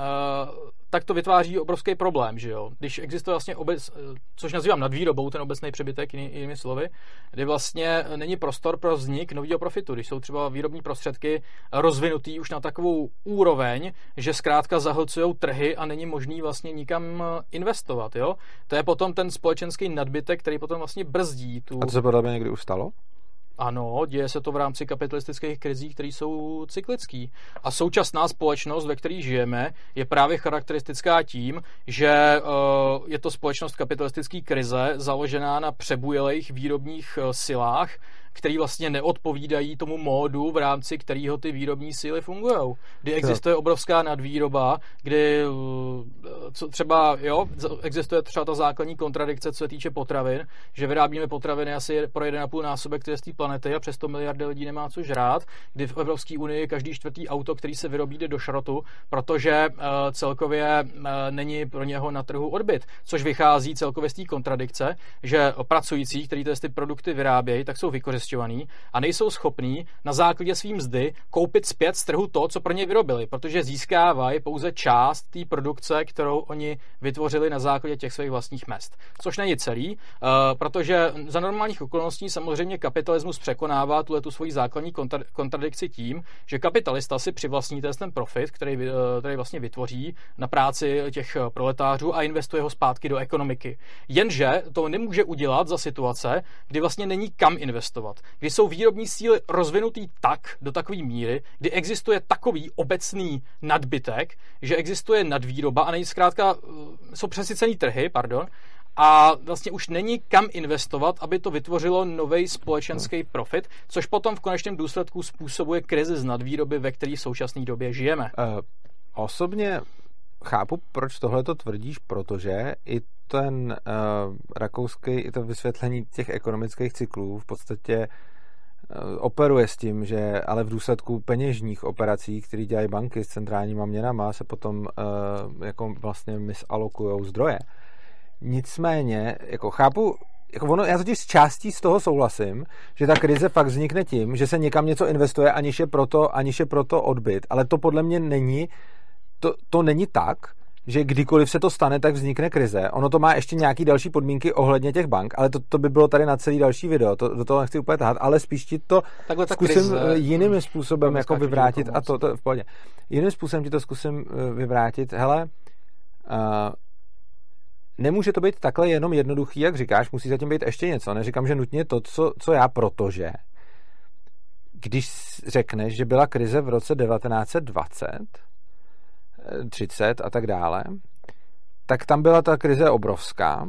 tak to vytváří obrovský problém, že jo. Když existuje vlastně obec, což nazývám nadvýrobou, ten obecný přebytek, jiný, jinými slovy, kdy vlastně není prostor pro vznik nového profitu, když jsou třeba výrobní prostředky rozvinutý už na takovou úroveň, že zkrátka zahlcují trhy a není možný vlastně nikam investovat, jo. To je potom ten společenský nadbytek, který potom vlastně brzdí tu... A to se podle mě někdy ustalo? Ano, děje se to v rámci kapitalistických krizí, které jsou cyklické. A současná společnost, ve které žijeme, je právě charakteristická tím, že uh, je to společnost kapitalistické krize založená na přebujelých výrobních uh, silách, který vlastně neodpovídají tomu módu, v rámci kterého ty výrobní síly fungují. Kdy existuje obrovská nadvýroba, kdy eh, co třeba, jo, existuje třeba ta základní kontradikce, co se týče potravin, že vyrábíme potraviny asi pro 1,5 násobek z té planety a přesto miliardy lidí nemá co žrát, kdy v Evropské unii každý čtvrtý auto, který se vyrobí, jde do šrotu, protože uh, celkově uh, není pro něho na trhu odbyt, což vychází celkově z té kontradikce, že pracující, kteří ty produkty vyrábějí, tak jsou vykořistěni proinvestovaný a nejsou schopní na základě svým mzdy koupit zpět z trhu to, co pro ně vyrobili, protože získávají pouze část té produkce, kterou oni vytvořili na základě těch svých vlastních mest. Což není celý, uh, protože za normálních okolností samozřejmě kapitalismus překonává tuhle tu svoji základní kontradikci tím, že kapitalista si přivlastní ten profit, který, uh, který vlastně vytvoří na práci těch proletářů a investuje ho zpátky do ekonomiky. Jenže to nemůže udělat za situace, kdy vlastně není kam investovat, kdy jsou výrobní síly rozvinutý tak do takové míry, kdy existuje takový obecný nadbytek, že existuje nadvýroba a není zkrátka, eh, jsou přesycený trhy, pardon, a vlastně už není kam investovat, aby to vytvořilo nový společenský profit, což potom v konečném důsledku způsobuje krizi z nadvýroby, ve které v současné době žijeme. Uh, osobně chápu, proč tohle to tvrdíš, protože i ten uh, rakouský, i to vysvětlení těch ekonomických cyklů v podstatě uh, operuje s tím, že ale v důsledku peněžních operací, které dělají banky s centrálníma měnama, se potom uh, jako vlastně misalokují zdroje. Nicméně, jako chápu, jako ono, já totiž s částí z toho souhlasím, že ta krize fakt vznikne tím, že se někam něco investuje, aniž je proto, aniž je proto odbyt. Ale to podle mě není, to, to není tak, že kdykoliv se to stane, tak vznikne krize. Ono to má ještě nějaký další podmínky ohledně těch bank, ale to, to by bylo tady na celý další video, to, do toho nechci úplně tahat, ale spíš ti to Takhle zkusím krize, eh, jiným způsobem jako vyvrátit a to, to v pohodě. Jiným způsobem ti to zkusím eh, vyvrátit. Hele, uh, nemůže to být takhle jenom jednoduchý, jak říkáš, musí zatím být ještě něco. Neříkám, že nutně to, co, co já, protože když řekneš, že byla krize v roce 1920, 30 a tak dále, tak tam byla ta krize obrovská.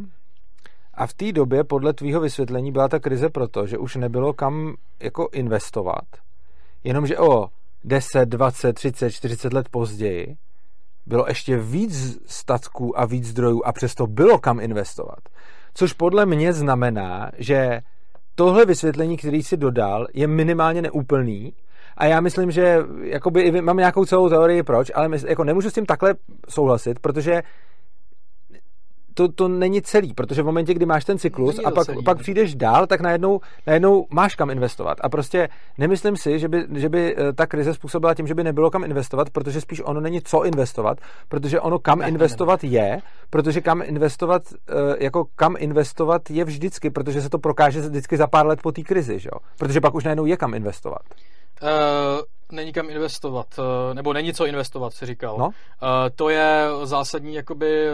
A v té době, podle tvýho vysvětlení, byla ta krize proto, že už nebylo kam jako investovat. Jenomže o 10, 20, 30, 40 let později bylo ještě víc statků a víc zdrojů a přesto bylo kam investovat. Což podle mě znamená, že tohle vysvětlení, který si dodal, je minimálně neúplný a já myslím, že jakoby, mám nějakou celou teorii proč, ale mysl, jako nemůžu s tím takhle souhlasit, protože to, to není celý, protože v momentě, kdy máš ten cyklus a pak, celý, pak přijdeš dál, tak najednou, najednou máš kam investovat. A prostě nemyslím si, že by, že by eh, ta krize způsobila tím, že by nebylo kam investovat, protože spíš ono není co investovat, protože ono kam ne, investovat ne, ne. je, protože kam investovat, eh, jako kam investovat je vždycky, protože se to prokáže vždycky za pár let po té krizi, že jo? Protože pak už najednou je kam investovat. Není kam investovat, uh, nebo není co investovat, si říkal. No? Uh, to je zásadní, jakoby,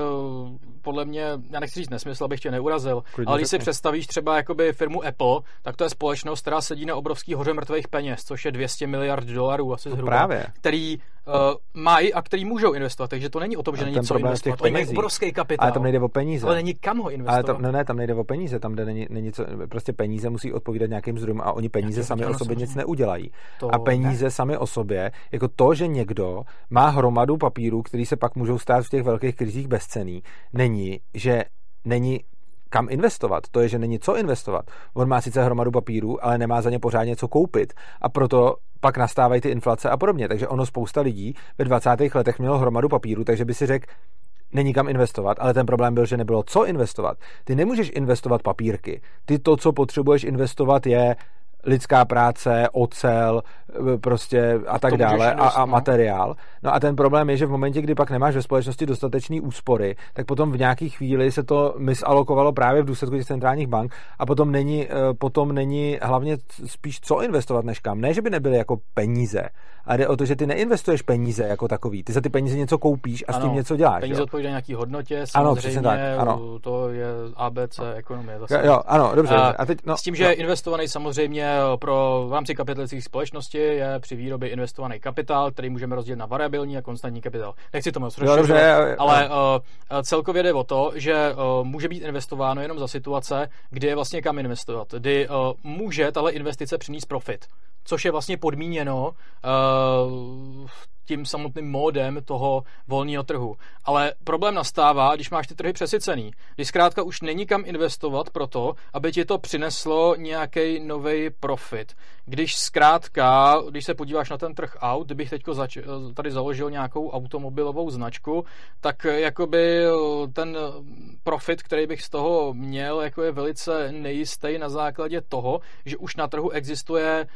podle mě, já nechci říct nesmysl, abych tě neurazil, Klidně ale když si představíš třeba jakoby firmu Apple, tak to je společnost, která sedí na obrovský hoře mrtvých peněz, což je 200 miliard dolarů asi no zhruba, právě. který uh, mají a který můžou investovat. Takže to není o tom, že není co investovat. Oni mají obrovský kapitál. Ale tam nejde o peníze. Ale není kam ho investovat. Ale tam, no ne, tam nejde o peníze, tam jde není, není co, prostě peníze musí odpovídat nějakým zdrojům a oni peníze sami o sobě nic neudělají. To a peníze ne. sami o sobě, jako to, že někdo má hromadu papíru, který se pak můžou stát v těch velkých krizích bezcený, není, že není kam investovat. To je, že není co investovat. On má sice hromadu papíru, ale nemá za ně pořádně co koupit. A proto pak nastávají ty inflace a podobně. Takže ono spousta lidí ve 20. letech mělo hromadu papíru, takže by si řekl, není kam investovat, ale ten problém byl, že nebylo co investovat. Ty nemůžeš investovat papírky. Ty to, co potřebuješ investovat, je lidská práce, ocel, e, prostě a tak dále a, a no. materiál. No a ten problém je, že v momentě, kdy pak nemáš ve společnosti dostatečný úspory, tak potom v nějaký chvíli se to misalokovalo právě v důsledku těch centrálních bank a potom není, e, potom není hlavně spíš co investovat než kam. Ne, že by nebyly jako peníze, ale jde o to, že ty neinvestuješ peníze jako takový. Ty za ty peníze něco koupíš a ano, s tím něco děláš. Peníze odpovídají nějaký hodnotě, samozřejmě ano, tak, ano. to je ABC ekonomie. Zase. Jo, ano, dobře. A, a teď, no, s tím, že no. je investovaný samozřejmě pro v rámci kapitalistických společnosti je při výrobě investovaný kapitál, který můžeme rozdělit na variabilní a konstantní kapitál. Nechci to moc rozšiřovat, ale uh, celkově jde o to, že uh, může být investováno jenom za situace, kdy je vlastně kam investovat, kdy uh, může tahle investice přinést profit což je vlastně podmíněno uh, tím samotným módem toho volného trhu. Ale problém nastává, když máš ty trhy přesycený. Když zkrátka už není kam investovat pro to, aby ti to přineslo nějaký nový profit. Když zkrátka, když se podíváš na ten trh aut, kdybych teď zač- tady založil nějakou automobilovou značku, tak jakoby ten profit, který bych z toho měl, jako je velice nejistý na základě toho, že už na trhu existuje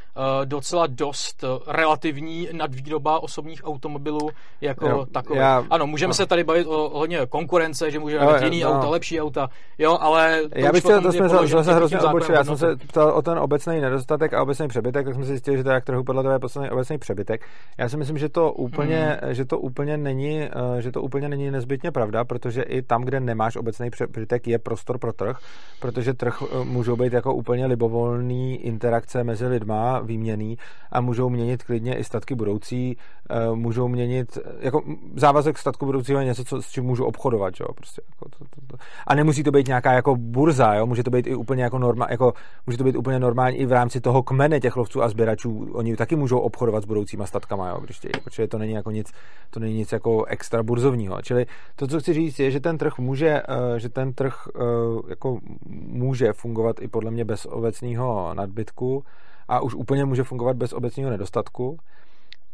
docela dost relativní nadvýroba osobních automobilů jako jo, takové. Já, ano, můžeme no. se tady bavit o, o hodně konkurence, že můžeme mít jiný no. auta, lepší auta, jo, ale to já bych chtěl, to jsme zase hrozně odbočili, já jsem se ptal o ten obecný nedostatek a obecný přebytek, tak jsme si zjistili, že to je jak trhu podle toho je poslední obecný přebytek. Já si myslím, že to úplně, hmm. že to úplně není, eh, že to úplně není nezbytně pravda, protože i tam, kde nemáš obecný přebytek, je prostor pro trh, protože trh eh, můžou být jako úplně libovolný interakce mezi lidma, výměný a můžou měnit klidně i statky budoucí, eh, můžou měnit, jako závazek statku budoucího je něco, co, s čím můžu obchodovat, jo, prostě. Jako to, to, to. A nemusí to být nějaká jako burza, jo, může to být i úplně jako norma, jako, může to být úplně normální i v rámci toho kmene těch lovců a sběračů, oni taky můžou obchodovat s budoucíma statkama, jo, když chtějí, protože to není jako nic, to není nic jako extra burzovního. Čili to, co chci říct, je, že ten trh může, eh, že ten trh eh, jako může fungovat i podle mě bez obecného nadbytku a už úplně může fungovat bez obecného nedostatku.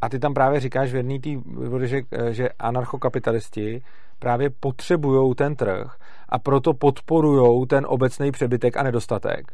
A ty tam právě říkáš v jedné té že, eh, že anarchokapitalisti právě potřebují ten trh a proto podporují ten obecný přebytek a nedostatek.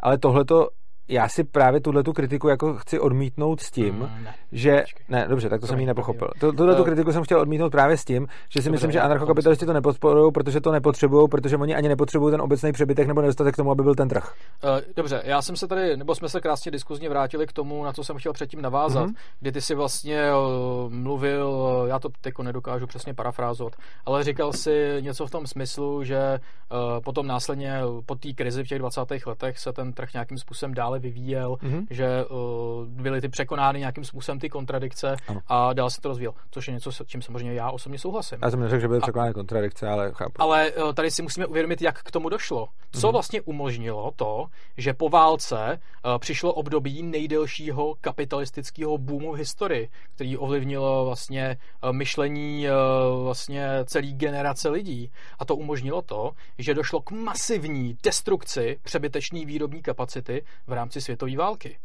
Ale tohleto já si právě tuhle tu kritiku jako chci odmítnout s tím, mm, ne, že... Počkej. Ne, dobře, tak to, to jsem ji nepochopil. Tuhle tu kritiku jsem chtěl odmítnout právě s tím, že si dobře, myslím, že anarchokapitalisti to nepodporují, protože to nepotřebují, protože oni ani nepotřebují ten obecný přebytek nebo nedostatek k tomu, aby byl ten trh. Uh, dobře, já jsem se tady, nebo jsme se krásně diskuzně vrátili k tomu, na co jsem chtěl předtím navázat, mm-hmm. kdy ty si vlastně uh, mluvil, já to teď nedokážu přesně parafrázovat, ale říkal si něco v tom smyslu, že uh, potom následně po té krizi v těch 20. letech se ten trh nějakým způsobem dále vyvíjel, mm-hmm. že uh, byly ty překonány nějakým způsobem ty kontradikce ano. a dál se to rozvíjel. Což je něco, s čím samozřejmě já osobně souhlasím. Já jsem neřekl, že byly překonány kontradikce, ale chápu. Ale uh, tady si musíme uvědomit, jak k tomu došlo. Co mm-hmm. vlastně umožnilo to, že po válce uh, přišlo období nejdelšího kapitalistického boomu v historii, který ovlivnilo vlastně uh, myšlení uh, vlastně celý generace lidí. A to umožnilo to, že došlo k masivní destrukci přebytečné výrobní kapacity v rámci rámci světové války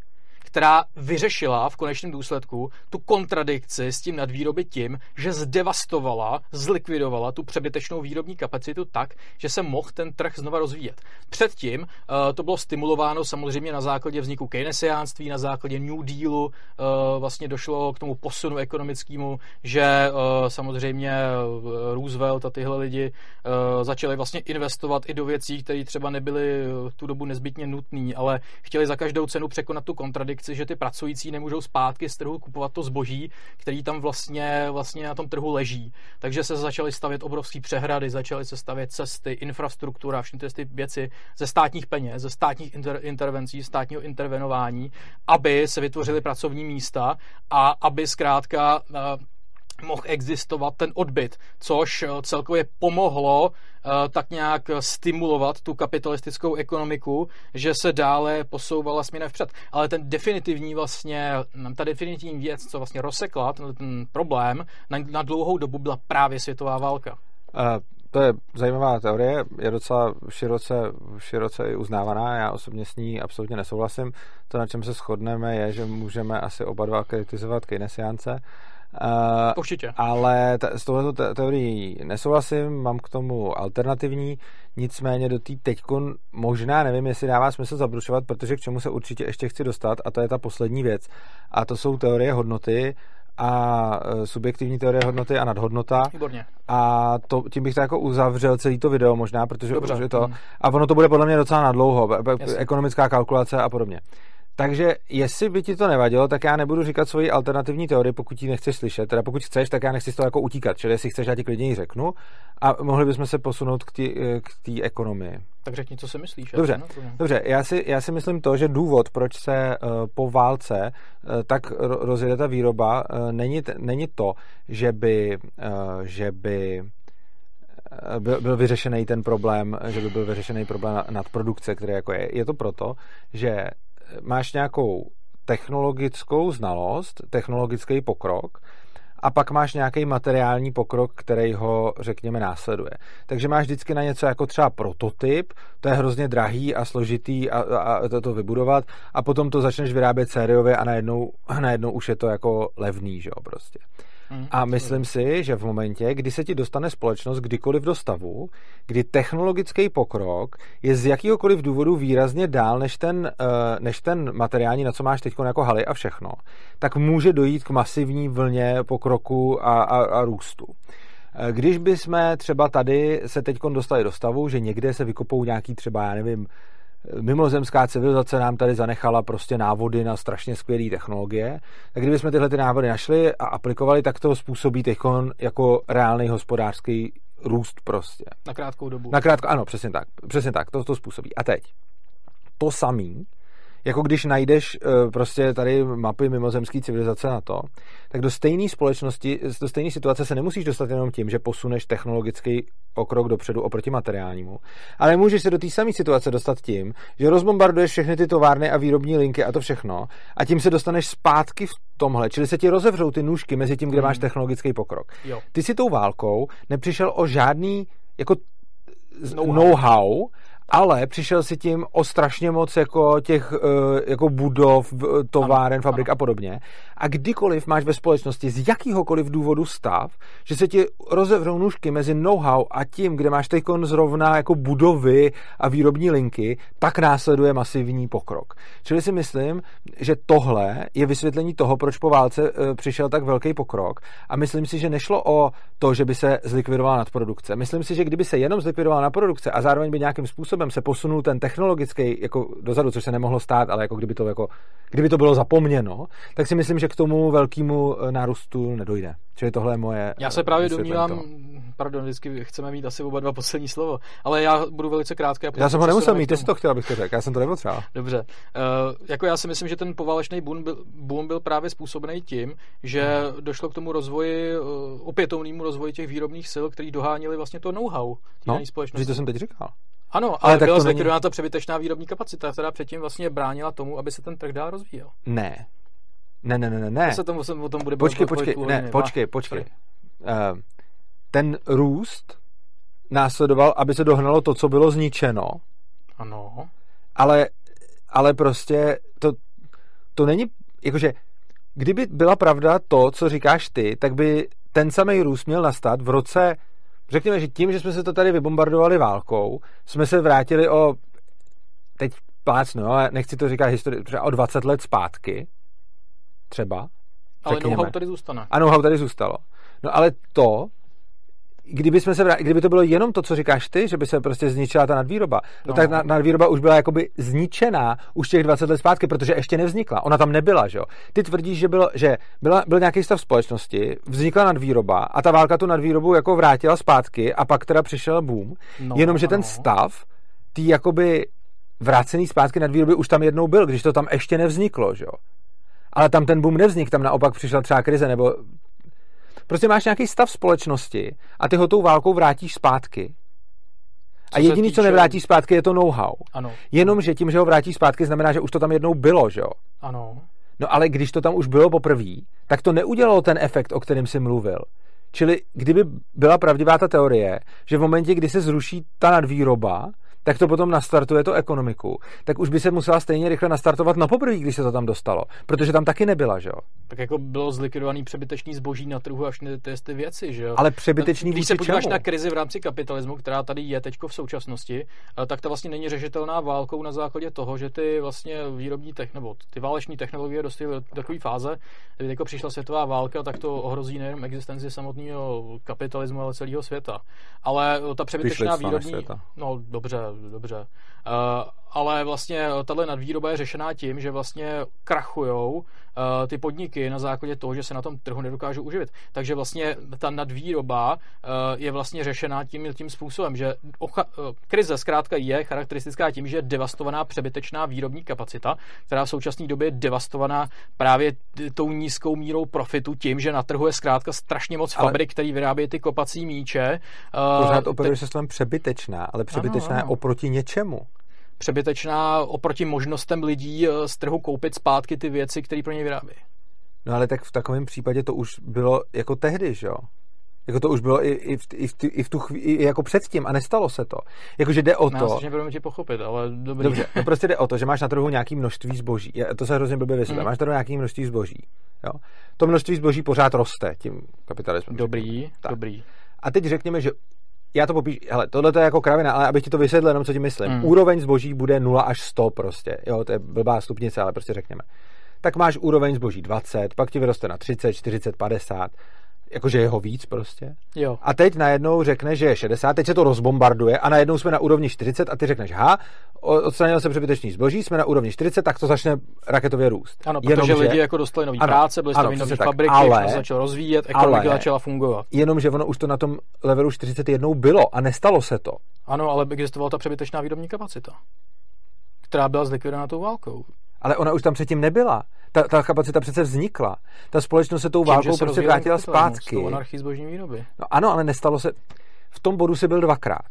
která vyřešila v konečném důsledku tu kontradikci s tím nadvýroby tím, že zdevastovala, zlikvidovala tu přebytečnou výrobní kapacitu tak, že se mohl ten trh znova rozvíjet. Předtím uh, to bylo stimulováno samozřejmě na základě vzniku keynesiánství, na základě New Dealu, uh, vlastně došlo k tomu posunu ekonomickému, že uh, samozřejmě Roosevelt a tyhle lidi začali vlastně investovat i do věcí, které třeba nebyly tu dobu nezbytně nutné, ale chtěli za každou cenu překonat tu kontradikci restrikci, že ty pracující nemůžou zpátky z trhu kupovat to zboží, který tam vlastně, vlastně na tom trhu leží. Takže se začaly stavět obrovské přehrady, začaly se stavět cesty, infrastruktura, všechny ty věci ze státních peněz, ze státních inter, intervencí, státního intervenování, aby se vytvořily pracovní místa a aby zkrátka eh, mohl existovat ten odbyt, což eh, celkově pomohlo eh, tak nějak stimulovat tu kapitalistickou ekonomiku, že se dále posouvala směrem vpřed. Ale ten definitivní vlastně, ta definitivní věc, co vlastně rozsekla ten problém na, na dlouhou dobu byla právě světová válka. Uh, to je zajímavá teorie, je docela široce, široce i uznávaná, já osobně s ní absolutně nesouhlasím. To, na čem se shodneme, je, že můžeme asi oba dva kritizovat Keynesiánce, Uh, Určitě. Ale t- s touhle te- teorií nesouhlasím, mám k tomu alternativní, nicméně do té teďkon možná nevím, jestli dává smysl zabrušovat, protože k čemu se určitě ještě chci dostat a to je ta poslední věc. A to jsou teorie hodnoty a e, subjektivní teorie hodnoty a nadhodnota. Výborně. A to, tím bych to jako uzavřel celý to video možná, protože Dobře. to... Hmm. A ono to bude podle mě docela nadlouho, ekonomická kalkulace a podobně. Takže jestli by ti to nevadilo, tak já nebudu říkat svoji alternativní teorii, pokud ji nechceš slyšet. Teda pokud chceš, tak já nechci z toho jako utíkat. Čili jestli chceš, já ti klidně ji řeknu. A mohli bychom se posunout k té ekonomii. Tak řekni, co si myslíš. Dobře, dobře já, si, já si myslím to, že důvod, proč se uh, po válce uh, tak rozjede ta výroba, uh, není, t- není to, že by, uh, že by byl, byl vyřešený ten problém, že by byl vyřešený problém nadprodukce, který jako je. Je to proto, že máš nějakou technologickou znalost, technologický pokrok a pak máš nějaký materiální pokrok, který ho, řekněme, následuje. Takže máš vždycky na něco jako třeba prototyp, to je hrozně drahý a složitý a, a, a to, to vybudovat a potom to začneš vyrábět sériově a najednou, najednou už je to jako levný, že jo, prostě. Mm, a myslím si, že v momentě, kdy se ti dostane společnost kdykoliv do stavu, kdy technologický pokrok je z jakýhokoliv důvodu výrazně dál než ten, eh, než ten materiální, na co máš teď jako haly a všechno, tak může dojít k masivní vlně pokroku a, a, a růstu. Eh, když bychom třeba tady se teď dostali do stavu, že někde se vykopou nějaký třeba, já nevím, mimozemská civilizace nám tady zanechala prostě návody na strašně skvělé technologie, tak kdybychom tyhle ty návody našli a aplikovali, tak to způsobí teď jako reálný hospodářský růst prostě. Na krátkou dobu. Na krátko, ano, přesně tak. Přesně tak, to to způsobí. A teď, to samý jako když najdeš eh, prostě tady mapy mimozemské civilizace na to, tak do stejné společnosti, do stejné situace se nemusíš dostat jenom tím, že posuneš technologický pokrok dopředu oproti materiálnímu, ale můžeš se do té samé situace dostat tím, že rozbombarduješ všechny ty továrny a výrobní linky a to všechno a tím se dostaneš zpátky v tomhle, čili se ti rozevřou ty nůžky mezi tím, kde hmm. máš technologický pokrok. Jo. Ty si tou válkou nepřišel o žádný jako know-how, ale přišel si tím o strašně moc jako těch eh, jako budov, továren, fabrik a podobně. A kdykoliv máš ve společnosti z jakýhokoliv důvodu stav, že se ti rozevřou nůžky mezi know-how a tím, kde máš teď zrovna jako budovy a výrobní linky, tak následuje masivní pokrok. Čili si myslím, že tohle je vysvětlení toho, proč po válce eh, přišel tak velký pokrok. A myslím si, že nešlo o to, že by se zlikvidovala nadprodukce. Myslím si, že kdyby se jenom zlikvidovala nadprodukce a zároveň by nějakým způsobem způsobem se posunul ten technologický jako dozadu, což se nemohlo stát, ale jako kdyby to, jako, kdyby to bylo zapomněno, tak si myslím, že k tomu velkému eh, nárůstu nedojde. Čili tohle je moje. Já se právě domnívám, toho. pardon, vždycky chceme mít asi oba dva poslední slovo, ale já budu velice krátký. Já jsem ho nemusel mít, ty jsi to chtěl, abych to řekl, já jsem to nepotřeboval. Dobře. Uh, jako já si myslím, že ten poválečný boom byl, boom byl právě způsobený tím, že hmm. došlo k tomu rozvoji, uh, opětovnému rozvoji těch výrobních sil, který doháněli vlastně to know-how no, to jsem teď říkal. Ano, ale, ale byla zlikvidována není... ta přebytečná výrobní kapacita, která předtím vlastně bránila tomu, aby se ten trh dál rozvíjel. Ne. Ne, ne, ne, ne. ne. Se tomu, se o tom bude počkej, počkej, ne, počkej, počkej. Uh, ten růst následoval, aby se dohnalo to, co bylo zničeno. Ano. Ale, ale prostě to, to není, jakože, kdyby byla pravda to, co říkáš ty, tak by ten samý růst měl nastat v roce řekněme, že tím, že jsme se to tady vybombardovali válkou, jsme se vrátili o, teď plácnu, ale nechci to říkat historii, třeba o 20 let zpátky, třeba. Ale know-how tady zůstane. A know-how tady zůstalo. No ale to, kdyby, jsme se vrát, kdyby to bylo jenom to, co říkáš ty, že by se prostě zničila ta nadvýroba, no, no tak na, nadvýroba už byla jakoby zničená už těch 20 let zpátky, protože ještě nevznikla. Ona tam nebyla, že jo. Ty tvrdíš, že, bylo, že byla, byl nějaký stav společnosti, vznikla nadvýroba a ta válka tu nadvýrobu jako vrátila zpátky a pak teda přišel boom. No, jenomže ten stav, ty jakoby vrácený zpátky nadvýroby už tam jednou byl, když to tam ještě nevzniklo, že jo. Ale tam ten boom nevznikl, tam naopak přišla třeba krize nebo Prostě máš nějaký stav společnosti a ty ho tou válkou vrátíš zpátky. Co a jediný, týče... co nevrátíš zpátky, je to know-how. Ano. Jenomže tím, že ho vrátíš zpátky, znamená, že už to tam jednou bylo, že jo? Ano. No ale když to tam už bylo poprvé, tak to neudělalo ten efekt, o kterém jsi mluvil. Čili kdyby byla pravdivá ta teorie, že v momentě, kdy se zruší ta nadvýroba, tak to potom nastartuje to ekonomiku, tak už by se musela stejně rychle nastartovat na poprvé, když se to tam dostalo, protože tam taky nebyla, že jo? Tak jako bylo zlikvidovaný přebytečný zboží na trhu až ty, ty věci, že jo? Ale přebytečný Když se podíváš čemu? na krizi v rámci kapitalismu, která tady je teď v současnosti, eh, tak to vlastně není řešitelná válkou na základě toho, že ty vlastně výrobní tech, nebo ty váleční technologie dostaly do takové fáze, kdy jako přišla světová válka, tak to ohrozí nejen existenci samotného kapitalismu, ale celého světa. Ale ta přebytečná výrobní, světa. no dobře, dobře. Uh, ale vlastně tahle nadvýroba je řešená tím, že vlastně krachujou uh, ty podniky na základě toho, že se na tom trhu nedokážou uživit. Takže vlastně ta nadvýroba uh, je vlastně řešená tím, tím způsobem, že ocha- uh, krize zkrátka je charakteristická tím, že je devastovaná přebytečná výrobní kapacita, která v současné době je devastovaná právě tou nízkou mírou profitu tím, že na trhu je zkrátka strašně moc ale... fabrik, který vyrábí ty kopací míče. Pořád operuje se slovem přebytečná, ale přebytečná ano, ano. je oproti něčemu přebytečná oproti možnostem lidí eh, z trhu koupit zpátky ty věci, které pro ně vyrábí. No ale tak v takovém případě to už bylo jako tehdy, že jo? Jako to už bylo i, i, v, i, v, i v tu chvíli, jako předtím a nestalo se to. Jakože jde o to... Já budeme tě pochopit, ale dobrý. Dobře, no prostě jde o to, že máš na trhu nějaký množství zboží. To se hrozně blbě vysvětlí. Mm. Máš na trhu nějaký množství zboží. Jo? To množství zboží pořád roste tím kapitalismem. Dobrý, tak. dobrý. A teď řekněme, že já to popíš, hele, tohle to je jako kravina, ale abych ti to vysvětlil jenom, co ti myslím. Mm. Úroveň zboží bude 0 až 100 prostě, jo, to je blbá stupnice, ale prostě řekněme. Tak máš úroveň zboží 20, pak ti vyroste na 30, 40, 50 jakože jeho víc prostě. Jo. A teď najednou řekne, že je 60, teď se to rozbombarduje a najednou jsme na úrovni 40 a ty řekneš, ha, odstranil se přebytečný zboží, jsme na úrovni 40, tak to začne raketově růst. Ano, protože Jenom, lidi jako dostali nový ano, práce, byli stavěni nové fabriky, ale, se začalo rozvíjet, ekonomika ale, začala fungovat. Jenomže ono už to na tom levelu 40 jednou bylo a nestalo se to. Ano, ale existovala ta přebytečná výrobní kapacita, která byla zlikvidována tou válkou. Ale ona už tam předtím nebyla. Ta, ta kapacita přece vznikla. Ta společnost se tou Tím, válkou prostě vrátila zpátky. anarchii zbožní výroby. No ano, ale nestalo se. V tom bodu si byl dvakrát.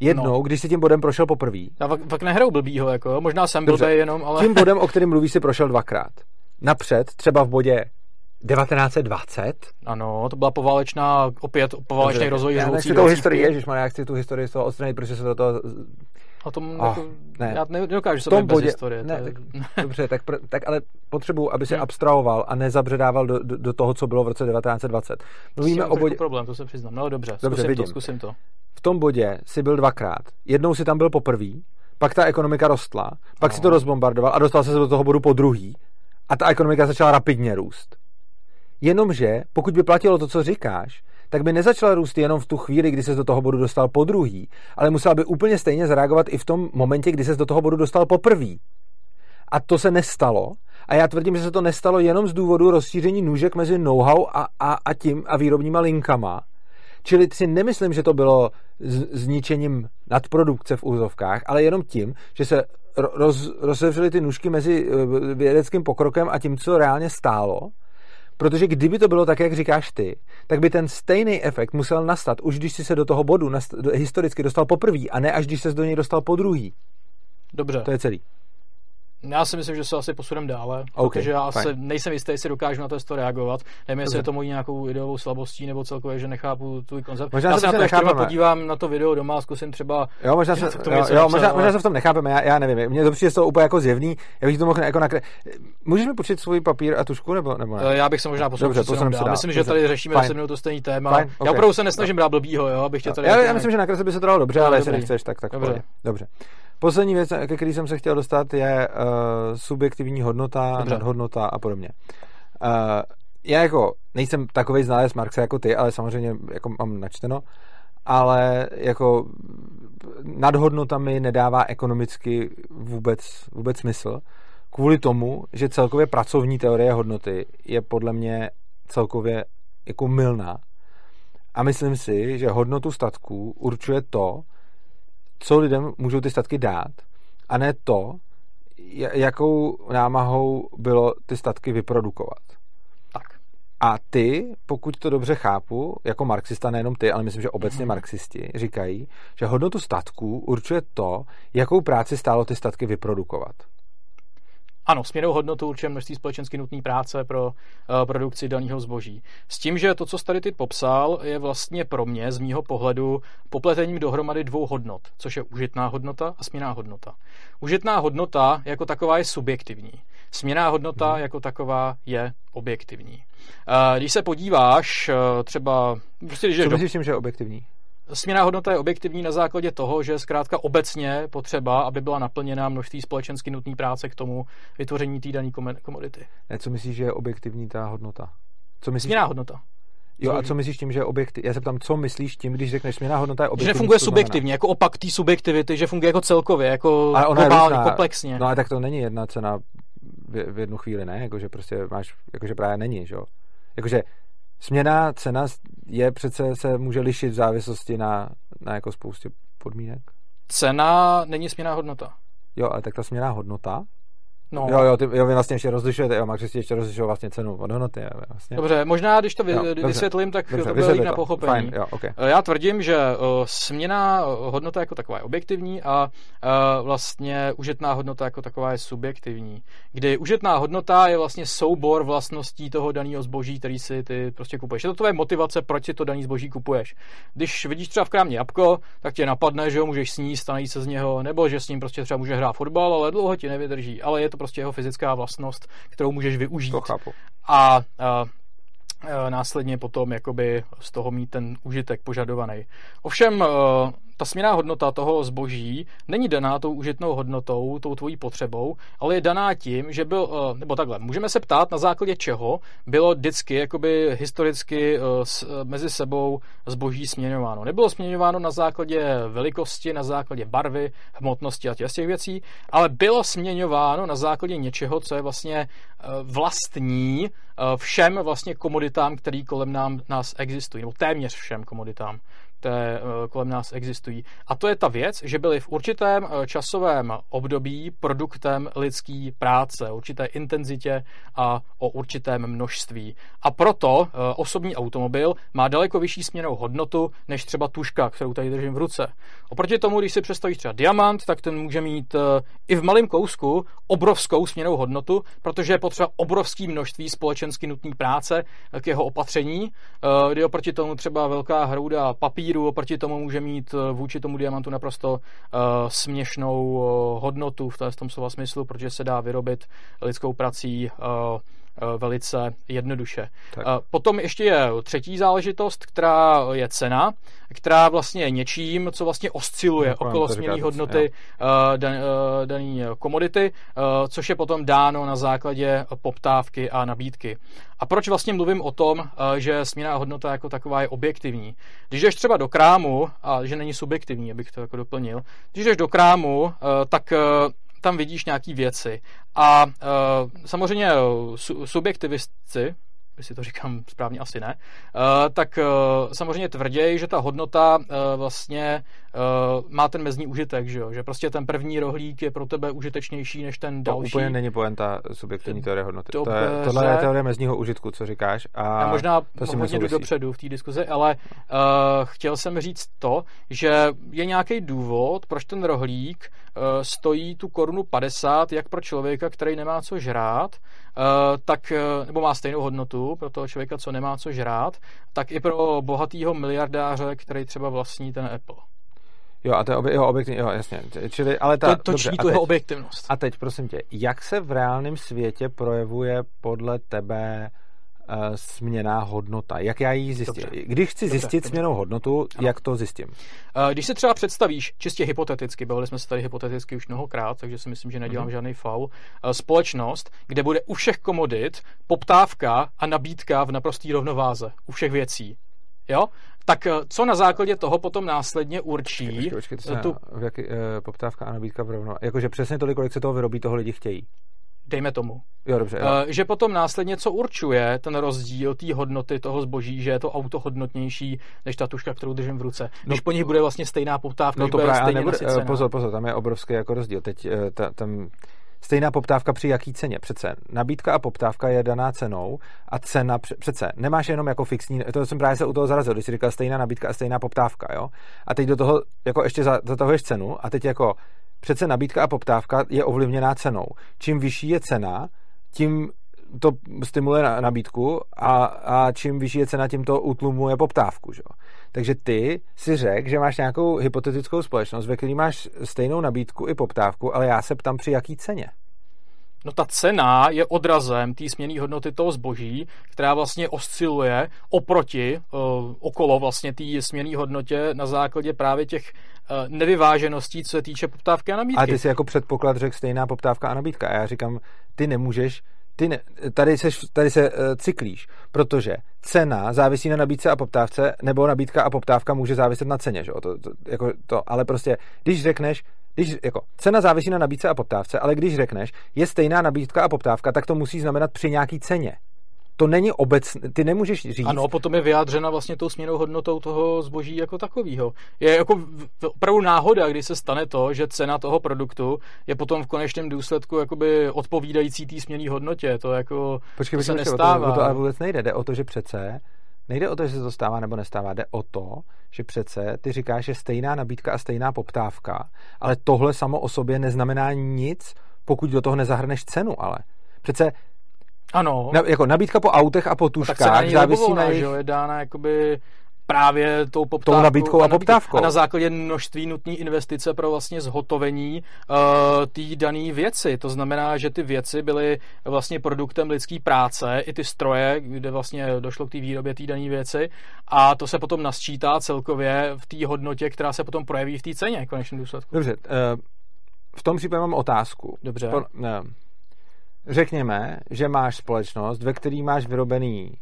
Jednou, no. když si tím bodem prošel poprvé. Já fakt, fakt nehrou blbýho, jako, možná jsem byl jenom, ale... Tím bodem, o kterém mluví, si prošel dvakrát. Napřed, třeba v bodě 1920. Ano, to byla poválečná, opět poválečný rozvoj. Já nechci tou historii, ježiš, já chci tu historii z toho odstranit, protože se do toho O tom oh, jako, ne. já nedokážu se tom bodě, bez historie. Ne, tak, dobře, tak, pr- tak ale potřebuji, aby se hmm. abstrahoval a nezabředával do, do, do toho, co bylo v roce 1920. Mluvíme o bodě... problém, to se přiznám. No dobře, dobře zkusím vidím. to, zkusím to. V tom bodě si byl dvakrát. Jednou si tam byl poprvé, pak ta ekonomika rostla, pak no. si to rozbombardoval a dostal se do toho bodu po druhý a ta ekonomika začala rapidně růst. Jenomže, pokud by platilo to, co říkáš, tak by nezačala růst jenom v tu chvíli, kdy se do toho bodu dostal po druhý, ale musela by úplně stejně zareagovat i v tom momentě, kdy se do toho bodu dostal poprvý. A to se nestalo. A já tvrdím, že se to nestalo jenom z důvodu rozšíření nůžek mezi know-how a, a, a tím a výrobníma linkama. Čili si nemyslím, že to bylo zničením nadprodukce v úzovkách, ale jenom tím, že se roz, rozevřely ty nůžky mezi eh, vědeckým pokrokem a tím, co reálně stálo Protože kdyby to bylo tak, jak říkáš ty, tak by ten stejný efekt musel nastat už když jsi se do toho bodu historicky dostal poprvé a ne až když se do něj dostal po druhý. Dobře. To je celý. Já si myslím, že se asi posuneme dále, okay, protože já asi nejsem jistý, jestli dokážu na to reagovat. Nevím, jestli je to mojí nějakou ideovou slabostí nebo celkově, že nechápu tvůj koncept. Možná já se na to ještě podívám na to video doma a zkusím třeba. Jo, možná se, v tom jo, jo, možná, možná se v tom nechápeme, já, já nevím. Mně to přijde z toho úplně jako zjevný. Já bych to mohl jako nakre... Můžeš mi počít svůj papír a tušku nebo, nebo ne? Eh, já bych se možná posunul Dobře, posunul dál. Myslím, že tady řešíme 10 minut to stejný téma. Fine, okay. Já opravdu se nesnažím brát blbýho, jo, abych tě tady. Já, já myslím, že nakreslit by se to dalo dobře, ale jestli nechceš, tak tak. Dobře. Poslední věc, ke který jsem se chtěl dostat, je uh, subjektivní hodnota, Dobře. nadhodnota a podobně. Uh, já jako nejsem takový znalec Marxe jako ty, ale samozřejmě jako mám načteno, ale jako nadhodnota mi nedává ekonomicky vůbec, vůbec smysl. Kvůli tomu, že celkově pracovní teorie hodnoty je podle mě celkově jako milná. A myslím si, že hodnotu statků určuje to, co lidem můžou ty statky dát, a ne to, jakou námahou bylo ty statky vyprodukovat. Tak. A ty, pokud to dobře chápu, jako marxista, nejenom ty, ale myslím, že obecně mm-hmm. marxisti říkají, že hodnotu statků určuje to, jakou práci stálo ty statky vyprodukovat. Ano, směrou hodnotu určuje množství společensky nutné práce pro uh, produkci daného zboží. S tím, že to, co tady ty popsal, je vlastně pro mě z mýho pohledu popletením dohromady dvou hodnot, což je užitná hodnota a směná hodnota. Užitná hodnota jako taková je subjektivní. Směná hodnota hmm. jako taková je objektivní. Uh, když se podíváš uh, třeba... Prostě, když Co myslíš do... tím, že je objektivní? Směná hodnota je objektivní na základě toho, že je zkrátka obecně potřeba, aby byla naplněna množství společensky nutné práce k tomu vytvoření té dané komodity. Ne, co myslíš, že je objektivní ta hodnota? Co myslíš? Směná hodnota. Jo, a co myslíš tím, že je objektiv? Já se ptám, co myslíš tím, když řekneš směná hodnota je objektivní? Že nefunguje subjektivně, jako opak té subjektivity, že funguje jako celkově, jako ale ona globálně, je komplexně. No ale tak to není jedna cena v, v jednu chvíli, ne? Jakože prostě máš, jakože právě není, že jo? Jakože Směná cena je přece se může lišit v závislosti na, na jako spoustě podmínek. Cena není směná hodnota. Jo, ale tak ta směná hodnota No. Jo, jo, ty, jo, vy vlastně ještě rozlišujete, jo, Max ještě rozlišuje vlastně cenu od hodnoty. Jo, vlastně. Dobře, možná, když to vy, jo, vysvětlím, tak dobře, to bude na pochopení. Fine, jo, okay. Eh, já tvrdím, že uh, směna hodnota jako taková je objektivní a uh, vlastně užitná hodnota jako taková je subjektivní. Kdy užitná hodnota je vlastně soubor vlastností toho daného zboží, který si ty prostě kupuješ. Je to tvoje motivace, proč si to daný zboží kupuješ. Když vidíš třeba v krámě jabko, tak tě napadne, že ho můžeš sníst a najít se z něho, nebo že s ním prostě třeba může hrát fotbal, ale dlouho ti nevydrží. Ale je to prostě jeho fyzická vlastnost, kterou můžeš využít. To chápu. A, a následně potom jakoby z toho mít ten užitek požadovaný. Ovšem ta směná hodnota toho zboží není daná tou užitnou hodnotou, tou tvojí potřebou, ale je daná tím, že byl, eh, nebo takhle, můžeme se ptát, na základě čeho bylo vždycky jakoby historicky eh, eh, mezi sebou zboží směňováno. Nebylo směňováno na základě velikosti, na základě barvy, hmotnosti a těch věcí, ale bylo směňováno na základě něčeho, co je vlastně vlastní všem vlastně komoditám, které kolem nám, nás existují, nebo téměř všem komoditám které eh, kolem nás existují. A to je ta věc, že byly v určitém eh, časovém období produktem lidské práce, určité intenzitě a o určitém množství. A proto eh, osobní automobil má daleko vyšší směnou hodnotu než třeba tuška, kterou tady držím v ruce. Oproti tomu, když si představíš třeba diamant, tak ten může mít i v malém kousku obrovskou směnou hodnotu, protože je potřeba obrovské množství společensky nutné práce k jeho opatření, kdy oproti tomu třeba velká hrouda papíru papíru oproti tomu může mít eh, vůči tomu diamantu naprosto uh, směšnou uh, hodnotu v tom slova smyslu, protože se dá vyrobit lidskou prací uh, velice jednoduše. Tak. Eh, potom ještě je třetí záležitost, která je cena, která vlastně je něčím, co vlastně osciluje no, okolo směrné hodnoty eh, dan, dané komodity, což je potom dáno na základě poptávky a nabídky. A proč vlastně mluvím o tom, že směná hodnota jako taková je objektivní? Když jdeš třeba do krámu, a že není subjektivní, abych to jako doplnil, když jdeš do krámu, tak tam vidíš nějaký věci. A uh, samozřejmě su- subjektivistci, jestli to říkám správně, asi ne, uh, tak uh, samozřejmě tvrději, že ta hodnota uh, vlastně má ten mezní užitek, že, jo? že prostě ten první rohlík je pro tebe užitečnější než ten další. To úplně není poenta subjektivní teorie hodnoty. To je, tohle je teorie mezního užitku, co říkáš. A Já možná to si hodně jdu dopředu v té diskuzi, ale uh, chtěl jsem říct to, že je nějaký důvod, proč ten rohlík uh, stojí tu korunu 50, jak pro člověka, který nemá co žrát, tak, uh, nebo má stejnou hodnotu pro toho člověka, co nemá co žrát, tak i pro bohatýho miliardáře, který třeba vlastní ten Apple. Jo, a to je obje, jo, objektivní, jo, jasně. Čili, ale ta, to, to dobře, tu jeho objektivnost. A teď, prosím tě, jak se v reálném světě projevuje podle tebe směná hodnota? Jak já ji zjistím? Dobře. Když chci dobře, zjistit dobře. směnou hodnotu, ano. jak to zjistím? Uh, když se třeba představíš, čistě hypoteticky, bavili jsme se tady hypoteticky už mnohokrát, takže si myslím, že nedělám uh-huh. žádný faul, uh, společnost, kde bude u všech komodit poptávka a nabídka v naprostý rovnováze, u všech věcí. Jo? Tak eh, co na základě toho potom následně určí? Počkej, počkej, počkej tu... v jaký, uh, poptávka a nabídka v rovno. Jakože přesně tolik, kolik se toho vyrobí, toho lidi chtějí. Dejme tomu. Jo, dobře. Jo. Uh, že potom následně co určuje ten rozdíl té hodnoty toho zboží, že je to auto hodnotnější než ta tuška, kterou držím v ruce. Když no, po nich bude vlastně stejná poptávka, no to bude právě, nebude, pozor, pozor, tam je obrovský jako rozdíl. Teď ta, tam Stejná poptávka při jaký ceně? Přece nabídka a poptávka je daná cenou a cena přece nemáš jenom jako fixní, to jsem právě se u toho zarazil, když jsi říkal stejná nabídka a stejná poptávka, jo? A teď do toho jako ještě zatahuješ cenu a teď jako přece nabídka a poptávka je ovlivněná cenou. Čím vyšší je cena, tím to stimuluje na nabídku a, a čím vyšší je cena, tím to utlumuje poptávku. Že? Takže ty si řek, že máš nějakou hypotetickou společnost, ve které máš stejnou nabídku i poptávku, ale já se ptám při jaký ceně. No ta cena je odrazem té směné hodnoty toho zboží, která vlastně osciluje oproti, uh, okolo vlastně té směné hodnotě na základě právě těch uh, nevyvážeností, co se týče poptávky a nabídky. A ty si jako předpoklad řekl stejná poptávka a nabídka. A já říkám, ty nemůžeš ty ne, tady, seš, tady se uh, cyklíš, protože cena závisí na nabídce a poptávce, nebo nabídka a poptávka může záviset na ceně, že? To, to, jako to, ale prostě, když řekneš, když, jako, cena závisí na nabídce a poptávce, ale když řekneš, je stejná nabídka a poptávka, tak to musí znamenat při nějaký ceně. to není obecné, ty nemůžeš říct. Ano, potom je vyjádřena vlastně tou směnou hodnotou toho zboží jako takového. Je jako opravdu náhoda, kdy se stane to, že cena toho produktu je potom v konečném důsledku jakoby odpovídající té směné hodnotě. To jako počkej, to se počkej, nestává. O to, o to ale vůbec nejde. Jde o to, že přece Nejde o to, že se to stává nebo nestává, jde o to, že přece ty říkáš, že stejná nabídka a stejná poptávka, ale tohle samo o sobě neznamená nic, pokud do toho nezahrneš cenu, ale. Přece ano. Na, jako nabídka po autech a po tuškách no, tak závisí na jejich... je dána jakoby právě tou poptávkou. Tou nabídkou a poptávkou. A na základě množství nutné investice pro vlastně zhotovení uh, té dané věci. To znamená, že ty věci byly vlastně produktem lidské práce, i ty stroje, kde vlastně došlo k té výrobě té dané věci a to se potom nasčítá celkově v té hodnotě, která se potom projeví v té ceně konečném důsledku. Dobře, uh, v tom případě mám otázku. Dobře. Po, uh, řekněme, že máš společnost, ve které máš vyrobený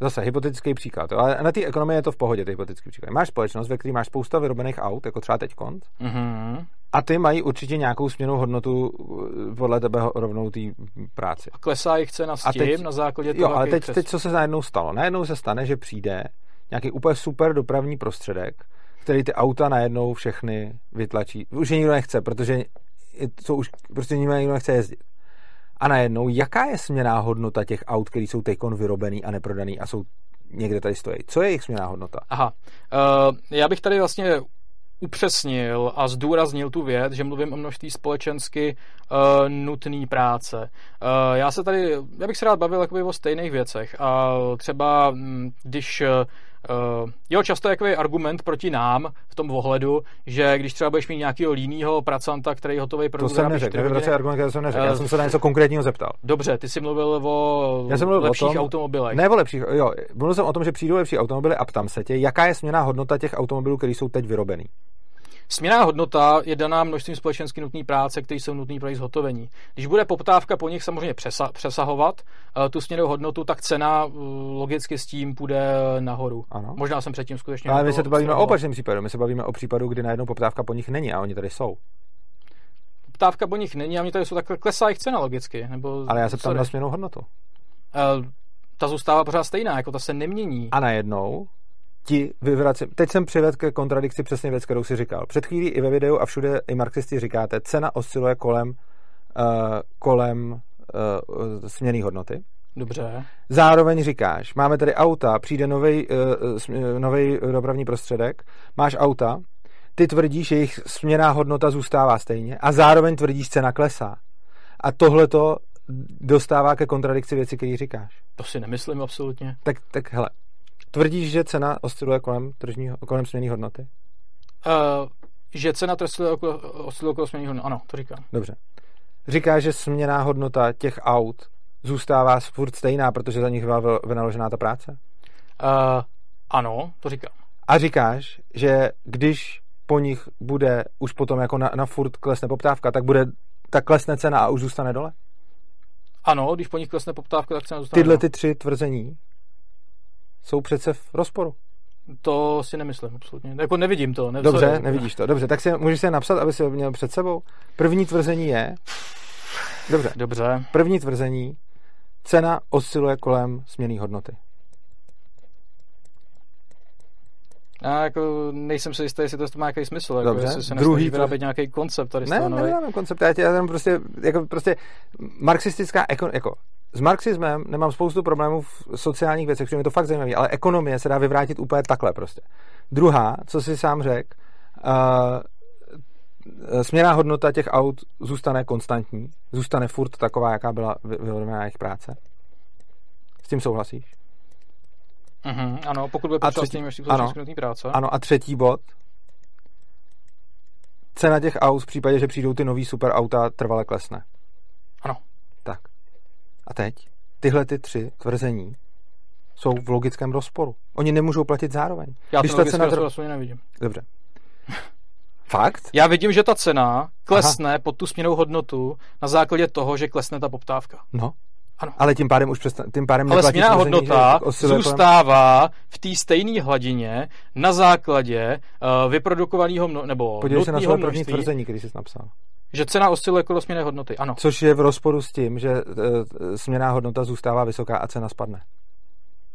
Zase hypotetický příklad, ale na té ekonomii je to v pohodě, ty hypotetický příklad. Máš společnost, ve které máš spousta vyrobených aut, jako třeba teď kont, mm-hmm. a ty mají určitě nějakou směnou hodnotu eh, podle tebe rovnou té práci. A klesá jich cena s tím teď, na základě toho, Jo, ale teď, teď, co se najednou stalo? Najednou se stane, že přijde nějaký úplně super dopravní prostředek, který ty auta najednou všechny vytlačí. Už je nikdo nechce, protože to už prostě nikdo nechce jezdit. A najednou, jaká je směná hodnota těch aut, které jsou teď vyrobený a neprodaný a jsou někde tady stojí? Co je jejich směná hodnota? Aha. Uh, já bych tady vlastně upřesnil a zdůraznil tu věc, že mluvím o množství společensky uh, nutné práce. Uh, já se tady, já bych se rád bavil o stejných věcech a třeba mm, když uh, Uh, jo, často je takový argument proti nám v tom ohledu, že když třeba budeš mít nějakého línýho pracanta, který je hotový produkt, to jsem neřekl, nevím, hodiny, argument, který jsem neřekl, uh, já jsem se na něco konkrétního zeptal. Dobře, ty jsi mluvil o já jsem mluvil lepších o tom, automobilech. Ne o lepších, jo, mluvil jsem o tom, že přijdou lepší automobily a ptám se tě, jaká je směná hodnota těch automobilů, které jsou teď vyrobený. Směná hodnota je daná množstvím společensky nutné práce, které jsou nutné pro jejich zhotovení. Když bude poptávka po nich samozřejmě přesa- přesahovat uh, tu směnou hodnotu, tak cena uh, logicky s tím půjde nahoru. Ano. Možná jsem předtím skutečně. Ale my se to bavíme o opačném případu. My se bavíme o případu, kdy najednou poptávka po nich není a oni tady jsou. Poptávka po nich není a oni tady jsou takhle klesá jejich cena logicky. Nebo, Ale já se ptám na směnou hodnotu. Uh, ta zůstává pořád stejná, jako ta se nemění. A najednou ti vyvracím. Teď jsem přivedl ke kontradikci přesně věc, kterou si říkal. Před chvílí i ve videu a všude i marxisti říkáte, cena osciluje kolem, uh, kolem uh, směrné hodnoty. Dobře. Zároveň říkáš, máme tady auta, přijde nový uh, dopravní prostředek, máš auta, ty tvrdíš, že jejich směná hodnota zůstává stejně a zároveň tvrdíš, cena klesá. A tohle to dostává ke kontradikci věci, které říkáš. To si nemyslím absolutně. Tak, tak hele, Tvrdíš, že cena osciluje kolem, tržního, kolem směné hodnoty? Uh, že cena osciluje kolem směné hodnoty, ano, to říkám. Dobře. Říkáš, že směná hodnota těch aut zůstává furt stejná, protože za nich byla vynaložená ta práce? Uh, ano, to říkám. A říkáš, že když po nich bude už potom jako na, na furt klesne poptávka, tak bude ta klesne cena a už zůstane dole? Ano, když po nich klesne poptávka, tak cena zůstane Tyhle ty tři tvrzení jsou přece v rozporu. To si nemyslím, absolutně. Jako nevidím to. Ne, Dobře, nevidíš to. Dobře, tak si můžeš se napsat, aby si ho měl před sebou. První tvrzení je... Dobře. Dobře. První tvrzení. Cena osciluje kolem směné hodnoty. Já jako nejsem si jistý, jestli to má nějaký smysl. Jako Dobře. Jestli se Druhý vyrábět nějaký koncept tady ne, ne, ne, koncept. Já tě já prostě, jako prostě marxistická, jako, jako s marxismem nemám spoustu problémů v sociálních věcech, protože mi to fakt zajímavé, ale ekonomie se dá vyvrátit úplně takhle prostě. Druhá, co si sám řekl, uh, směrná hodnota těch aut zůstane konstantní, zůstane furt taková, jaká byla vyhodovená jejich práce. S tím souhlasíš? Uh-huh, ano, pokud bude a třetí, ano, práce. Ano, a třetí bod. Cena těch aut v případě, že přijdou ty nový superauta, trvale klesne. Ano. A teď tyhle ty tři tvrzení jsou v logickém rozporu. Oni nemůžou platit zároveň. Já Když ta cena dr... nevidím. Dobře. Fakt? Já vidím, že ta cena klesne Aha. pod tu směnou hodnotu na základě toho, že klesne ta poptávka. No. Ano. Ale tím pádem už přestan, tím pádem Ale směná hodnota zůstává v té stejné hladině na základě uh, vyprodukovaného mno, nebo Podívej se na své první tvrzení, který jsi napsal. Že cena osciluje kolem směné hodnoty, ano. Což je v rozporu s tím, že e, směná hodnota zůstává vysoká a cena spadne.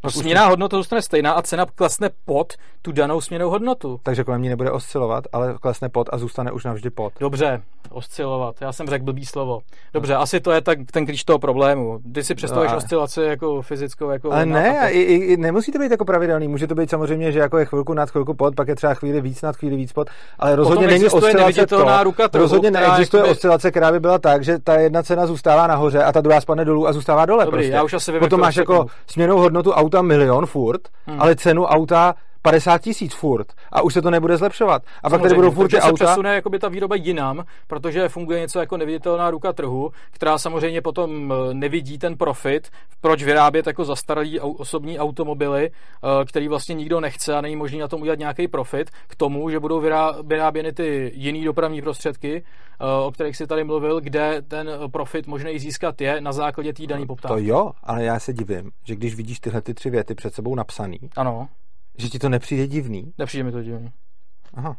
No, směná hodnota zůstane stejná a cena klesne pod tu danou směnou hodnotu. Takže kolem ní nebude oscilovat, ale klesne pod a zůstane už navždy pod. Dobře, oscilovat. Já jsem řekl blbý slovo. Dobře, no. asi to je tak ten klíč toho problému. Ty si představuješ no, oscilaci jako fyzickou, jako... Ale ne, i, i, nemusí to být jako pravidelný. Může to být samozřejmě, že jako je chvilku nad, chvilku pod, pak je třeba chvíli víc nad, chvíli víc pod, ale rozhodně není oscilace to, ruka trhu, rozhodně neexistuje jakoby... oscilace, která by byla tak, že ta jedna cena zůstává nahoře a ta druhá spadne dolů a zůstává dole. Dobrý, prostě. já už asi Potom máš jako směnou hodnotu auta milion furt, hmm. ale cenu auta 50 tisíc furt a už se to nebude zlepšovat. A pak tady budou furt ty auta. se přesune jakoby ta výroba jinam, protože funguje něco jako neviditelná ruka trhu, která samozřejmě potom eh, nevidí ten profit, proč vyrábět jako zastaralý osobní automobily, eh, který vlastně nikdo nechce a není možný na tom udělat nějaký profit, k tomu, že budou vyráběny ty jiný dopravní prostředky, eh, o kterých si tady mluvil, kde ten profit možný získat je na základě té dané poptávky. To jo, ale já se divím, že když vidíš tyhle ty tři věty před sebou napsaný, ano že ti to nepřijde divný? Nepřijde mi to divný. Aha,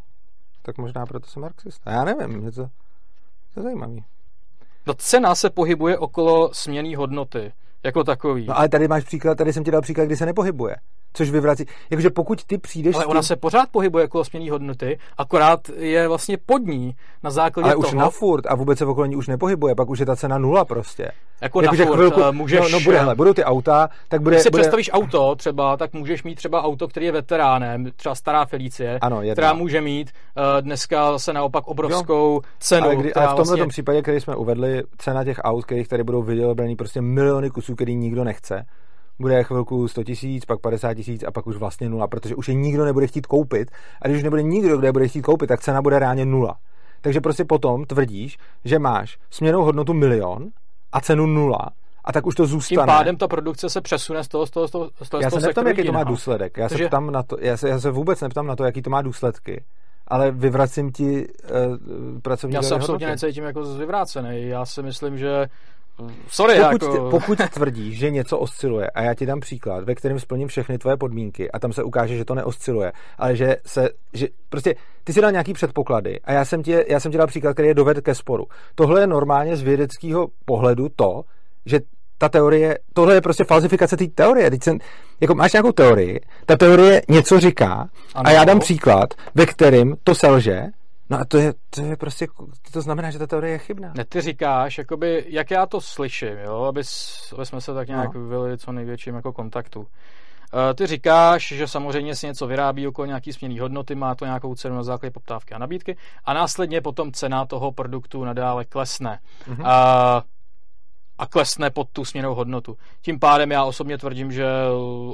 tak možná proto jsem marxista. Já nevím, je to, to je zajímavý. No cena se pohybuje okolo směný hodnoty, jako takový. No ale tady máš příklad, tady jsem ti dal příklad, kdy se nepohybuje což vyvrací. Jakože pokud ty přijdeš... Ale ona tím... se pořád pohybuje jako směný hodnoty, akorát je vlastně pod ní na základě Ale toho... už na furt a vůbec se okolo ní už nepohybuje, pak už je ta cena nula prostě. Jako, jako na furt, chvilku, eh, můžeš... No, no bude, hele, budou ty auta, tak bude... Když si bude... představíš auto třeba, tak můžeš mít třeba auto, který je veteránem, třeba stará Felicie, ano, která může mít uh, dneska se naopak obrovskou jo. cenu. Ale, kdy, ale v tomhle vlastně... případě, který jsme uvedli, cena těch aut, kterých tady budou vydělený prostě miliony kusů, který nikdo nechce, bude chvilku 100 tisíc, pak 50 tisíc a pak už vlastně nula, protože už je nikdo nebude chtít koupit a když už nebude nikdo, kdo je bude chtít koupit, tak cena bude reálně nula. Takže prostě potom tvrdíš, že máš směnou hodnotu milion a cenu nula a tak už to zůstane. Tím pádem ta produkce se přesune z toho, z toho, z toho, z toho Já se neptám, jaký to má důsledek. Já, Takže... se ptám na to, já, se, já se vůbec neptám na to, jaký to má důsledky ale vyvracím ti uh, pracovní Já se absolutně necítím jako vyvrácený. Já si myslím, že Sorry, pokud, jako... pokud tvrdíš, že něco osciluje, a já ti dám příklad, ve kterém splním všechny tvoje podmínky a tam se ukáže, že to neosciluje, ale že se, že prostě ty si dal nějaký předpoklady a já jsem ti, já jsem ti dal příklad, který je doved ke sporu. Tohle je normálně z vědeckého pohledu to, že ta teorie, tohle je prostě falzifikace té teorie. Teď jsem, jako máš nějakou teorii, ta teorie něco říká ano. a já dám příklad, ve kterém to selže No a to je, to je prostě, to znamená, že ta teorie je chybná. Ne, ty říkáš, jakoby, jak já to slyším, jo, aby, aby jsme se tak nějak no. vyvili co největším jako kontaktu. Uh, ty říkáš, že samozřejmě si něco vyrábí okolo nějaký směný hodnoty, má to nějakou cenu na základě poptávky a nabídky a následně potom cena toho produktu nadále klesne. Mm-hmm. A klesne pod tu směnou hodnotu. Tím pádem já osobně tvrdím, že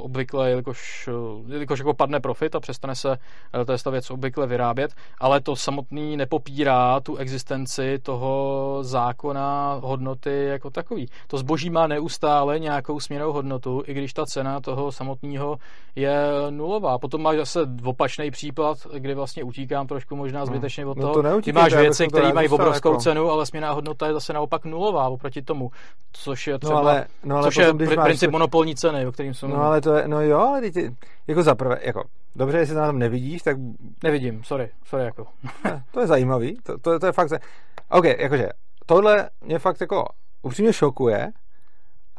obvykle, jelikož, jelikož jako padne profit a přestane se eh, to věc obvykle vyrábět, ale to samotný nepopírá tu existenci toho zákona hodnoty jako takový. To zboží má neustále nějakou směnou hodnotu, i když ta cena toho samotného je nulová. Potom máš zase opačný případ, kdy vlastně utíkám trošku možná hmm. zbytečně od toho. No to Ty máš věci, které mají obrovskou jako... cenu, ale směná hodnota je zase naopak nulová oproti tomu což je no třeba, no ale, no ale což potom, je pr- princip máš... monopolní ceny, o kterým jsem... No ale to je, no jo, ale ty, jako zaprvé, jako, dobře, jestli to na tom nevidíš, tak... Nevidím, sorry, sorry jako. to je zajímavý, to, to, to je fakt, OK, jakože, tohle mě fakt jako upřímně šokuje,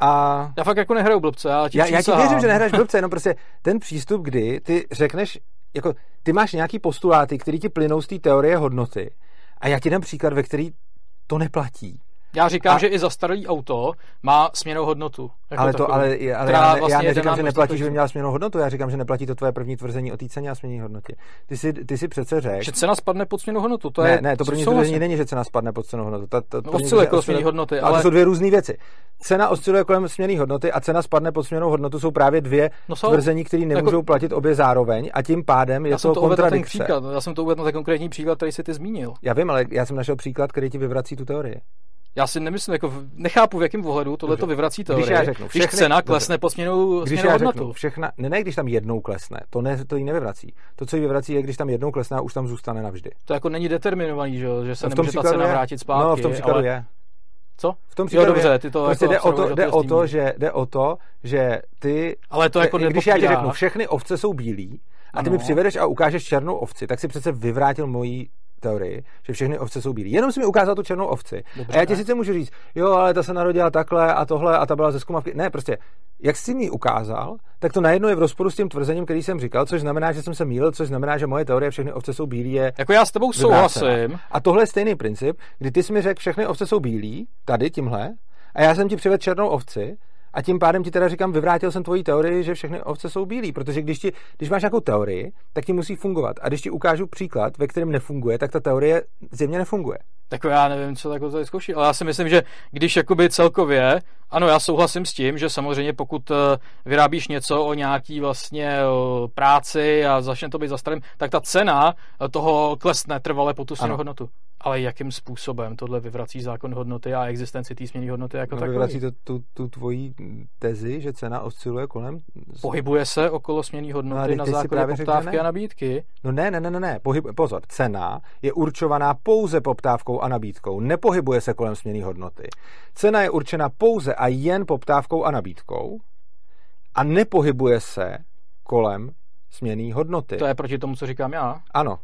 a... Já fakt jako nehraju blbce, já ti Já, já ti věřím, že nehraješ blbce, jenom prostě ten přístup, kdy ty řekneš, jako ty máš nějaký postuláty, který ti plynou z té teorie hodnoty a já ti dám příklad, ve který to neplatí. Já říkám, a... že i zastaralý auto má směnou hodnotu. Jako ale to, ale, ale já, vlastně já neříkám, že neplatí, že by měla směnou hodnotu, já říkám, že neplatí to tvoje první tvrzení o té ceně a směné hodnotě. Ty si, ty si přece řekl. Že cena spadne pod směnou hodnotu. To ne, je, ne, to první tvrzení není, že cena spadne pod směnou hodnotu. Ta, ta, no, osciluje kolem směné hodnoty. Ale... ale... to jsou dvě různé věci. Cena osciluje kolem směné hodnoty a cena spadne pod směnou hodnotu jsou právě dvě no jsou. tvrzení, které jako- nemůžou jako... platit obě zároveň a tím pádem je to kontradikce. Já jsem to uvedl na ten konkrétní příklad, který si ty zmínil. Já vím, ale já jsem našel příklad, který ti vyvrací tu teorii. Já si nemyslím, jako nechápu, v jakém ohledu tohle to vyvrací teorie. Když já řeknu, všechny, když cena klesne po směnou, když směnou já hodnotu. Řeknu, všechna, ne, ne, když tam jednou klesne, to, ne, to jí nevyvrací. To, co jí vyvrací, je, když tam jednou klesne a už tam zůstane navždy. To jako není determinovaný, že, že se no nemůže ta cena je. vrátit zpátky. No, v tom příkladu ale... je. Co? V tom případě jo, dobře, ty to prostě jako jde, o to, jde, o to, že, jde o to, že ty... Ale to jako Když já ti řeknu, všechny ovce jsou bílí a ty ano. mi přivedeš a ukážeš černou ovci, tak si přece vyvrátil moji teorii, že všechny ovce jsou bílé. Jenom si mi ukázal tu černou ovci. Dobře, a já ti sice můžu říct, jo, ale ta se narodila takhle a tohle a ta byla ze zkumavky. Ne, prostě, jak jsi mi ukázal, tak to najednou je v rozporu s tím tvrzením, který jsem říkal, což znamená, že jsem se mýlil, což znamená, že moje teorie všechny ovce jsou bílé. Jako já s tebou souhlasím. A tohle je stejný princip, kdy ty jsi mi řekl, všechny ovce jsou bílé, tady tímhle, a já jsem ti přivedl černou ovci a tím pádem ti teda říkám, vyvrátil jsem tvoji teorii, že všechny ovce jsou bílí, protože když, ti, když máš nějakou teorii, tak ti musí fungovat. A když ti ukážu příklad, ve kterém nefunguje, tak ta teorie zjevně nefunguje. Tak já nevím, co takové to zkouší, ale já si myslím, že když jakoby celkově, ano, já souhlasím s tím, že samozřejmě pokud eh, vyrábíš něco o nějaký vlastně eh, práci a začne to být zastarým, tak ta cena eh, toho klesne trvale po tu hodnotu. Ale jakým způsobem tohle vyvrací zákon hodnoty a existenci té směny hodnoty jako no, takový? Vyvrací to tu, tu tvoji tezi, že cena osciluje kolem? Pohybuje se okolo směny hodnoty no, na základě poptávky a nabídky? No ne, ne, ne, ne, ne. Pohyb, pozor, cena je určovaná pouze poptávkou a nabídkou. Nepohybuje se kolem směny hodnoty. Cena je určena pouze a jen poptávkou a nabídkou a nepohybuje se kolem směný hodnoty. To je proti tomu, co říkám já? Ano,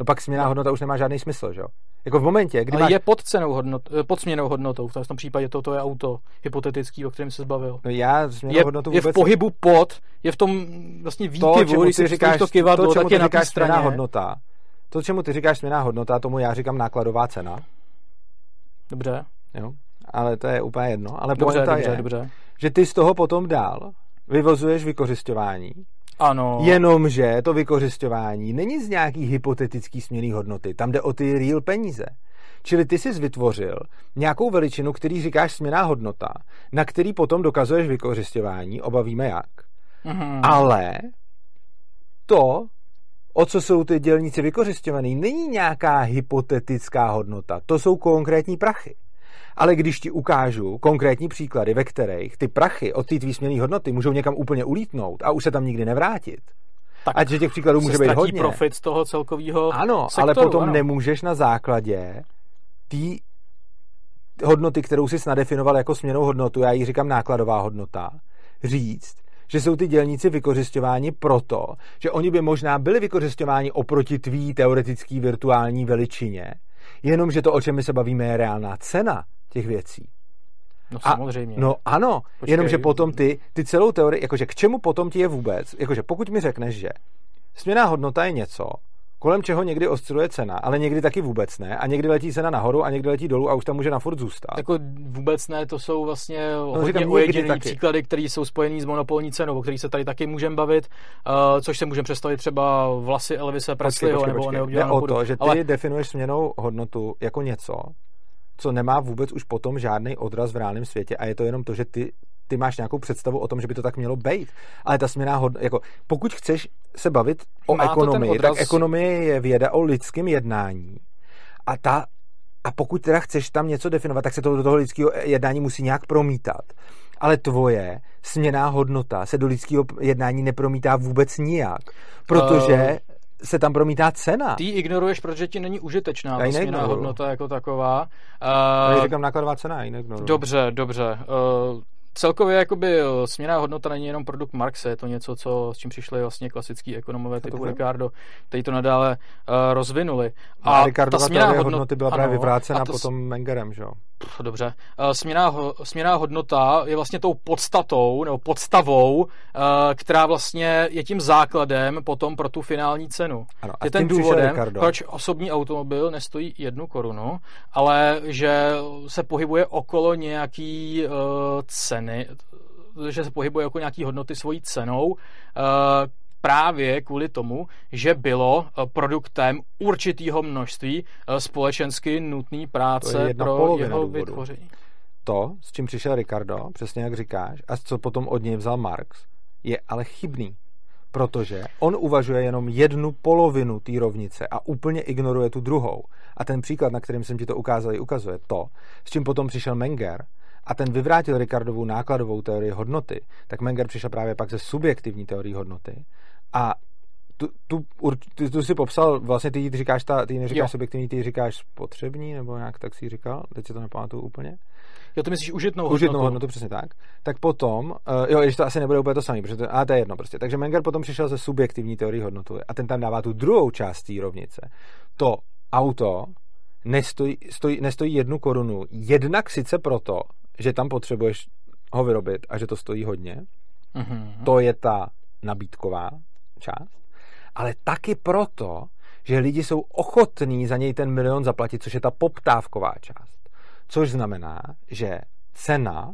no pak směná no. hodnota už nemá žádný smysl, že jo? Jako v momentě, kdy Ale máš... je pod, cenou hodnot, eh, pod směnou hodnotou, v tom případě toto je auto hypotetický, o kterém se zbavil. No já směnou je, hodnotu vůbec... je v pohybu pod, je v tom vlastně výkyvu, to, když si říkáš, to kivadlo, to, čemu tak je říkáš straně. směná hodnota, to, čemu ty říkáš směná hodnota, tomu já říkám nákladová cena. Dobře. Jo? Ale to je úplně jedno. Ale dobře, dobře, je, dobře. že ty z toho potom dál vyvozuješ vykořišťování ano. Jenomže to vykořišťování není z nějaký hypotetický směný hodnoty. Tam jde o ty real peníze. Čili ty jsi vytvořil nějakou veličinu, který říkáš směná hodnota, na který potom dokazuješ vykořišťování, obavíme jak. Mm-hmm. Ale to, o co jsou ty dělníci vykořišťovaný, není nějaká hypotetická hodnota. To jsou konkrétní prachy. Ale když ti ukážu konkrétní příklady, ve kterých ty prachy od té tvý směné hodnoty můžou někam úplně ulítnout a už se tam nikdy nevrátit, tak Ať těch příkladů může být hodně. profit z toho celkového Ano, sektoru, ale potom ano. nemůžeš na základě té hodnoty, kterou jsi nadefinoval jako směnou hodnotu, já ji říkám nákladová hodnota, říct, že jsou ty dělníci vykořišťováni proto, že oni by možná byli vykořišťováni oproti tvý teoretický virtuální veličině, jenomže to, o čem my se bavíme, je reálná cena těch věcí. No samozřejmě. A, no ano, Počkej. jenomže potom ty, ty celou teorii, jakože k čemu potom ti je vůbec, jakože pokud mi řekneš, že směná hodnota je něco, kolem čeho někdy osciluje cena, ale někdy taky vůbec ne. A někdy letí cena nahoru a někdy letí dolů a už tam může na furt zůstat. Jako vůbec ne, to jsou vlastně no, hodně ojediné příklady, které jsou spojené s monopolní cenou, o kterých se tady taky můžeme bavit, uh, což se můžeme představit třeba vlasy Elvise Presleyho nebo počkej. Jde o to, že ty ale... definuješ směnou hodnotu jako něco, co nemá vůbec už potom žádný odraz v reálném světě a je to jenom to, že ty ty máš nějakou představu o tom, že by to tak mělo být. Ale ta směná hodnota, jako pokud chceš se bavit o Má ekonomii, odraz... tak ekonomie je věda o lidském jednání. A ta a pokud teda chceš tam něco definovat, tak se to do toho lidského jednání musí nějak promítat. Ale tvoje směná hodnota se do lidského jednání nepromítá vůbec nijak, protože uh, se tam promítá cena. Ty ignoruješ, protože ti není užitečná ta směná hodnota jako taková. Uh, Já říkám nákladová cena, já ji Dobře, dobře. Uh, celkově jakoby směná hodnota není jenom produkt Marxe, je to něco, co, s čím přišli vlastně klasický ekonomové typu Ricardo, kteří to nadále uh, rozvinuli. A, a Ricardo ta směná hodnota, hodnoty byla právě vyvrácena to, potom Mengerem, že jo? Dobře. Uh, směná, směná hodnota je vlastně tou podstatou nebo podstavou, uh, která vlastně je tím základem potom pro tu finální cenu. Ano, je ten důvodem, proč osobní automobil nestojí jednu korunu, ale že se pohybuje okolo nějaký uh, ceny, že se pohybuje jako nějaký hodnoty svojí cenou, eh, právě kvůli tomu, že bylo eh, produktem určitého množství eh, společensky nutné práce pro jeho důvodu. vytvoření. To, s čím přišel Ricardo, přesně jak říkáš, a co potom od něj vzal Marx, je ale chybný. Protože on uvažuje jenom jednu polovinu té rovnice a úplně ignoruje tu druhou. A ten příklad, na kterém jsem ti to ukázal, ukazuje to, s čím potom přišel Menger, a ten vyvrátil Ricardovou nákladovou teorii hodnoty, tak Menger přišel právě pak ze subjektivní teorii hodnoty a tu, tu, tu, tu si popsal, vlastně ty říkáš, ta, ty neříkáš jo. subjektivní, ty říkáš spotřební, nebo nějak tak si říkal, teď si to nepamatuju úplně. Jo, ty myslíš užitnou hodnotu. Užitnou hodnotu, přesně tak. Tak potom, uh, jo, když to asi nebude úplně to samé, protože to, a to je jedno prostě. Takže Menger potom přišel se subjektivní teorií hodnoty a ten tam dává tu druhou část té rovnice. To auto nestojí, stojí, nestojí jednu korunu, jednak sice proto, že tam potřebuješ ho vyrobit a že to stojí hodně, mm-hmm. to je ta nabídková část, ale taky proto, že lidi jsou ochotní za něj ten milion zaplatit, což je ta poptávková část. Což znamená, že cena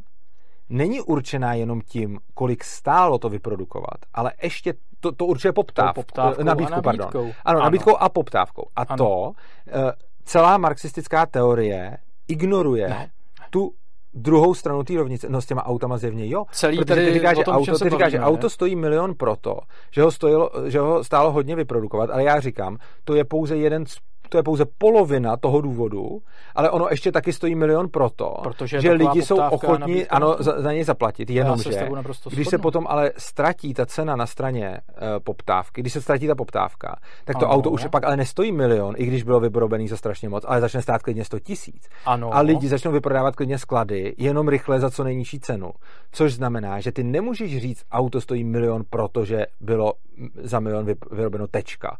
není určená jenom tím, kolik stálo to vyprodukovat, ale ještě to, to určuje poptáv, poptávkou nabídku, a nabídkou. Pardon. Ano, ano, nabídkou a poptávkou. A ano. to eh, celá marxistická teorie ignoruje ne. tu druhou stranu té rovnice, no s těma autama zjevně jo. Celý protože ty říkáš, že, auto, ty říkáš, že auto stojí milion proto, že ho, stojilo, že ho stálo hodně vyprodukovat, ale já říkám, to je pouze jeden z to je pouze polovina toho důvodu, ale ono ještě taky stojí milion proto, Protože že lidi jsou ochotní ano, za, za něj zaplatit, jenomže když se potom ale ztratí ta cena na straně uh, poptávky, když se ztratí ta poptávka, tak to ano. auto už pak ale nestojí milion, i když bylo vyrobený za strašně moc, ale začne stát klidně 100 tisíc. A lidi začnou vyprodávat klidně sklady jenom rychle za co nejnižší cenu. Což znamená, že ty nemůžeš říct, auto stojí milion, protože bylo za milion vyrobeno tečka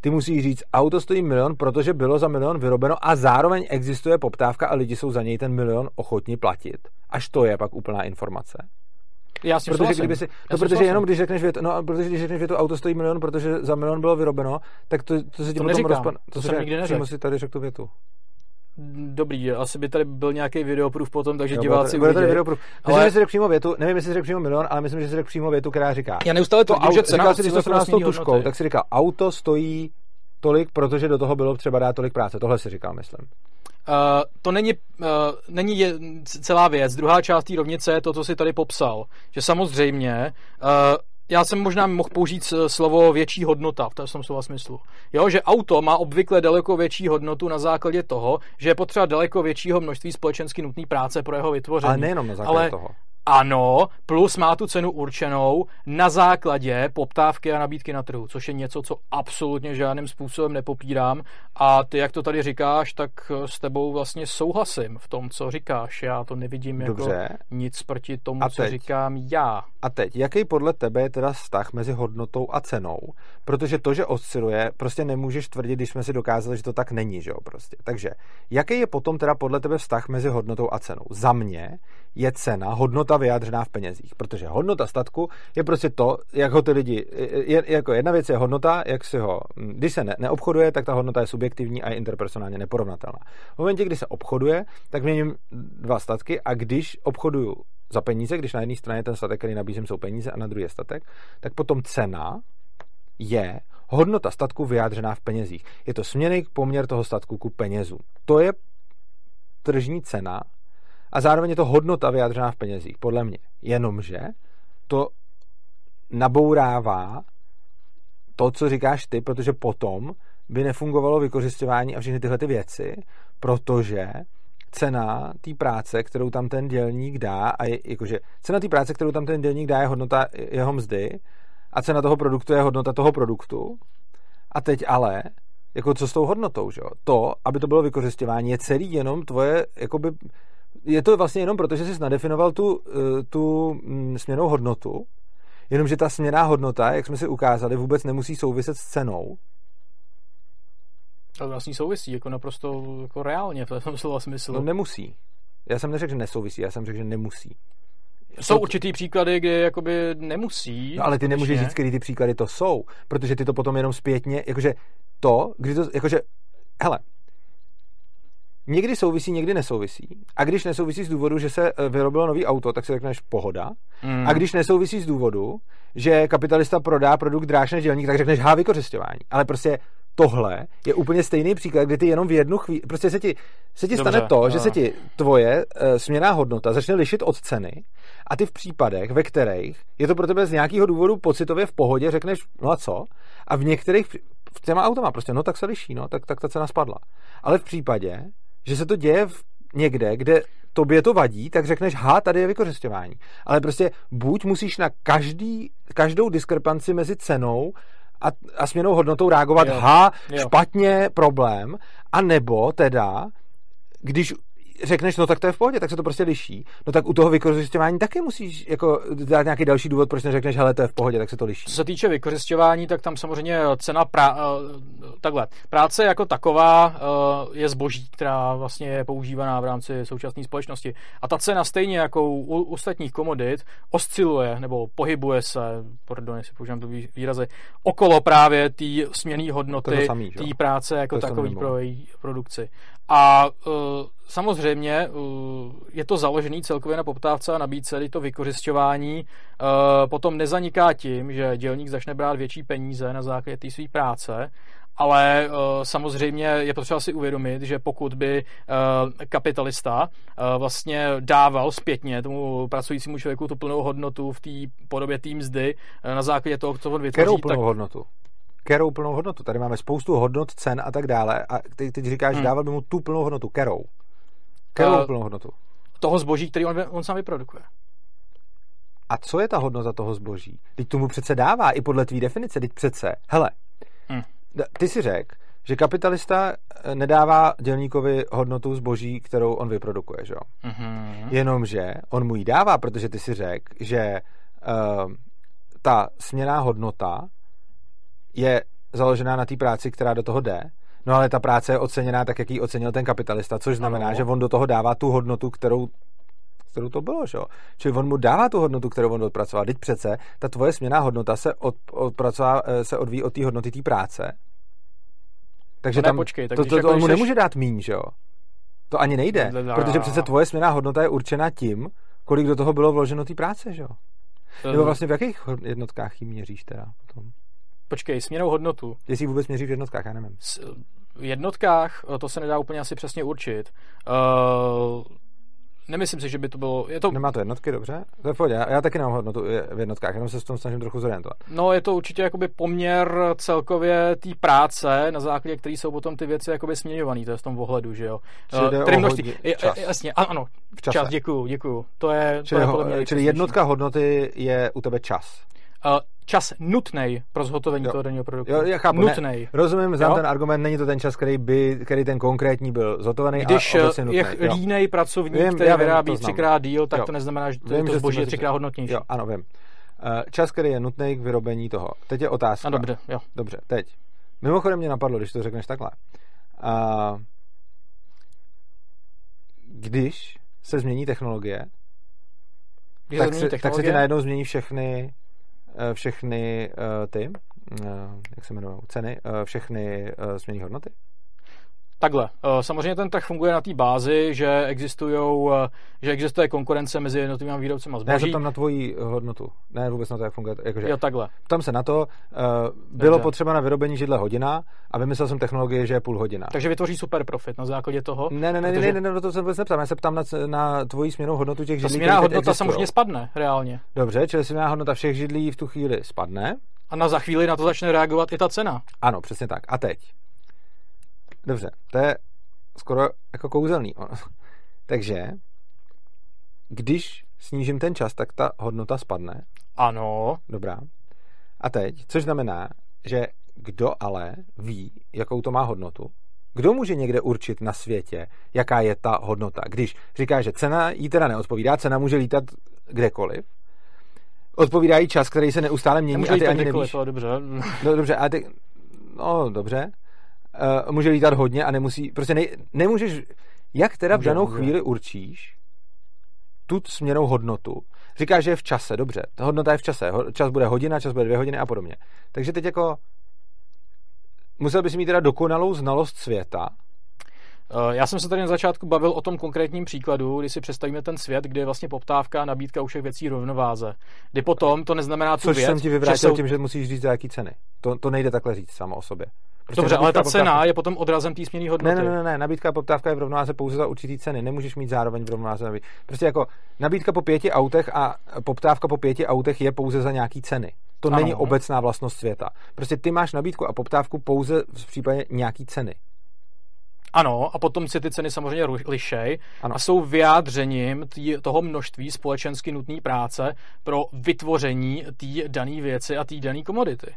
ty musíš říct, auto stojí milion, protože bylo za milion vyrobeno a zároveň existuje poptávka a lidi jsou za něj ten milion ochotni platit. Až to je pak úplná informace. Já si protože kdyby si, no, protože jenom když řekneš větu, no, protože když řekneš větu, auto stojí milion, protože za milion bylo vyrobeno, tak to, to se ti to potom neříkám, rozpad... To, to jsem nikdy neřekl. si tady řekl tu větu. Dobrý, asi by tady byl nějaký videoproof potom, takže jo, diváci bude tady videoproof. Ale... Myslím, že si řekl přímo větu, nevím, jestli si řekl přímo milion, ale myslím, že si řekl přímo větu, která říká. Já neustále to auto, že cena si, když to s tou tuškou, tak si říkal, auto stojí tolik, protože do toho bylo třeba dát tolik práce. Tohle si říkal, myslím. Uh, to není, uh, není je, celá věc. Druhá část té rovnice je to, co si tady popsal. Že samozřejmě uh, já jsem možná mohl použít slovo větší hodnota v tom slova smyslu. Jo, že auto má obvykle daleko větší hodnotu na základě toho, že je potřeba daleko většího množství společensky nutné práce pro jeho vytvoření. Ale nejenom na základě ale, toho. Ano, plus má tu cenu určenou na základě poptávky a nabídky na trhu, což je něco, co absolutně žádným způsobem nepopírám. A ty, jak to tady říkáš, tak s tebou vlastně souhlasím v tom, co říkáš. Já to nevidím jako Dobře. jako nic proti tomu, a co teď? říkám já. A teď, jaký podle tebe je teda vztah mezi hodnotou a cenou? Protože to, že osciluje, prostě nemůžeš tvrdit, když jsme si dokázali, že to tak není, že jo, prostě. Takže, jaký je potom teda podle tebe vztah mezi hodnotou a cenou? Za mě je cena, hodnota vyjádřená v penězích, protože hodnota statku je prostě to, jak ho ty lidi, je, jako jedna věc je hodnota, jak si ho, když se ne, neobchoduje, tak ta hodnota je subjektivní a je interpersonálně neporovnatelná. V momentě, kdy se obchoduje, tak měním dva statky a když obchoduju za peníze, když na jedné straně ten statek, který nabízím, jsou peníze a na druhé statek, tak potom cena je hodnota statku vyjádřená v penězích. Je to směný poměr toho statku ku penězu. To je tržní cena a zároveň je to hodnota vyjádřená v penězích, podle mě. Jenomže to nabourává to, co říkáš ty, protože potom by nefungovalo vykořišťování a všechny tyhle ty věci, protože cena té práce, kterou tam ten dělník dá, a je, jakože cena té práce, kterou tam ten dělník dá, je hodnota jeho mzdy a cena toho produktu je hodnota toho produktu. A teď ale, jako co s tou hodnotou, že jo? To, aby to bylo vykořišťování, je celý jenom tvoje, jakoby, je to vlastně jenom proto, že jsi nadefinoval tu, eh, tu mm, směnou hodnotu, jenomže ta směná hodnota, jak jsme si ukázali, vůbec nemusí souviset s cenou, ale vlastně souvisí, jako naprosto jako reálně, v tom slova smyslu. No nemusí. Já jsem neřekl, že nesouvisí, já jsem řekl, že nemusí. Jsou určitý příklady, kde jakoby nemusí. No ale ty nemůžeš říct, kdy ty příklady to jsou, protože ty to potom jenom zpětně, jakože to, kdy to, jakože, hele, někdy souvisí, někdy nesouvisí. A když nesouvisí z důvodu, že se eh, vyrobilo nový auto, tak si řekneš pohoda. Mm. A když nesouvisí z důvodu, že kapitalista prodá produkt dráž než dělník, tak řekneš há vykořišťování. Ale prostě tohle je úplně stejný příklad, kdy ty jenom v jednu chvíli, prostě se ti, se ti Dobře, stane to, no. že se ti tvoje uh, směná hodnota začne lišit od ceny a ty v případech, ve kterých je to pro tebe z nějakého důvodu pocitově v pohodě, řekneš, no a co? A v některých, v těma automa prostě, no tak se liší, no, tak, tak ta cena spadla. Ale v případě, že se to děje v někde, kde tobě to vadí, tak řekneš, ha, tady je vykořišťování. Ale prostě buď musíš na každý, každou diskrepanci mezi cenou a, a směnou hodnotou reagovat, jo. ha, jo. špatně, problém, a nebo teda, když řekneš, no tak to je v pohodě, tak se to prostě liší. No tak u toho vykořišťování taky musíš jako dát nějaký další důvod, proč neřekneš, hele, to je v pohodě, tak se to liší. Co se týče vykořišťování, tak tam samozřejmě cena pra, eh, takhle. Práce jako taková eh, je zboží, která vlastně je používaná v rámci současné společnosti. A ta cena stejně jako u ostatních komodit osciluje nebo pohybuje se, pardon, jestli používám to výrazy, okolo právě té směrné hodnoty té práce jako takový pro její produkci. A uh, samozřejmě uh, je to založený celkově na poptávce a nabídce, kdy to vykořišťování uh, potom nezaniká tím, že dělník začne brát větší peníze na základě té své práce, ale samozřejmě je potřeba si uvědomit, že pokud by kapitalista vlastně dával zpětně tomu pracujícímu člověku tu plnou hodnotu v té podobě té mzdy na základě toho, co on vytvoří. Kterou plnou tak, hodnotu? Kerou plnou hodnotu. Tady máme spoustu hodnot, cen a tak dále. A ty teď říkáš, hmm. dával by mu tu plnou hodnotu, kerou. Kerou uh, plnou hodnotu. Toho zboží, který on, on sám vyprodukuje. A co je ta hodnota toho zboží? Teď tomu přece dává i podle tvý definice. Teď přece, hele, hmm. ty si řekl, že kapitalista eh, nedává dělníkovi hodnotu zboží, kterou on vyprodukuje, že jo? Mm-hmm. Jenomže on mu ji dává, protože ty si řekl, že uh, ta směná hodnota je založená na té práci, která do toho jde, no ale ta práce je oceněná tak, jak ji ocenil ten kapitalista, což znamená, ano. že on do toho dává tu hodnotu, kterou kterou to bylo, že jo? Čili on mu dává tu hodnotu, kterou on odpracoval. Teď přece ta tvoje směná hodnota se, od, odpracová, eh, se odvíjí od té hodnoty té práce. Takže no ne, tam počkej, tak to, to, to, jako on mu nemůže dát míň, že jo? To ani nejde, protože přece tvoje směná hodnota je určena tím, kolik do toho bylo vloženo té práce, že jo? Nebo vlastně v jakých jednotkách ji měříš teda potom? Počkej, směnou hodnotu. Jestli vůbec měří v jednotkách, já nevím. S, v jednotkách to se nedá úplně asi přesně určit. Uh, Nemyslím si, že by to bylo... Je to... Nemá to jednotky, dobře? To je v Já, já taky nemám hodnotu v jednotkách, jenom se s tom snažím trochu zorientovat. No, je to určitě jakoby poměr celkově té práce, na základě které jsou potom ty věci jakoby směňované, to je v tom ohledu, že jo. Čili uh, množství. Čas. Jasně, ano, v čase. čas, děkuju, děkuju. To je, čili, to je mě čili jednotka hodnoty je u tebe čas. Uh, čas nutný pro zhotovení jo. toho denního produktu. Jo, já chápu, nutnej. Ne, rozumím, znám ten argument, není to ten čas, který, by, který ten konkrétní byl zhotovený, Když a je línej pracovník, vím, který vyrábí třikrát díl, tak jo. to neznamená, že vím, to zboží je třikrát hodnotnější. Jo, ano, vím. Uh, čas, který je nutný k vyrobení toho. Teď je otázka. A dobře, jo. Dobře, teď. Mimochodem mě napadlo, když to řekneš takhle. Uh, když se změní technologie, tak se, tak se ti najednou změní všechny Eh, všechny eh, ty, eh, jak se jmenují, ceny, všechny směny hodnoty? Takhle. Samozřejmě ten trh funguje na té bázi, že, existují, že existuje konkurence mezi jednotlivými výrobci a zboží. Ne, tam na tvoji hodnotu. Ne, vůbec na to, jak funguje. Jakože, jo, takhle. Tam se na to, bylo Dobře. potřeba na vyrobení židle hodina a vymyslel jsem technologie, že je půl hodina. Takže vytvoří super profit na základě toho. Ne, ne, ne, protože... ne, ne, ne, to jsem vůbec neptal. Já se ptám na, na tvoji směnou hodnotu těch židlí. Směná hodnota existujou. samozřejmě spadne, reálně. Dobře, čili směná hodnota všech židlí v tu chvíli spadne. A na za chvíli na to začne reagovat i ta cena. Ano, přesně tak. A teď. Dobře, to je skoro jako kouzelný. Takže, když snížím ten čas, tak ta hodnota spadne. Ano. Dobrá. A teď, což znamená, že kdo ale ví, jakou to má hodnotu? Kdo může někde určit na světě, jaká je ta hodnota? Když říká, že cena jí teda neodpovídá, cena může lítat kdekoliv, odpovídá jí čas, který se neustále mění a ty ani nevíš. dobře. No, dobře, a ty, no dobře, uh, může lítat hodně a nemusí, prostě ne, nemůžeš, jak teda může, v danou může. chvíli určíš tu směnou hodnotu. Říká, že je v čase, dobře, ta hodnota je v čase, čas bude hodina, čas bude dvě hodiny a podobně. Takže teď jako musel bys mít teda dokonalou znalost světa, Eh, já jsem se tady na začátku bavil o tom konkrétním příkladu, kdy si představíme ten svět, kde je vlastně poptávka a nabídka u všech věcí rovnováze. Kdy potom to neznamená tu Což věc, jsem ti vyvrátil že jsou... tím, že musíš říct za jaký ceny. To, to nejde takhle říct samo o sobě. Prostě Dobře, ale ta poptávka... cena je potom odrazem té hodnoty. Ne, ne, ne, ne, nabídka a poptávka je v rovnováze pouze za určitý ceny. Nemůžeš mít zároveň v rovnováze. Prostě jako nabídka po pěti autech a poptávka po pěti autech je pouze za nějaký ceny. To ano. není obecná vlastnost světa. Prostě ty máš nabídku a poptávku pouze v případě nějaký ceny. Ano, a potom si ty ceny samozřejmě lišej ano. a jsou vyjádřením tý, toho množství společensky nutné práce pro vytvoření té dané věci a té dané komodity.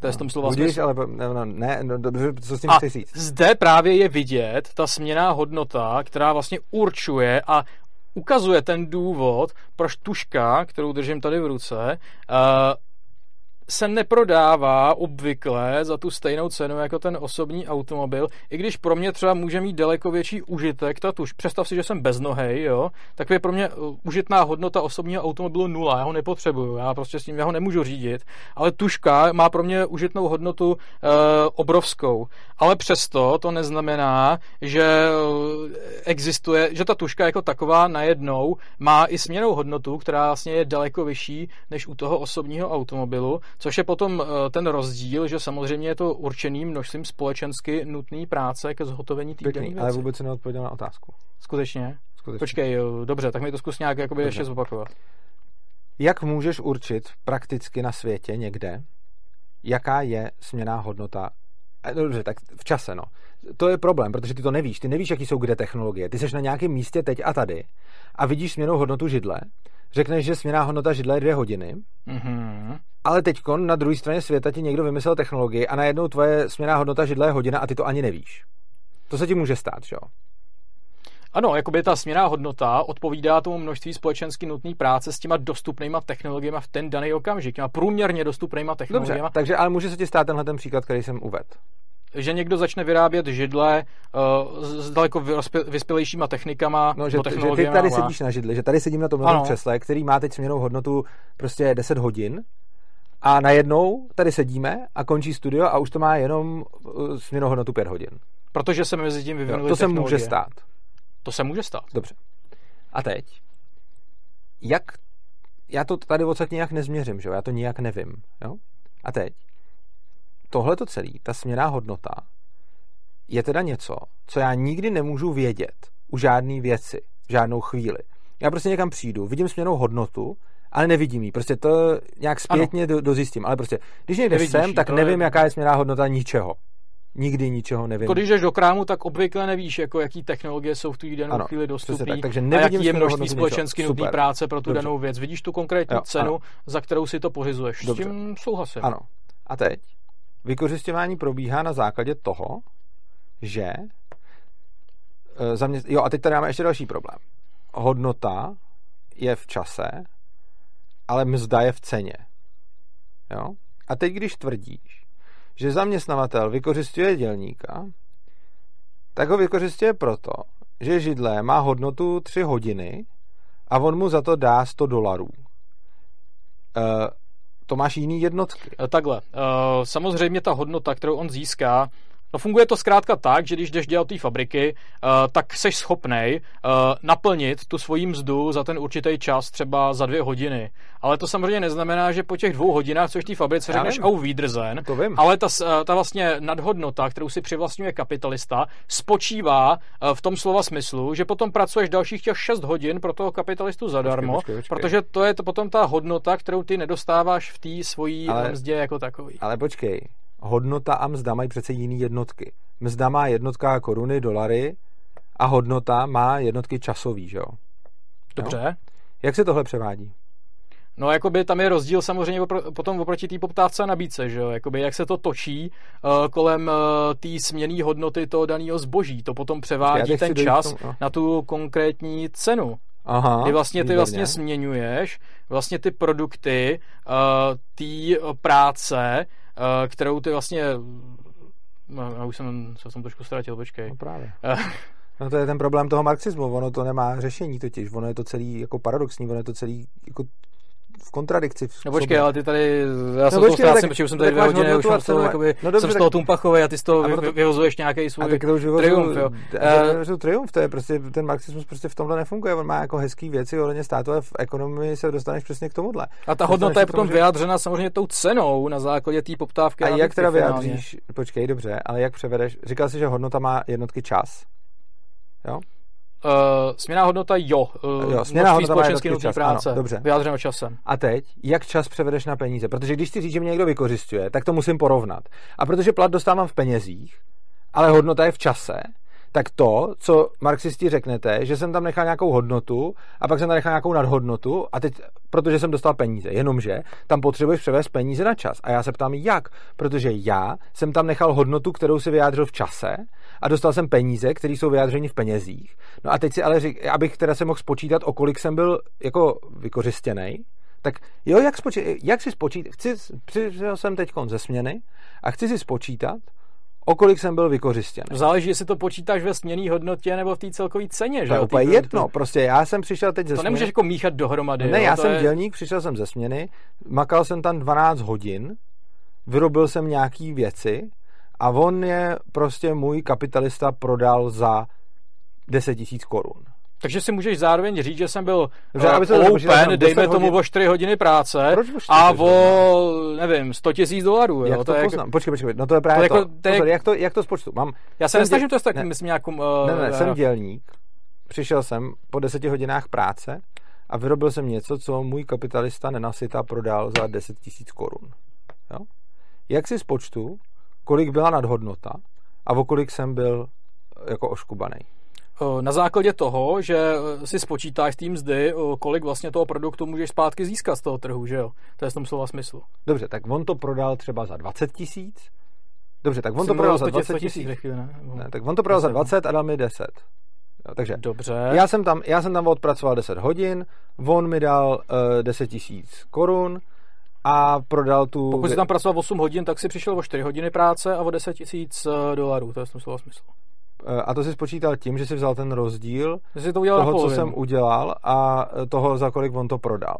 To je s tom slova Budíš, ale no, no, ne, no, dobře, co s tím chci říct? zde právě je vidět ta směná hodnota, která vlastně určuje a ukazuje ten důvod, proč tuška, kterou držím tady v ruce, uh, se neprodává obvykle za tu stejnou cenu jako ten osobní automobil, i když pro mě třeba může mít daleko větší užitek ta tuž. Představ si, že jsem beznohej, jo, tak je pro mě uh, užitná hodnota osobního automobilu nula, já ho nepotřebuju, já prostě s ním já ho nemůžu řídit, ale tuška má pro mě užitnou hodnotu uh, obrovskou. Ale přesto to neznamená, že uh, existuje, že ta tuška jako taková najednou má i směnou hodnotu, která vlastně je daleko vyšší než u toho osobního automobilu, Což je potom eh, ten rozdíl, že samozřejmě je to určený množstvím společensky nutné práce ke zhotovení té věci. ale vůbec se neodpověděl na otázku. Skutečně? Skutečně? Počkej, dobře, tak mi to zkus nějak jakoby ještě zopakovat. Jak můžeš určit prakticky na světě někde, jaká je směná hodnota Dobře, tak v čase, no. To je problém, protože ty to nevíš. Ty nevíš, jaký jsou kde technologie. Ty jsi na nějakém místě teď a tady a vidíš směnou hodnotu židle, řekneš, že směná hodnota židle je dvě hodiny, mm-hmm. Ale teď na druhé straně světa ti někdo vymyslel technologii a najednou tvoje směná hodnota židle je hodina a ty to ani nevíš. To se ti může stát, jo? Ano, jakoby ta směná hodnota odpovídá tomu množství společensky nutné práce s těma dostupnýma technologiemi v ten daný okamžik, těma průměrně dostupnýma technologiemi. Dobře, takže ale může se ti stát tenhle ten příklad, který jsem uvedl že někdo začne vyrábět židle uh, s daleko vyspělejšíma technikama no, že, že ty tady sedíš na židli, že tady sedím na tom křesle, který má teď směnou hodnotu prostě 10 hodin a najednou tady sedíme a končí studio a už to má jenom uh, směnou hodnotu 5 hodin. Protože se mezi tím vyvinuly To se může stát. To se může stát. Dobře. A teď, jak, já to tady odsaď nějak nezměřím, že jo? já to nijak nevím. Jo? A teď, tohle to celé, ta směná hodnota, je teda něco, co já nikdy nemůžu vědět u žádné věci, v žádnou chvíli. Já prostě někam přijdu, vidím směnou hodnotu, ale nevidím ji. Prostě to nějak zpětně do, dozjistím. Ale prostě, když někde Nevidíš jsem, tak nevím, je... jaká je směná hodnota ničeho. Nikdy ničeho nevím. Když jdeš do krámu, tak obvykle nevíš, jako jaký technologie jsou v tu danou ano, chvíli dostupné. Tak, takže a jaký je množství společensky nutné práce pro tu Dobře. danou věc. Vidíš tu konkrétní jo, cenu, ano. za kterou si to pořizuješ. Dobře. S tím souhlasím. Ano. A teď? Vykořišťování probíhá na základě toho, že e, zaměst... jo a teď tady máme ještě další problém. Hodnota je v čase, ale mzda je v ceně. Jo? A teď, když tvrdíš, že zaměstnavatel vykořišťuje dělníka, tak ho vykořišťuje proto, že židle má hodnotu 3 hodiny a on mu za to dá 100 dolarů. E, to máš jiný jednotky. Eh, takhle. Uh, samozřejmě ta hodnota, kterou on získá, No funguje to zkrátka tak, že když jdeš dělat té fabriky, uh, tak jsi schopnej uh, naplnit tu svoji mzdu za ten určitý čas, třeba za dvě hodiny. Ale to samozřejmě neznamená, že po těch dvou hodinách, což v té fabrice Já řekneš au vím. ale ta, ta vlastně nadhodnota, kterou si přivlastňuje kapitalista, spočívá uh, v tom slova smyslu, že potom pracuješ dalších těch 6 hodin pro toho kapitalistu zadarmo, počkej, počkej, počkej. protože to je to potom ta hodnota, kterou ty nedostáváš v té svojí mzdě jako takový. Ale počkej, hodnota a mzda mají přece jiný jednotky. Mzda má jednotka koruny, dolary a hodnota má jednotky časový, že jo? Dobře. Jo? Jak se tohle převádí? No, jakoby tam je rozdíl samozřejmě opr- potom oproti té poptávce a nabídce, že jo? Jakoby jak se to točí uh, kolem uh, té směné hodnoty toho daného zboží. To potom převádí ten čas tom, no. na tu konkrétní cenu. Aha, ty vlastně, ty vlastně směňuješ vlastně ty produkty uh, té práce kterou ty vlastně no, já už jsem se jsem trošku ztratil, počkej. No právě. Eh. No to je ten problém toho marxismu, ono to nemá řešení totiž, ono je to celý jako paradoxní, ono je to celý jako v kontradikci. V no počkej, ale ty tady, já no jsem no, to ztrácím, protože už jsem tady dvě hodiny, už z toho, jakoby, no dobře, jsem z toho tumpachový a ty z toho vy, proto, vyhozuješ nějaký svůj a tak to už triumf, jo. Uh, triumf, to je prostě, ten marxismus prostě v tomhle nefunguje, on má jako hezký věci ohledně státu, ale v ekonomii se dostaneš přesně k tomuhle. A ta hodnota je potom vyjádřena samozřejmě tou cenou na základě té poptávky. A jak teda vyjádříš, počkej, dobře, ale jak převedeš, říkal jsi, že hodnota má jednotky čas, jo? Uh, směná hodnota jo. Uh, jo směná hodnota společensky nutný práce. Ano, dobře. Vyjádřeno časem. A teď, jak čas převedeš na peníze? Protože když si říct, že mě někdo vykořistuje, tak to musím porovnat. A protože plat dostávám v penězích, ale hodnota je v čase, tak to, co marxisti řeknete, že jsem tam nechal nějakou hodnotu a pak jsem tam nechal nějakou nadhodnotu a teď, protože jsem dostal peníze, jenomže tam potřebuješ převést peníze na čas. A já se ptám, jak? Protože já jsem tam nechal hodnotu, kterou si vyjádřil v čase a dostal jsem peníze, které jsou vyjádřeny v penězích. No a teď si ale řík, abych teda se mohl spočítat, o kolik jsem byl jako vykořistěný, tak jo, jak, spočí, jak si spočítat? Chci, přišel jsem teď ze směny a chci si spočítat, o kolik jsem byl vykořistěn. Záleží, jestli to počítáš ve směný hodnotě nebo v té celkové ceně. To je úplně jedno, prostě já jsem přišel teď ze To směny. nemůžeš jako míchat dohromady. Ne, jo? já to jsem je... dělník, přišel jsem ze směny, makal jsem tam 12 hodin, vyrobil jsem nějaký věci a on je prostě můj kapitalista prodal za 10 tisíc korun. Takže si můžeš zároveň říct, že jsem byl Dobře, aby se to open, dejme 10 tomu hodin. o 4 hodiny práce Proč o 4 a o, nevím, 100 tisíc dolarů. Jo? Jak to, je poznám? jako, Počkej, počkej, no to je právě To to. jako- to je- Pozor, jak, to jak to spočtu? Mám, já se nesnažím dě- to tak, ne. myslím, nějakou... Uh, ne, ne, jsem dělník, přišel jsem po deseti hodinách práce a vyrobil jsem něco, co můj kapitalista nenasyta prodal za 10 tisíc korun. Jo? Jak si spočtu, kolik byla nadhodnota a o kolik jsem byl jako oškubaný? Eh, Na základě toho, že eh, si spočítáš mzdy, eh, kolik vlastně toho produktu můžeš zpátky získat z toho trhu, že jo? To je v tom slova smyslu. Dobře, tak on to prodal třeba za 20 tisíc. Dobře, tak on Jsi to prodal za 100 20 tisíc ne? Ne, tak on to prodal za 10. 20 a dal mi 10. Jo, takže Dobře. já jsem, tam, já jsem tam odpracoval 10 hodin, on mi dal uh, 10 tisíc korun a prodal tu... Pokud jsi tam pracoval 8 hodin, tak si přišel o 4 hodiny práce a o 10 tisíc eh, dolarů. To je v tom slova smyslu. Eh, A to si spočítal tím, že si vzal ten rozdíl jsi to udělal toho, co jsem udělal a eh, toho, za kolik on to prodal.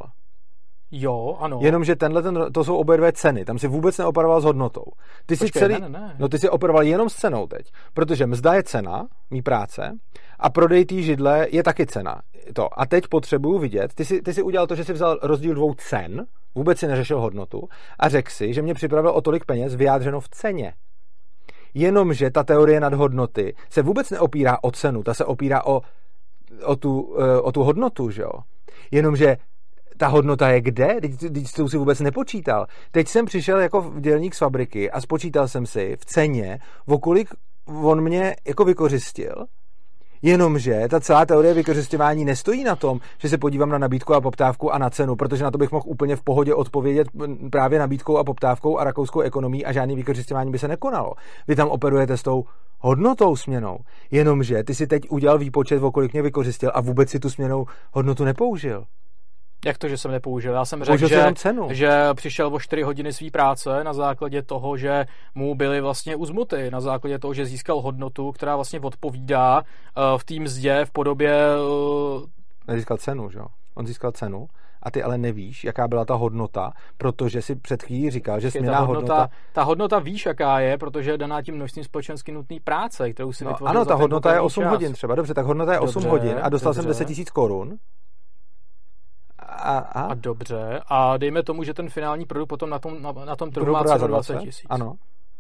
Jo, ano. Jenomže tenhle, ten, to jsou obě dvě ceny. Tam si vůbec neoperoval s hodnotou. Ty si Počkej, celý, ne, ne, ne. No ty si operoval jenom s cenou teď, protože mzda je cena, mý práce, a prodej té židle je taky cena. To. A teď potřebuju vidět, ty si, ty si udělal to, že si vzal rozdíl dvou cen, vůbec si neřešil hodnotu, a řekl si, že mě připravil o tolik peněz vyjádřeno v ceně. Jenomže ta teorie nadhodnoty se vůbec neopírá o cenu, ta se opírá o, o, tu, eh, o tu hodnotu, že jo? Jenomže ta hodnota je kde? Teď, teď si vůbec nepočítal. Teď jsem přišel jako dělník z fabriky a spočítal jsem si v ceně, o kolik on mě jako vykořistil, Jenomže ta celá teorie vykořišťování nestojí na tom, že se podívám na nabídku a poptávku a na cenu, protože na to bych mohl úplně v pohodě odpovědět právě nabídkou a poptávkou a rakouskou ekonomí a žádný vykořišťování by se nekonalo. Vy tam operujete s tou hodnotou směnou, jenomže ty si teď udělal výpočet, o kolik mě vykořistil a vůbec si tu směnou hodnotu nepoužil. Jak to, že jsem nepoužil? Já jsem řekl, že, cenu. že přišel o 4 hodiny své práce na základě toho, že mu byly vlastně uzmuty, na základě toho, že získal hodnotu, která vlastně odpovídá uh, v té mzdě v podobě uh, Nezískal cenu, že jo? On získal cenu a ty ale nevíš, jaká byla ta hodnota, protože si před chvílí říkal, že směná ta hodnota, hodnota, ta hodnota víš, jaká je, protože je daná tím množstvím společensky nutné práce, kterou si No, vytvořil ano, ta hodnota je konkrétní 8 čas. hodin třeba, dobře, tak hodnota je 8 Dobře, hodin a dostal jsem dobře. 10 tisíc korun. A, a, A dobře, a dejme tomu, že ten finální produkt potom na tom, na, na tom trhu má prodat cenu za 20 tisíc. Ano.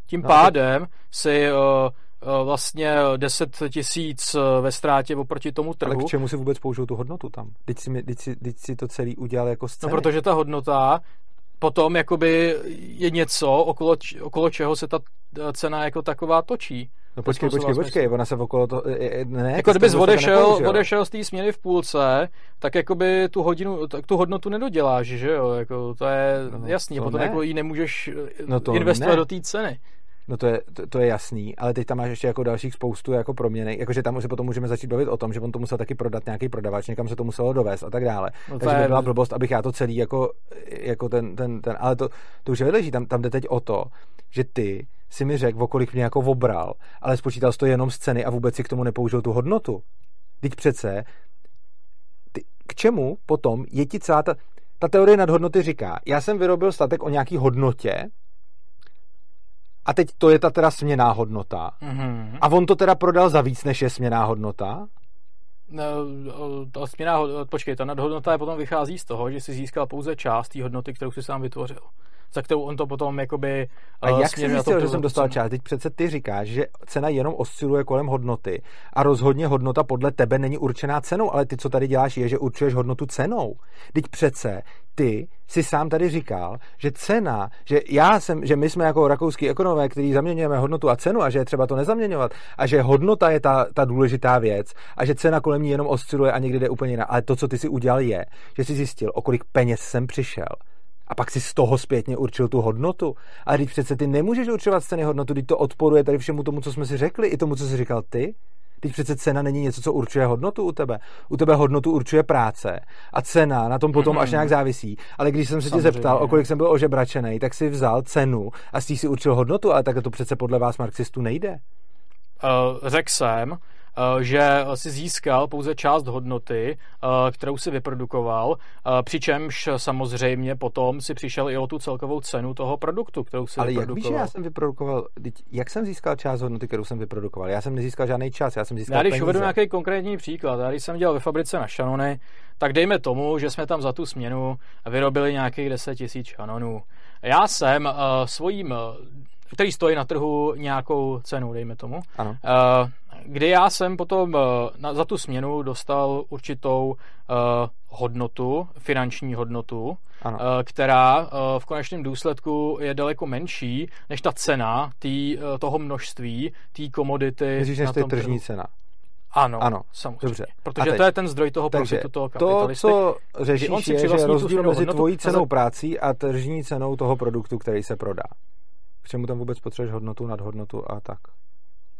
Tím No, pádem si uh, uh, vlastně 10 tisíc uh, ve ztrátě oproti tomu Ale trhu, k čemu si vůbec použil tu hodnotu tam? Teď si, teď si, teď si to celý udělal jako no scény. protože ta hodnota potom jakoby je něco, okolo, okolo čeho se ta cena jako taková točí. No počkej, počkej, počkej, ona se okolo to... e, e, Ne, Jako to odešel, odešel z té směny v půlce, tak jakoby tu hodinu, tak tu hodnotu nedoděláš, že jo, jako to je No, jasný, to potom ne. jako ji nemůžeš No no to investovat ne. do té ceny. No to je, to, to je jasný, ale teď tam máš ještě jako dalších spoustu jako proměny, jakože tam už se potom můžeme začít bavit o tom, že on to musel taky prodat nějaký prodavač, někam se to muselo dovést a tak dále. No to Takže by je- byla blbost, abych já to celý jako, jako ten, ten, ten, ale to, to už je vedlejší, tam, tam jde teď o to, že ty si mi řekl, o kolik mě jako obral, ale spočítal jsi to jenom z ceny a vůbec si k tomu nepoužil tu hodnotu. Teď přece, ty, k čemu potom je ti celá ta, ta teorie nadhodnoty říká, já jsem vyrobil statek o nějaký hodnotě, a teď to je ta teda směná hodnota. Mhm. A on to teda prodal za víc, než je směná hodnota? No, ta směna, počkej, ta nadhodnota je potom vychází z toho, že si získal pouze část té hodnoty, kterou si sám vytvořil. Za kterou on to potom jakoby... A jak jsi zjistil, že jsem dostal část? Teď přece ty říkáš, že cena jenom osciluje kolem hodnoty a rozhodně hodnota podle tebe není určená cenou, ale ty, co tady děláš, je, že určuješ hodnotu cenou. Teď přece ty si sám tady říkal, že cena, že já jsem, že my jsme jako rakouský ekonomové, kteří zaměňujeme hodnotu a cenu a že je třeba to nezaměňovat a že hodnota je ta, ta důležitá věc a že cena kolem ní jenom osciluje a někdy jde úplně jinak. Ale to, co ty si udělal, je, že jsi zjistil, o kolik peněz jsem přišel a pak si z toho zpětně určil tu hodnotu. A teď přece ty nemůžeš určovat ceny hodnotu, teď to odporuje tady všemu tomu, co jsme si řekli, i tomu, co jsi říkal ty. Teď přece cena není něco, co určuje hodnotu u tebe. U tebe hodnotu určuje práce a cena na tom potom až nějak závisí. Ale když jsem se tě zeptal, o kolik jsem byl ožebračený, tak si vzal cenu a s tí si určil hodnotu, ale tak to přece podle vás marxistů nejde. Uh, řekl jsem, že si získal pouze část hodnoty, eh, kterou si vyprodukoval, eh, přičemž samozřejmě potom si přišel i o tu celkovou cenu toho produktu, kterou si Ale vyprodukoval. jak víš, já jsem vyprodukoval, jak jsem získal část hodnoty, kterou jsem vyprodukoval? Já jsem nezískal žádný čas, já jsem získal Já když peníze. uvedu nějaký konkrétní příklad, já když jsem dělal ve fabrice na šanony, tak dejme tomu, že jsme tam za tu směnu vyrobili nějakých 10 tisíc šanonů. Já jsem uh, svým který stojí na trhu nějakou cenu, dejme tomu. Ano. Uh, kdy já jsem potom uh, na, za tu směnu dostal určitou uh, hodnotu, finanční hodnotu, ano. Uh, která uh, v konečném důsledku je daleko menší než ta cena tý, uh, toho množství, té komodity. Myslíš, než to je tržní cena? Ano, ano, samozřejmě. Dobře. Protože teď, to je ten zdroj toho profitu toho kapitalisty. To, co řešíš, je, že rozdíl mezi tvojí cenou prací a tržní cenou toho produktu, který se prodá. K čemu tam vůbec potřebuješ hodnotu, nadhodnotu a tak?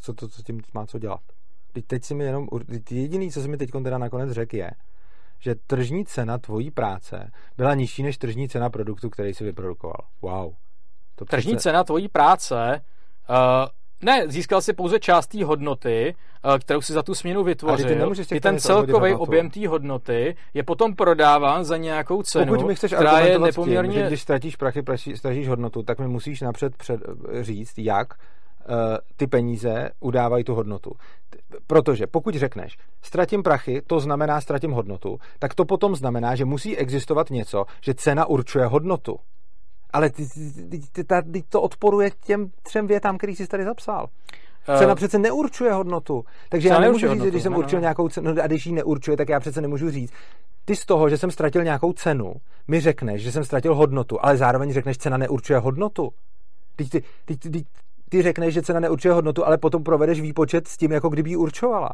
Co to co tím má co dělat? Teď, teď si mi jenom, jediný, co si mi teď teda nakonec řekl, je, že tržní cena tvojí práce byla nižší než tržní cena produktu, který si vyprodukoval. Wow. To tržní přece... cena tvojí práce uh, ne, získal si pouze část té hodnoty, uh, kterou si za tu směnu vytvořil. I ten celkový objem té hodnoty je potom prodáván za nějakou cenu, Pokud mi chceš která je nepoměrně... Tím, že když ztratíš prachy, ztratíš hodnotu, tak mi musíš napřed před, říct, jak Eh, ty peníze udávají tu hodnotu. Protože pokud řekneš, ztratím prachy, to znamená ztratím hodnotu, tak to potom znamená, že musí existovat něco, že cena určuje hodnotu. Ale ty, ty, ty, ty, to odporuje těm třem větám, který jsi tady zapsal. Eh, cena přece neurčuje hodnotu. Takže já nemůžu říct, hodnotu, když jsem ne, určil ne. nějakou cenu, no a když ji neurčuje, tak já přece nemůžu říct. Ty z toho, že jsem ztratil nějakou cenu, mi řekneš, že jsem ztratil hodnotu, ale zároveň řekneš, cena neurčuje hodnotu. Teď, ty, ty, ty, ty řekneš, že cena neurčuje hodnotu, ale potom provedeš výpočet s tím, jako kdyby ji určovala.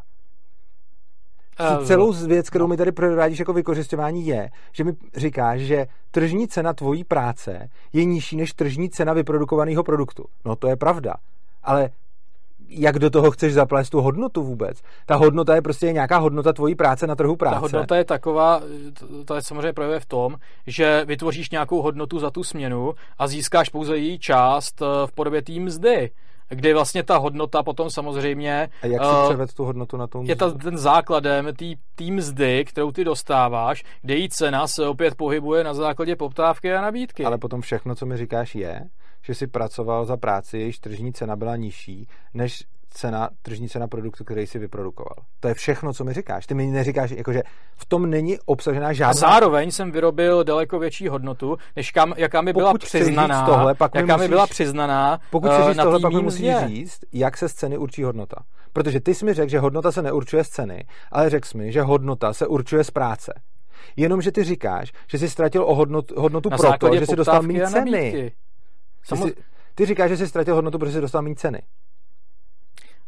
Uh, celou věc, kterou mi tady provádíš jako vykořišťování, je, že mi říkáš, že tržní cena tvojí práce je nižší než tržní cena vyprodukovaného produktu. No to je pravda. Ale jak do toho chceš zaplést tu hodnotu vůbec. Ta hodnota je prostě nějaká hodnota tvojí práce na trhu práce. Ta hodnota je taková, to je samozřejmě projevuje v tom, že vytvoříš nějakou hodnotu za tu směnu a získáš pouze její část eh, v podobě té mzdy kdy vlastně ta hodnota potom samozřejmě... A jak si uh, převed tu hodnotu na tom? Je ta, ten základem té mzdy, kterou ty dostáváš, kde její cena se opět pohybuje na základě poptávky a nabídky. Ale potom všechno, co mi říkáš, je, že si pracoval za práci, jejíž tržní cena byla nižší, než cena, tržní cena produktu, který si vyprodukoval. To je všechno, co mi říkáš. Ty mi neříkáš, jakože v tom není obsažená žádná... A zároveň jsem vyrobil daleko větší hodnotu, než kam, jaká mi byla pokud přiznaná. Tohle, pak jaká mi musíš, byla přiznaná Pokud říct uh, tohle, pak mi musíš říct, jak se z ceny určí hodnota. Protože ty jsi mi řekl, že hodnota se neurčuje z ceny, ale řekl jsi mi, že hodnota se určuje z práce. Jenomže ty říkáš, že jsi ztratil o hodnotu, hodnotu proto, že jsi dostal méně ceny. Ty, ty říkáš, že jsi ztratil hodnotu, protože jsi dostal méně ceny.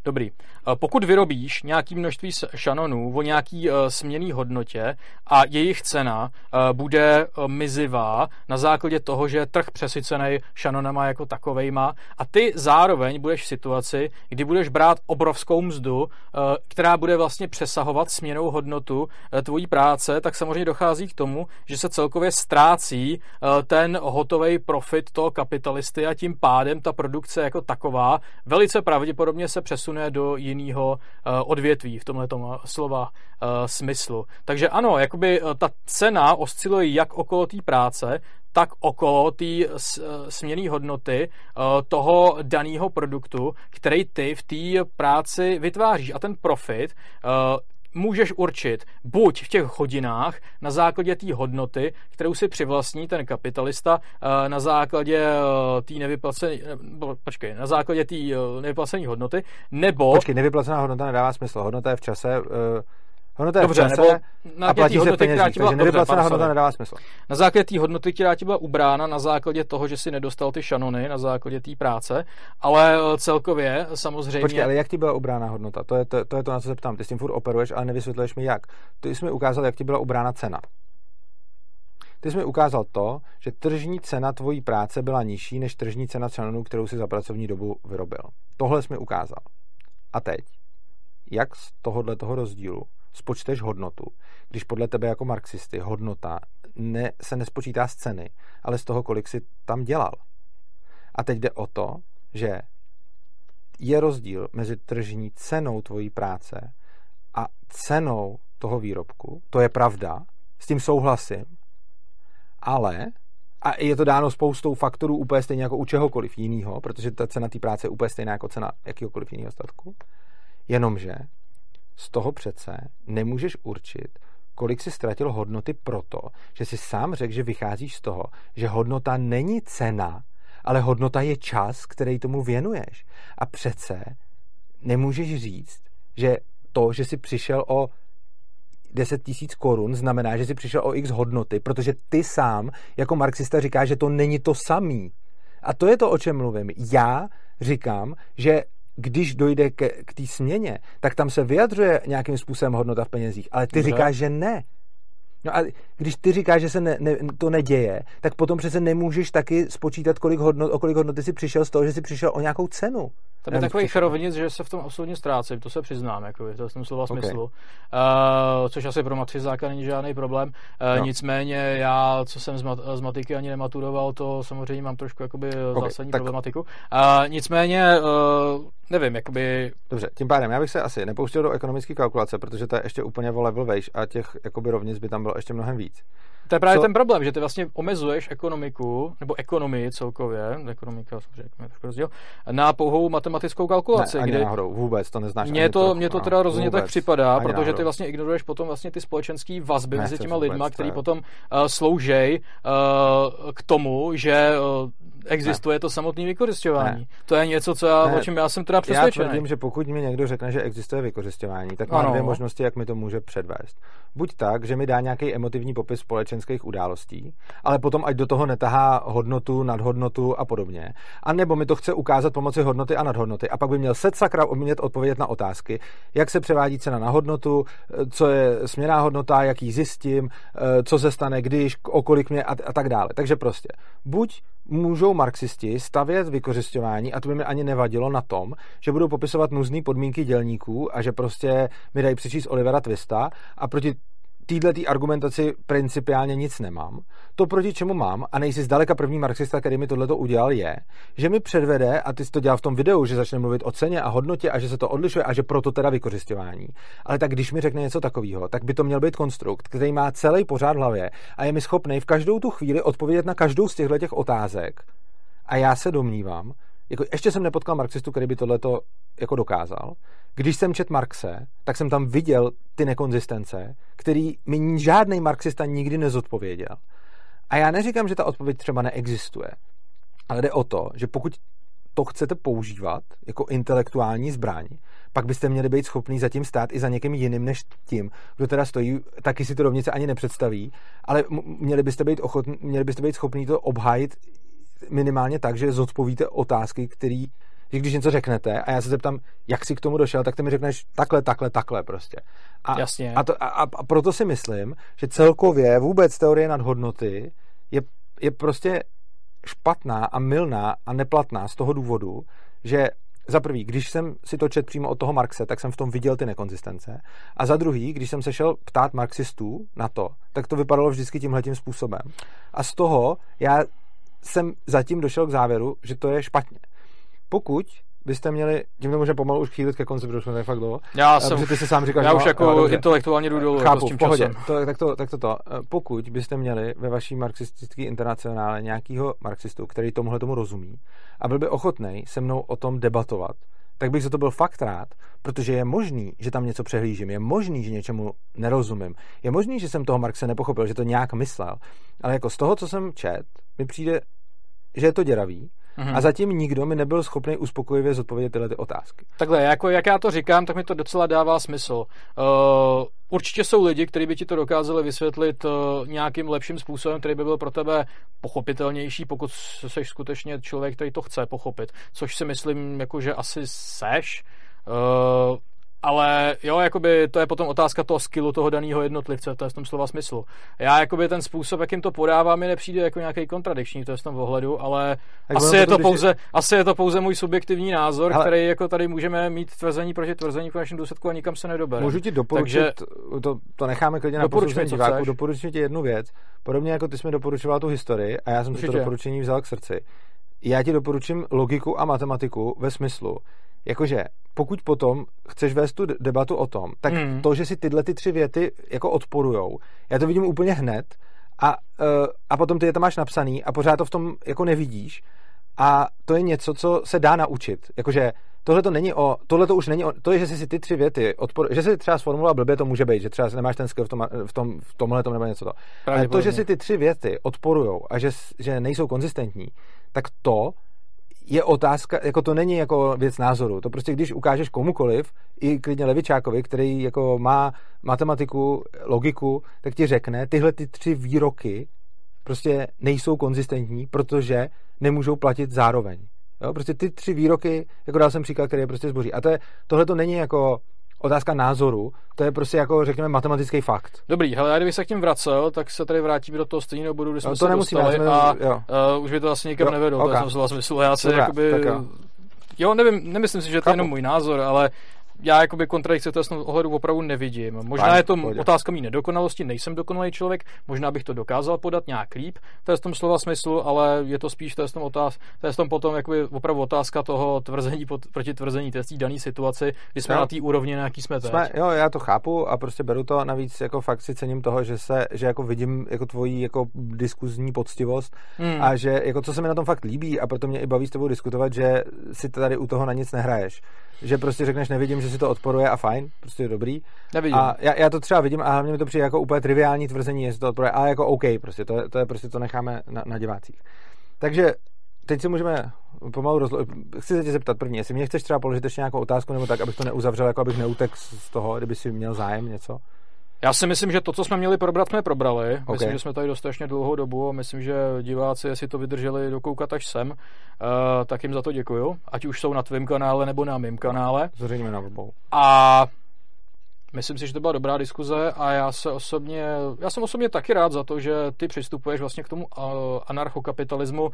Dobrý. Pokud vyrobíš nějaké množství šanonů o nějaký uh, směný hodnotě a jejich cena uh, bude mizivá na základě toho, že je trh přesycený šanonama jako takovejma a ty zároveň budeš v situaci, kdy budeš brát obrovskou mzdu, která bude vlastně přesahovat směnou hodnotu tvojí práce, tak samozřejmě dochází k tomu, že se celkově ztrácí ten hotový profit toho kapitalisty a tím pádem ta produkce jako taková velice pravděpodobně se přesune do jiného eh, odvětví v tomhle eh, slova eh, smyslu. Takže ano, jakoby ta cena osciluje jak okolo té práce, tak okolo té směné hodnoty toho daného produktu, který ty v té práci vytváříš. A ten profit můžeš určit buď v těch hodinách na základě té hodnoty, kterou si přivlastní ten kapitalista, eh, na základě eh, té nevyplacené, počkej, na základě té nevyplacené hodnoty, nebo... Počkej, nevyplacená hodnota nedává smysl. Hodnota je v čase, Hodnota je Dobře, nebo na a platí se penězích, která takže nevyplacená hodnota nedává smysl. Na základě té hodnoty, která ti byla ubrána, na základě toho, že si nedostal ty šanony, na základě té práce, ale eh, celkově samozřejmě... Počkej, ale jak ti byla ubrána hodnota? To je to, to, je to na co se ptám. Ty s tím furt operuješ, ale nevysvětluješ mi jak. Ty jsi mi ukázal, jak ti byla ubrána cena. Ty jsi mi ukázal to, že tržní cena tvojí práce byla nižší než tržní cena šanonů, kterou si za pracovní dobu vyrobil. Tohle jsi mi ukázal. A teď, jak z tohohle toho rozdílu spočteš hodnotu, když podle tebe jako marxisty hodnota ne, se nespočítá z ceny, ale z toho, kolik si tam dělal. A teď jde o to, že je rozdíl mezi tržní cenou tvojí práce a cenou toho výrobku. To je pravda, s tím souhlasím, ale a je to dáno spoustou faktorů úplně stejně jako u čehokoliv jiného, protože ta cena té práce je úplně stejná jako cena jakýkoliv jiného statku. Jenomže z toho přece nemůžeš určit, kolik si ztratil hodnoty proto, že si sám řekl, že vycházíš z toho, že hodnota není cena, ale hodnota je čas, který tomu věnuješ. A přece nemůžeš říct, že to, že jsi přišel o 10 tisíc korun, znamená, že jsi přišel o x hodnoty, protože ty sám jako marxista říkáš, že to není to samý. A to je to, o čem mluvím. Já říkám, že když dojde k, k té směně, tak tam se vyjadřuje nějakým způsobem hodnota v penězích, ale ty Dobře. říkáš, že ne. No a když ty říkáš, že se ne, ne, to neděje, tak potom přece nemůžeš taky spočítat, kolik hodnot, o kolik hodnoty si přišel z toho, že jsi přišel o nějakou cenu. To je takový šarovinic, že se v tom absolutně ztrácím, to se přiznám, jako je to v tom slova okay. smyslu. Uh, což asi pro matřizáka není žádný problém. Uh, no. Nicméně já, co jsem z, mat, z matiky ani nematuroval, to samozřejmě mám trošku jakoby okay, zásadní tak... problematiku. Uh, nicméně, uh, nevím, jakoby... Dobře, tím pádem já bych se asi nepouštěl do ekonomické kalkulace, protože to je ještě úplně o level vejš a těch jakoby rovnic by tam bylo ještě mnohem víc. To je právě Co? ten problém, že ty vlastně omezuješ ekonomiku, nebo ekonomii celkově, ekonomika samozřejmě trošku rozdíl, na pouhou matematickou kalkulaci. Ne, ani kdy náhodou, vůbec, to neznáš. Mně to, mně to teda rozhodně tak připadá, protože náhodou. ty vlastně ignoruješ potom vlastně ty společenské vazby mezi těma lidma, který potom uh, sloužej uh, k tomu, že uh, existuje ne. to samotné vykořišťování. Ne. To je něco, co já, ne. o čem já jsem teda přesvědčený. Já tvrdím, že pokud mi někdo řekne, že existuje vykořišťování, tak má dvě možnosti, jak mi to může předvést. Buď tak, že mi dá nějaký emotivní popis společenských událostí, ale potom ať do toho netahá hodnotu, nadhodnotu a podobně. A nebo mi to chce ukázat pomocí hodnoty a nadhodnoty. A pak by měl set sakra umět odpovědět na otázky, jak se převádí cena na hodnotu, co je směrná hodnota, jak ji zjistím, co se stane, když, okolik mě a, a tak dále. Takže prostě buď můžou marxisti stavět vykořišťování, a to by mi ani nevadilo na tom, že budou popisovat nuzné podmínky dělníků a že prostě mi dají přečíst Olivera Twista a proti téhle argumentaci principiálně nic nemám. To, proti čemu mám, a nejsi zdaleka první marxista, který mi tohleto udělal, je, že mi předvede, a ty jsi to dělal v tom videu, že začne mluvit o ceně a hodnotě a že se to odlišuje a že proto teda vykořišťování. Ale tak když mi řekne něco takového, tak by to měl být konstrukt, který má celý pořád v hlavě a je mi schopný v každou tu chvíli odpovědět na každou z těchto těch otázek. A já se domnívám, jako ještě jsem nepotkal marxistu, který by tohleto jako dokázal. Když jsem čet Marxe, tak jsem tam viděl ty nekonzistence, který mi žádný marxista nikdy nezodpověděl. A já neříkám, že ta odpověď třeba neexistuje, ale jde o to, že pokud to chcete používat jako intelektuální zbraň, pak byste měli být schopný zatím stát i za někým jiným než tím, kdo teda stojí, taky si to rovnice ani nepředstaví, ale měli byste být, ochotný, měli byste být schopný to obhájit minimálně tak, že zodpovíte otázky, který, že když něco řeknete a já se zeptám, jak jsi k tomu došel, tak ty mi řekneš takhle, takhle, takhle prostě. A, Jasně. A, to, a, a proto si myslím, že celkově vůbec teorie nadhodnoty je, je prostě špatná a milná a neplatná z toho důvodu, že za prvý, když jsem si to čet přímo od toho Marxe, tak jsem v tom viděl ty nekonzistence. A za druhý, když jsem se šel ptát marxistů na to, tak to vypadalo vždycky tímhletím způsobem. A z toho já jsem zatím došel k závěru, že to je špatně. Pokud byste měli, tím to můžeme pomalu už chýlit ke konci, protože jsme fakt dlouho. Já jsem, ty jsi sám říkal, já že už jako jo, intelektuálně jdu dolů. Chápu, jako v pohodě. To, tak, to, tak to, to. Pokud byste měli ve vaší marxistické internacionále nějakého marxistu, který tomuhle tomu rozumí a byl by ochotný se mnou o tom debatovat tak bych za to byl fakt rád, protože je možný, že tam něco přehlížím, je možný, že něčemu nerozumím, je možný, že jsem toho Marxe nepochopil, že to nějak myslel, ale jako z toho, co jsem čet, mi přijde, že je to děravý, Mm-hmm. A zatím nikdo mi nebyl schopný uspokojivě zodpovědět tyhle ty otázky. Takhle, jako jak já to říkám, tak mi to docela dává smysl. Uh, určitě jsou lidi, kteří by ti to dokázali vysvětlit uh, nějakým lepším způsobem, který by byl pro tebe pochopitelnější, pokud jsi skutečně člověk, který to chce pochopit. Což si myslím, jako, že asi seš. Uh, ale jo, jakoby to je potom otázka toho skillu toho daného jednotlivce, to je v tom slova smyslu. Já jakoby ten způsob, jakým to podávám, mi nepřijde jako nějaký kontradikční, to je v tom ohledu, ale asi je, to pouze, je... asi je to pouze můj subjektivní názor, ale... který jako tady můžeme mít tvrzení proti tvrzení v našem důsledku a nikam se nedobere. Můžu ti doporučit, Takže... to, to necháme klidně na posouzení diváku, doporučit ti jednu věc, podobně jako ty jsi mi doporučoval tu historii a já jsem Určitě. si to doporučení vzal k srdci. Já ti doporučím logiku a matematiku ve smyslu, jakože pokud potom chceš vést tu debatu o tom, tak mm. to, že si tyhle ty tři věty jako odporujou, já to vidím úplně hned a, uh, a potom ty je tam máš napsaný a pořád to v tom jako nevidíš a to je něco, co se dá naučit. Jakože tohle to není o, tohle to už není o, to je, že si ty tři věty odpor, že si třeba sformuloval blbě, to může být, že třeba nemáš ten skill v, tom, v, tom, v tomhle tom nebo něco to. Ale to, že si ty tři věty odporujou a že, že nejsou konzistentní, tak to je otázka, jako to není jako věc názoru. To prostě, když ukážeš komukoliv, i klidně Levičákovi, který jako má matematiku, logiku, tak ti řekne, tyhle ty tři výroky prostě nejsou konzistentní, protože nemůžou platit zároveň. Jo? Prostě ty tři výroky, jako dal jsem příklad, který je prostě zboří. A to je, tohle to není jako otázka názoru, to je prostě jako, řekněme, matematický fakt. Dobrý, hele, já kdybych se k tím vracel, tak se tady vrátíme do toho stejného bodu, kde jsme no, to se dostali jsme, a jo. Uh, už by to asi nikam nevedlo, okay. to jsem slova smyslu. Já se Dobrá, jakoby, jo. jo, nevím, nemyslím si, že to je jenom můj názor, ale já jakoby kontradikce v tom ohledu opravdu nevidím. Možná Fajn, je to pojde. otázka mý nedokonalosti, nejsem dokonalý člověk, možná bych to dokázal podat nějak líp, to je v tom slova smyslu, ale je to spíš to je v tom, otáz, to je v tom potom jakoby opravdu otázka toho tvrzení pod, proti tvrzení té dané situaci, kdy jsme no. na té úrovni, na jaký jsme teď. Jsme, jo, já to chápu a prostě beru to navíc jako fakt si cením toho, že se, že jako vidím jako tvoji jako diskuzní poctivost hmm. a že jako co se mi na tom fakt líbí a proto mě i baví s tebou diskutovat, že si tady u toho na nic nehraješ. Že prostě řekneš, nevidím, že si to odporuje a fajn, prostě je dobrý. Nevidím. A já, já, to třeba vidím a hlavně mi to přijde jako úplně triviální tvrzení, jestli to odporuje, ale jako OK, prostě to, to je prostě to necháme na, na divácích. Takže teď si můžeme pomalu rozlo... Chci se tě zeptat první, jestli mě chceš třeba položit ještě nějakou otázku, nebo tak, abych to neuzavřel, jako abych neutek z toho, kdyby si měl zájem něco. Já si myslím, že to, co jsme měli probrat, jsme probrali. Okay. Myslím, že jsme tady dostatečně dlouhou dobu a myslím, že diváci, jestli to vydrželi dokoukat až sem, uh, tak jim za to děkuju. Ať už jsou na tvém kanále nebo na mém kanále. Zřejmě na obou. A myslím si, že to byla dobrá diskuze a já se osobně, já jsem osobně taky rád za to, že ty přistupuješ vlastně k tomu uh, anarchokapitalismu uh,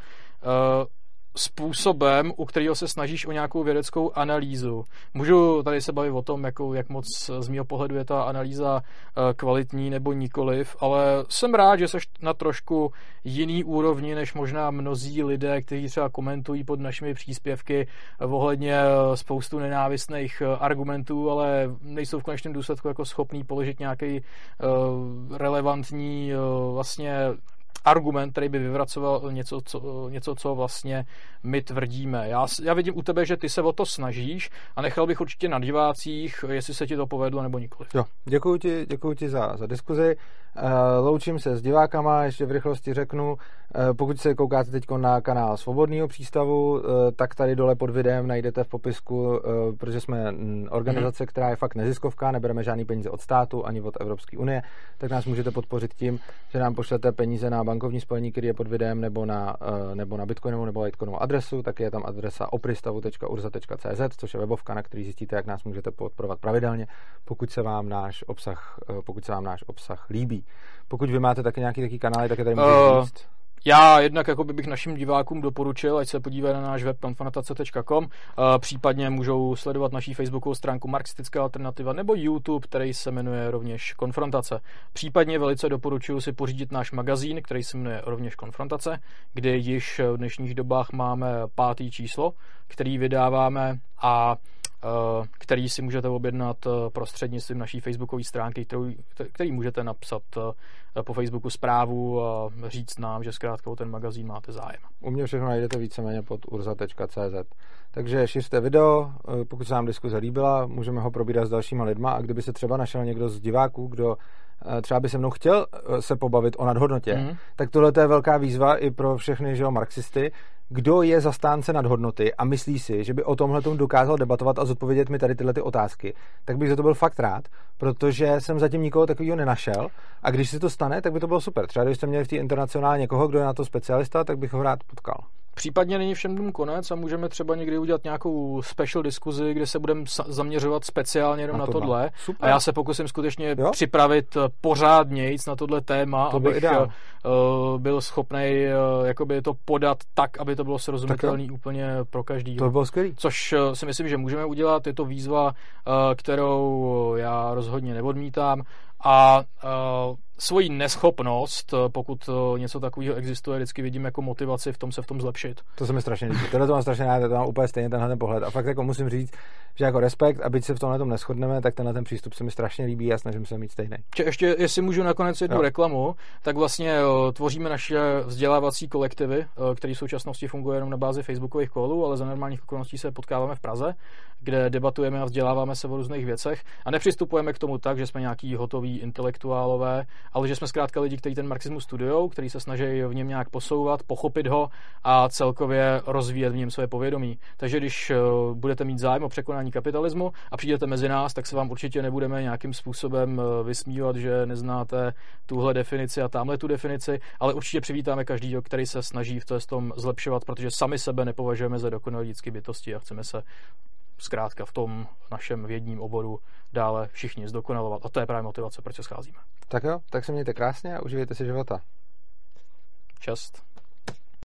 způsobem, u kterého se snažíš o nějakou vědeckou analýzu. Můžu tady se bavit o tom, jako, jak moc z mého pohledu je ta analýza eh, kvalitní nebo nikoliv, ale jsem rád, že jsi na trošku jiný úrovni, než možná mnozí lidé, kteří třeba komentují pod našimi příspěvky ohledně eh, spoustu nenávistných eh, argumentů, ale nejsou v konečném důsledku jako schopní položit nějaký relevantní vlastně argument, který by vyvracoval něco, co, něco, co vlastně my tvrdíme. Já, já vidím u tebe, že ty se o to snažíš a nechal bych určitě na divácích, jestli se ti to povedlo nebo nikoli. Jo, děkuji ti, děkuji ti za, za diskuzi. Uh, loučím se s divákama, ještě v rychlosti řeknu, uh, pokud se koukáte teď na kanál Svobodného přístavu, uh, tak tady dole pod videem najdete v popisku, protože jsme organizace, která je fakt neziskovka, nebereme žádný peníze od státu ani od Evropské unie, tak nás můžete podpořit tím, že nám pošlete peníze na bankovní spojení, který je pod videem, nebo na, nebo na bitcoinovou nebo litecoinovou adresu, tak je tam adresa opristavu.urza.cz, což je webovka, na který zjistíte, jak nás můžete podporovat pravidelně, pokud se vám náš obsah, pokud se vám náš obsah líbí. Pokud vy máte taky nějaký taký kanály, tak je tady můžete uh, říct. Já jednak jako bych našim divákům doporučil, ať se podívají na náš web panfanatace.com, případně můžou sledovat naší facebookovou stránku Marxistická alternativa nebo YouTube, který se jmenuje rovněž Konfrontace. Případně velice doporučuji si pořídit náš magazín, který se jmenuje rovněž Konfrontace, kde již v dnešních dobách máme pátý číslo, který vydáváme a který si můžete objednat prostřednictvím naší facebookové stránky, kterou, který můžete napsat po Facebooku zprávu a říct nám, že zkrátka o ten magazín máte zájem. U mě všechno najdete víceméně pod urza.cz. Takže šiřte video, pokud se nám diskuze líbila, můžeme ho probírat s dalšíma lidma a kdyby se třeba našel někdo z diváků, kdo Eh, třeba by se mnou chtěl eh, se pobavit o nadhodnotě, mm. tak tohle je velká výzva i pro všechny že jo, marxisty. Kdo je zastánce nadhodnoty a myslí si, že by o tomhle dokázal debatovat a zodpovědět mi tady tyhle ty otázky, tak bych za to byl fakt rád, protože jsem zatím nikoho takového nenašel a když se to stane, tak by to bylo super. Třeba když jste měli v té internacionále někoho, kdo je na to specialista, tak bych ho rád potkal. Případně není všem dům konec a můžeme třeba někdy udělat nějakou special diskuzi, kde se budeme zaměřovat speciálně jenom na, na tohle. Super. A já se pokusím skutečně jo? připravit eh, pořádnějc na tohle téma, to abych uh, byl schopný jakoby to podat tak, aby to bylo srozumitelné úplně pro každý. To by bylo skvělý. Což uh, si myslím, že můžeme udělat. Je to výzva, uh, kterou já rozhodně neodmítám a uh, svoji neschopnost, pokud něco takového existuje, vždycky vidím jako motivaci v tom se v tom zlepšit. To se mi strašně líbí. Tohle to mám strašně rád, to mám úplně stejně tenhle ten pohled. A fakt jako musím říct, že jako respekt, a byť se v tomhle tom neschodneme, tak tenhle ten přístup se mi strašně líbí a snažím se mít stejný. Če, ještě, jestli můžu nakonec jednu jo. reklamu, tak vlastně tvoříme naše vzdělávací kolektivy, které v současnosti fungují jenom na bázi Facebookových kolů, ale za normálních okolností se potkáváme v Praze, kde debatujeme a vzděláváme se o různých věcech a nepřistupujeme k tomu tak, že jsme nějaký hotoví intelektuálové, ale že jsme zkrátka lidi, kteří ten marxismus studují, kteří se snaží v něm nějak posouvat, pochopit ho a celkově rozvíjet v něm své povědomí. Takže když budete mít zájem o překonání kapitalismu a přijdete mezi nás, tak se vám určitě nebudeme nějakým způsobem eh, vysmívat, že neznáte tuhle definici a tamhle tu definici, ale určitě přivítáme každý, který se snaží v tom zlepšovat, protože sami sebe nepovažujeme za dokonalé lidské bytosti a chceme se zkrátka v tom našem vědním oboru dále všichni zdokonalovat. A to je právě motivace, proč se scházíme. Tak jo, tak se mějte krásně a užijte si života. Čest.